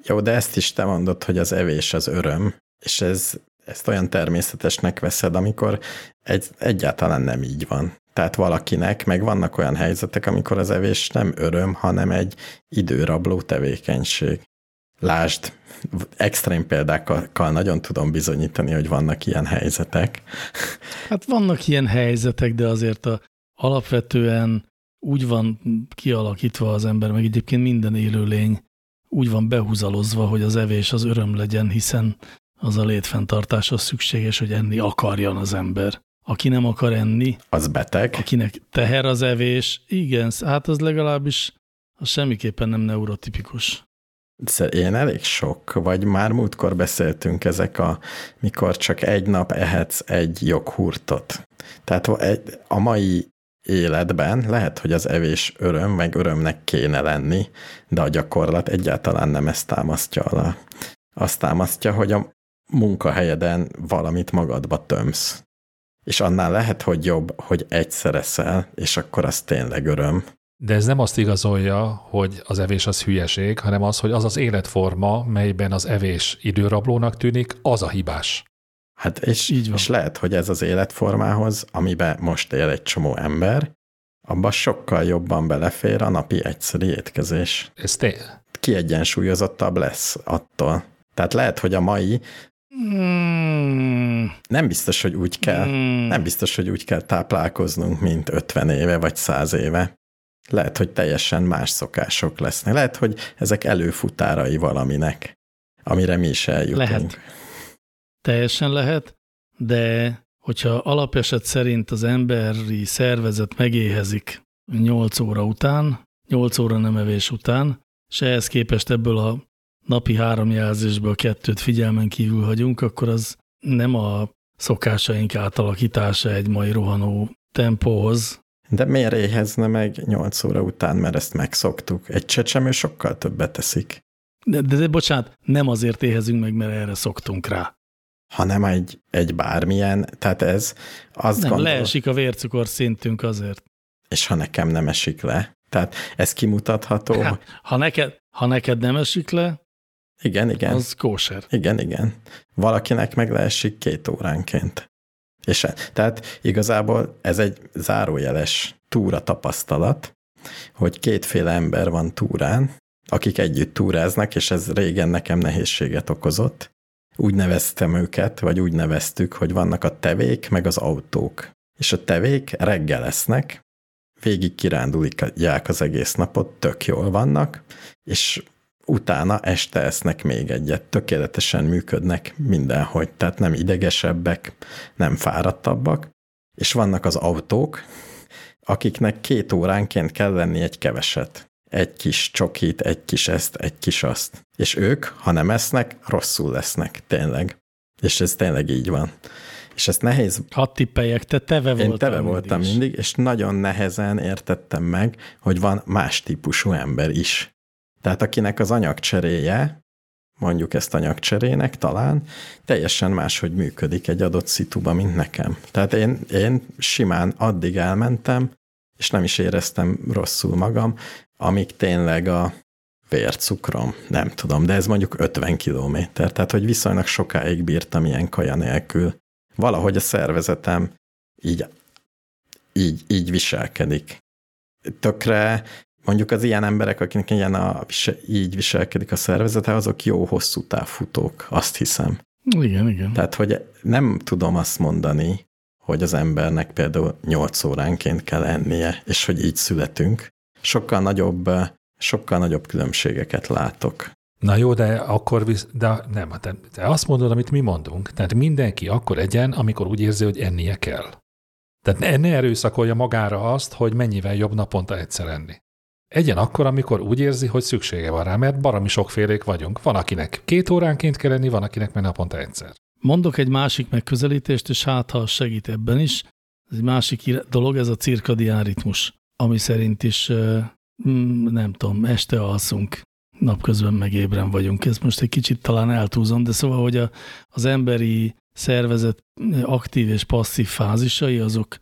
Jó, de ezt is te mondod, hogy az evés az öröm, és ez, ezt olyan természetesnek veszed, amikor egy, egyáltalán nem így van. Tehát valakinek, meg vannak olyan helyzetek, amikor az evés nem öröm, hanem egy időrabló tevékenység. Lásd, extrém példákkal nagyon tudom bizonyítani, hogy vannak ilyen helyzetek. Hát vannak ilyen helyzetek, de azért a, alapvetően úgy van kialakítva az ember, meg egyébként minden élőlény úgy van behúzalozva, hogy az evés az öröm legyen, hiszen az a létfenntartáshoz szükséges, hogy enni akarjan az ember. Aki nem akar enni. Az beteg. Akinek teher az evés. Igen, hát az legalábbis az semmiképpen nem neurotipikus. Én elég sok, vagy már múltkor beszéltünk ezek a, mikor csak egy nap ehetsz egy joghurtot. Tehát a mai életben lehet, hogy az evés öröm, meg örömnek kéne lenni, de a gyakorlat egyáltalán nem ezt támasztja alá. Azt támasztja, hogy a munkahelyeden valamit magadba tömsz. És annál lehet, hogy jobb, hogy egyszer eszel, és akkor az tényleg öröm. De ez nem azt igazolja, hogy az evés az hülyeség, hanem az, hogy az az életforma, melyben az evés időrablónak tűnik, az a hibás. Hát és, Így van. és lehet, hogy ez az életformához, amiben most él egy csomó ember, abban sokkal jobban belefér a napi egyszeri étkezés. Ez tényleg. Kiegyensúlyozottabb lesz attól. Tehát lehet, hogy a mai mm. nem biztos, hogy úgy kell, mm. nem biztos, hogy úgy kell táplálkoznunk, mint 50 éve vagy 100 éve. Lehet, hogy teljesen más szokások lesznek. Lehet, hogy ezek előfutárai valaminek, amire mi is eljutunk. Lehet. Teljesen lehet, de hogyha alapeset szerint az emberi szervezet megéhezik 8 óra után, 8 óra nem evés után, és ehhez képest ebből a napi három jelzésből kettőt figyelmen kívül hagyunk, akkor az nem a szokásaink átalakítása egy mai rohanó tempóhoz. De miért éhezne meg 8 óra után, mert ezt megszoktuk? Egy csecsemő sokkal többet teszik. De, de, de bocsánat, nem azért éhezünk meg, mert erre szoktunk rá hanem egy, egy bármilyen, tehát ez azt Nem, gondol... leesik a vércukor szintünk azért. És ha nekem nem esik le, tehát ez kimutatható. Ha, ha, neked, ha neked nem esik le, igen, igen. Az kóser. Igen, igen. Valakinek meg leesik két óránként. És tehát igazából ez egy zárójeles túra tapasztalat, hogy kétféle ember van túrán, akik együtt túráznak, és ez régen nekem nehézséget okozott úgy neveztem őket, vagy úgy neveztük, hogy vannak a tevék, meg az autók. És a tevék reggel lesznek, végig kirándulják az egész napot, tök jól vannak, és utána este esznek még egyet, tökéletesen működnek mindenhogy, tehát nem idegesebbek, nem fáradtabbak, és vannak az autók, akiknek két óránként kell lenni egy keveset egy kis csokit, egy kis ezt, egy kis azt. És ők, ha nem esznek, rosszul lesznek, tényleg. És ez tényleg így van. És ezt nehéz... Ha tippeljek, te teve voltam Én teve mindig voltam mindig, és nagyon nehezen értettem meg, hogy van más típusú ember is. Tehát akinek az anyagcseréje, mondjuk ezt anyagcserének talán, teljesen máshogy működik egy adott szituba, mint nekem. Tehát én, én simán addig elmentem, és nem is éreztem rosszul magam, amíg tényleg a vércukrom, nem tudom, de ez mondjuk 50 kilométer, tehát hogy viszonylag sokáig bírtam ilyen kaja nélkül. Valahogy a szervezetem így, így, így viselkedik. Tökre mondjuk az ilyen emberek, akiknek ilyen a, így viselkedik a szervezete, azok jó hosszú távfutók, azt hiszem. Igen, igen. Tehát, hogy nem tudom azt mondani, hogy az embernek például 8 óránként kell ennie, és hogy így születünk, sokkal nagyobb, sokkal nagyobb különbségeket látok. Na jó, de akkor visz, de nem, te, te azt mondod, amit mi mondunk. Tehát mindenki akkor egyen, amikor úgy érzi, hogy ennie kell. Tehát ne, ne erőszakolja magára azt, hogy mennyivel jobb naponta egyszer enni. Egyen akkor, amikor úgy érzi, hogy szüksége van rá, mert barami sokfélék vagyunk. Van, akinek két óránként kell enni, van, akinek meg naponta egyszer. Mondok egy másik megközelítést, és hát ha segít ebben is. Ez egy másik dolog, ez a cirkadián ritmus ami szerint is mm, nem tudom, este alszunk, napközben meg ébren vagyunk. Ezt most egy kicsit talán eltúzom, de szóval, hogy a, az emberi szervezet aktív és passzív fázisai, azok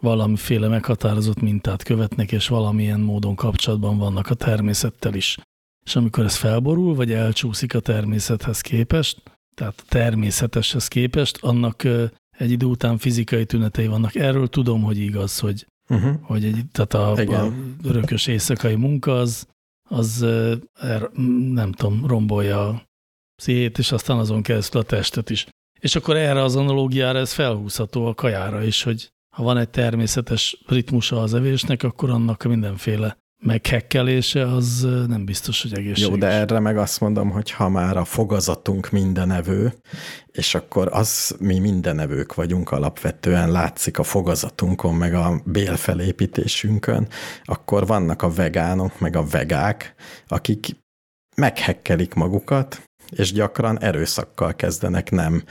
valamiféle meghatározott mintát követnek, és valamilyen módon kapcsolatban vannak a természettel is. És amikor ez felborul, vagy elcsúszik a természethez képest, tehát a természeteshez képest, annak egy idő után fizikai tünetei vannak. Erről tudom, hogy igaz, hogy uh-huh. hogy egy, tehát a, a örökös éjszakai munka az, az er, nem tudom, rombolja a pszichét, és aztán azon keresztül a testet is. És akkor erre az analógiára ez felhúzható a kajára is, hogy ha van egy természetes ritmusa az evésnek, akkor annak mindenféle meghekkelése az nem biztos, hogy egészséges. Jó, de erre meg azt mondom, hogy ha már a fogazatunk mindenevő, és akkor az mi mindenevők vagyunk alapvetően, látszik a fogazatunkon, meg a bélfelépítésünkön, akkor vannak a vegánok, meg a vegák, akik meghekkelik magukat, és gyakran erőszakkal kezdenek nem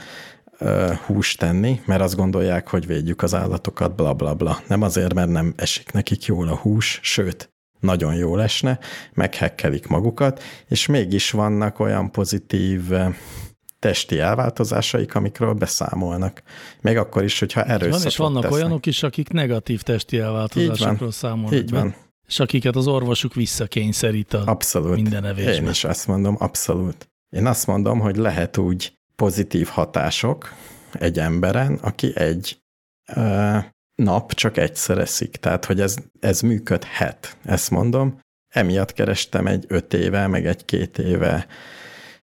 ö, húst tenni, mert azt gondolják, hogy védjük az állatokat, bla bla bla. Nem azért, mert nem esik nekik jól a hús, sőt, nagyon jól esne, meghekkelik magukat, és mégis vannak olyan pozitív testi elváltozásaik, amikről beszámolnak. Még akkor is, hogyha erőszakot van, és vannak tesznek. olyanok is, akik negatív testi elváltozásokról számolnak Így van. be, és akiket az orvosuk visszakényszerít a Abszolút. minden evésbe. Én is azt mondom, abszolút. Én azt mondom, hogy lehet úgy pozitív hatások egy emberen, aki egy ö, nap csak egyszer eszik. Tehát, hogy ez, ez működhet, ezt mondom. Emiatt kerestem egy öt éve, meg egy két éve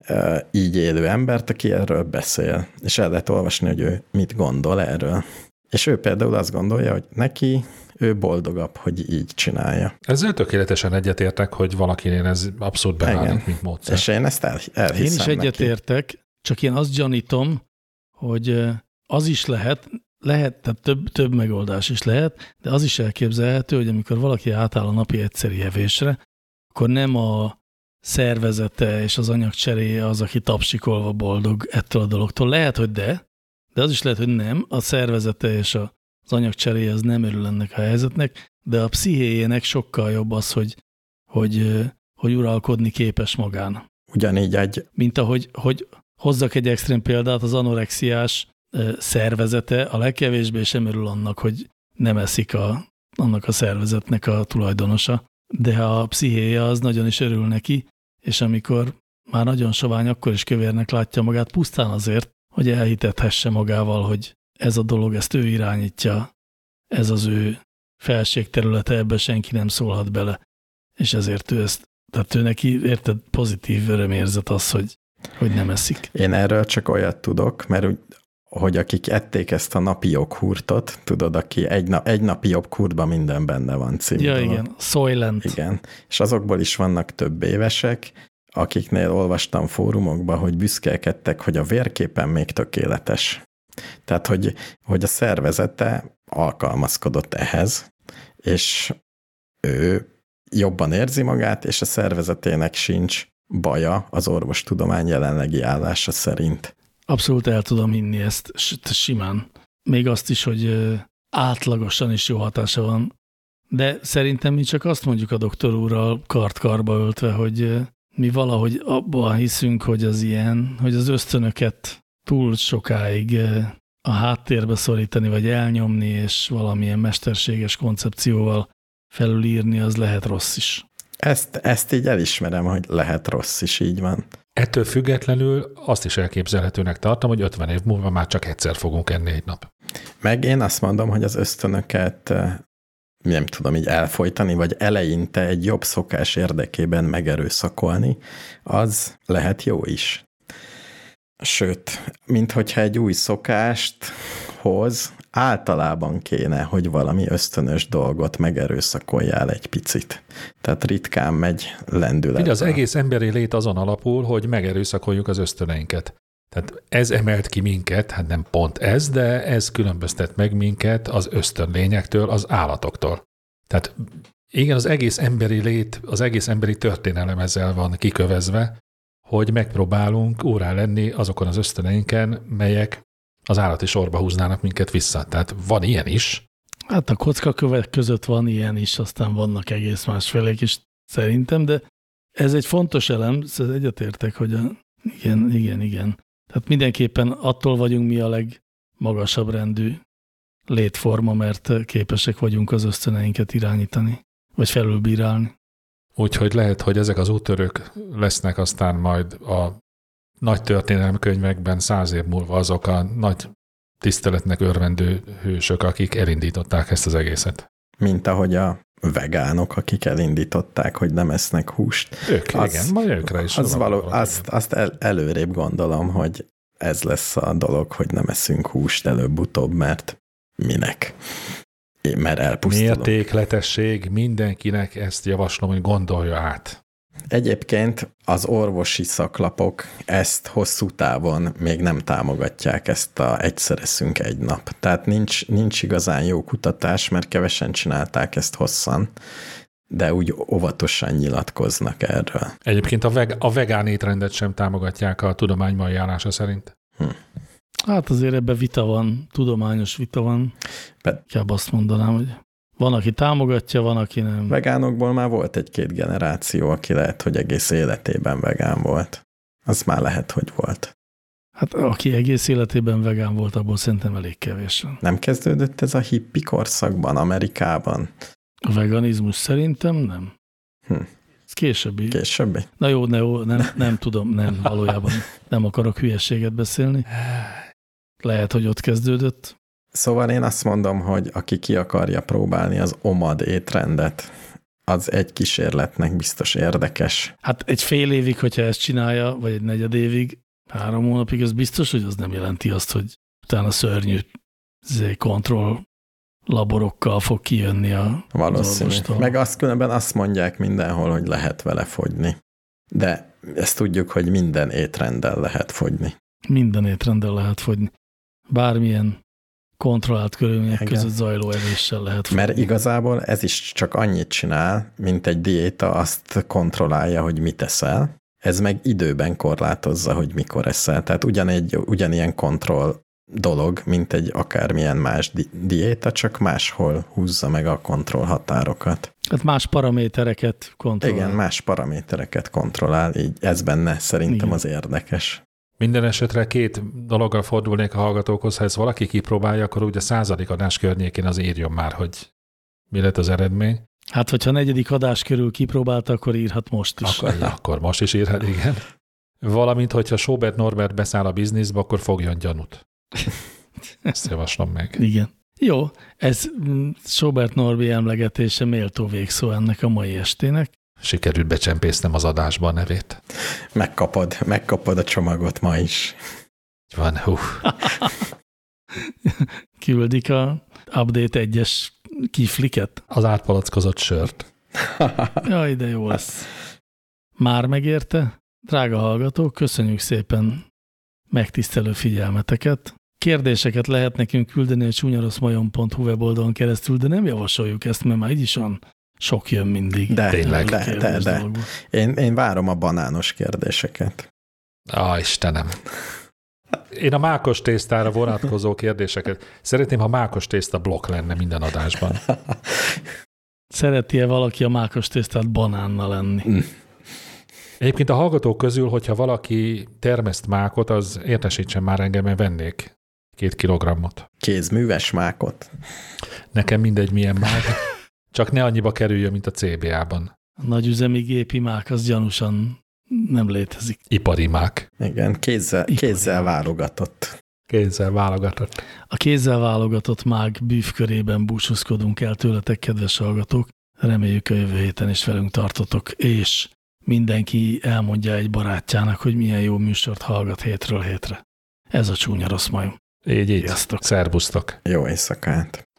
ö, így élő embert, aki erről beszél. És el lehet olvasni, hogy ő mit gondol erről. És ő például azt gondolja, hogy neki ő boldogabb, hogy így csinálja. Ezzel tökéletesen egyetértek, hogy valakinél ez abszolút beválik, mint módszer. És én ezt el, elhiszem Én is egyetértek, csak én azt gyanítom, hogy az is lehet, lehet, tehát több, több megoldás is lehet, de az is elképzelhető, hogy amikor valaki átáll a napi egyszeri evésre, akkor nem a szervezete és az anyagcseréje az, aki tapsikolva boldog ettől a dologtól. Lehet, hogy de, de az is lehet, hogy nem. A szervezete és az anyagcseréje az nem örül ennek a helyzetnek, de a pszichéjének sokkal jobb az, hogy, hogy, hogy uralkodni képes magán Ugyanígy egy mint ahogy hogy hozzak egy extrém példát, az anorexiás szervezete a legkevésbé sem örül annak, hogy nem eszik a, annak a szervezetnek a tulajdonosa, de a pszichéje az nagyon is örül neki, és amikor már nagyon sovány, akkor is kövérnek látja magát, pusztán azért, hogy elhitethesse magával, hogy ez a dolog, ezt ő irányítja, ez az ő felségterülete, ebbe senki nem szólhat bele, és ezért ő ezt, tehát ő neki, érted, pozitív örömérzet az, hogy, hogy nem eszik. Én erről csak olyat tudok, mert úgy, hogy akik ették ezt a napi joghurtot, tudod, aki egy, na, egy napi joghurtban minden benne van című Ja, dolog. igen, Soylent. Igen, és azokból is vannak több évesek, akiknél olvastam fórumokban, hogy büszkelkedtek, hogy a vérképen még tökéletes. Tehát, hogy, hogy a szervezete alkalmazkodott ehhez, és ő jobban érzi magát, és a szervezetének sincs baja az orvostudomány jelenlegi állása szerint. Abszolút el tudom hinni ezt simán. Még azt is, hogy átlagosan is jó hatása van. De szerintem mi csak azt mondjuk a doktor úrral kart-karba öltve, hogy mi valahogy abban hiszünk, hogy az ilyen, hogy az ösztönöket túl sokáig a háttérbe szorítani, vagy elnyomni, és valamilyen mesterséges koncepcióval felülírni, az lehet rossz is. Ezt, ezt így elismerem, hogy lehet rossz is, így van. Ettől függetlenül azt is elképzelhetőnek tartom, hogy 50 év múlva már csak egyszer fogunk enni egy nap. Meg én azt mondom, hogy az ösztönöket eh, nem tudom így elfolytani, vagy eleinte egy jobb szokás érdekében megerőszakolni, az lehet jó is. Sőt, mint hogyha egy új szokást hoz, általában kéne, hogy valami ösztönös dolgot megerőszakoljál egy picit. Tehát ritkán megy lendület. Ugye az egész emberi lét azon alapul, hogy megerőszakoljuk az ösztöneinket. Tehát ez emelt ki minket, hát nem pont ez, de ez különböztet meg minket az ösztönlényektől, az állatoktól. Tehát igen, az egész emberi lét, az egész emberi történelem ezzel van kikövezve, hogy megpróbálunk órá lenni azokon az ösztöneinken, melyek az állati sorba húznának minket vissza. Tehát van ilyen is. Hát a kockakövek között van ilyen is, aztán vannak egész másfélék is szerintem, de ez egy fontos elem, szóval egyetértek, hogy a, igen, igen, igen. Tehát mindenképpen attól vagyunk mi a legmagasabb rendű létforma, mert képesek vagyunk az ösztöneinket irányítani, vagy felülbírálni. Úgyhogy lehet, hogy ezek az úttörők lesznek aztán majd a nagy történelemkönyvekben száz év múlva azok a nagy tiszteletnek örvendő hősök, akik elindították ezt az egészet. Mint ahogy a vegánok, akik elindították, hogy nem esznek húst. Ők, Az- igen, majd őkre is. Az való, azt, azt el, előrébb gondolom, hogy ez lesz a dolog, hogy nem eszünk húst előbb-utóbb, mert minek? Én, mert elpusztulok. Mértékletesség, mindenkinek ezt javaslom, hogy gondolja át. Egyébként az orvosi szaklapok ezt hosszú távon még nem támogatják, ezt a egyszer eszünk egy nap. Tehát nincs, nincs igazán jó kutatás, mert kevesen csinálták ezt hosszan, de úgy óvatosan nyilatkoznak erről. Egyébként a, veg, a vegán étrendet sem támogatják a tudomány mai állása szerint. Hm. Hát azért ebben vita van, tudományos vita van. Be- Inkább azt mondanám, hogy van, aki támogatja, van, aki nem. Vegánokból már volt egy-két generáció, aki lehet, hogy egész életében vegán volt. Az már lehet, hogy volt. Hát aki egész életében vegán volt, abból szerintem elég kevés. Nem kezdődött ez a hippi korszakban, Amerikában? A veganizmus szerintem nem. Hm. Ez későbbi. Későbbi? Na jó, ne, jó nem, nem tudom, nem, valójában [LAUGHS] nem akarok hülyeséget beszélni. Lehet, hogy ott kezdődött. Szóval én azt mondom, hogy aki ki akarja próbálni az omad étrendet, az egy kísérletnek biztos érdekes. Hát egy fél évig, hogyha ezt csinálja, vagy egy negyed évig, három hónapig, az biztos, hogy az nem jelenti azt, hogy utána szörnyű kontroll laborokkal fog kijönni a Valószínű. az. Meg azt különben azt mondják mindenhol, hogy lehet vele fogyni. De ezt tudjuk, hogy minden étrenddel lehet fogyni. Minden étrendel lehet fogyni. Bármilyen kontrollált körülmények Igen. között zajló evéssel lehet fogyni. Mert igazából ez is csak annyit csinál, mint egy diéta azt kontrollálja, hogy mit eszel. Ez meg időben korlátozza, hogy mikor eszel. Tehát ugyanegy, ugyanilyen kontroll dolog, mint egy akármilyen más di- diéta, csak máshol húzza meg a kontroll határokat. Hát más paramétereket kontrollál. Igen, más paramétereket kontrollál, így ez benne szerintem Igen. az érdekes. Minden esetre két dologgal fordulnék a hallgatókhoz, ha ezt valaki kipróbálja, akkor ugye a századik adás környékén az írjon már, hogy mi lett az eredmény. Hát, hogyha a negyedik adás körül kipróbálta, akkor írhat most is. Akkor, akkor most is írhat, igen. Valamint, hogyha Sobert Norbert beszáll a bizniszbe, akkor fogjon gyanút. Ezt javaslom meg. Igen. Jó, ez mm, Sobert Norbi emlegetése méltó végszó ennek a mai estének. Sikerült becsempésznem az adásba a nevét. Megkapod, megkapod a csomagot ma is. Így Van, hú. [LAUGHS] Küldik a Update 1-es kifliket. Az átpalackozott sört. [LAUGHS] Jaj, de jó lesz. Már megérte? Drága hallgatók, köszönjük szépen megtisztelő figyelmeteket. Kérdéseket lehet nekünk küldeni a csúnyaroszmajon.hu weboldalon keresztül, de nem javasoljuk ezt, mert már így is olyan sok jön mindig. De, Tényleg. de, de, de. Én, én várom a banános kérdéseket. Á, Istenem. Én a mákos tésztára vonatkozó kérdéseket. Szeretném, ha mákos tészta blokk lenne minden adásban. [LAUGHS] Szereti-e valaki a mákos tésztát banánnal enni? Egyébként a hallgatók közül, hogyha valaki termeszt mákot, az értesítsen már engem, mert vennék két kilogrammot. Kézműves mákot. Nekem mindegy, milyen mák. Csak ne annyiba kerüljön, mint a CBA-ban. A nagyüzemi gépi mák az gyanúsan nem létezik. Ipari mák. Igen, kézzel, Ipari kézzel válogatott. Kézzel válogatott. A kézzel válogatott mák bűvkörében búcsúzkodunk el tőletek, kedves hallgatók. Reméljük a jövő héten is velünk tartotok, és mindenki elmondja egy barátjának, hogy milyen jó műsort hallgat hétről hétre. Ez a csúnya rossz majom. Így, így. Sziasztok. Szerbusztok. Jó éjszakát!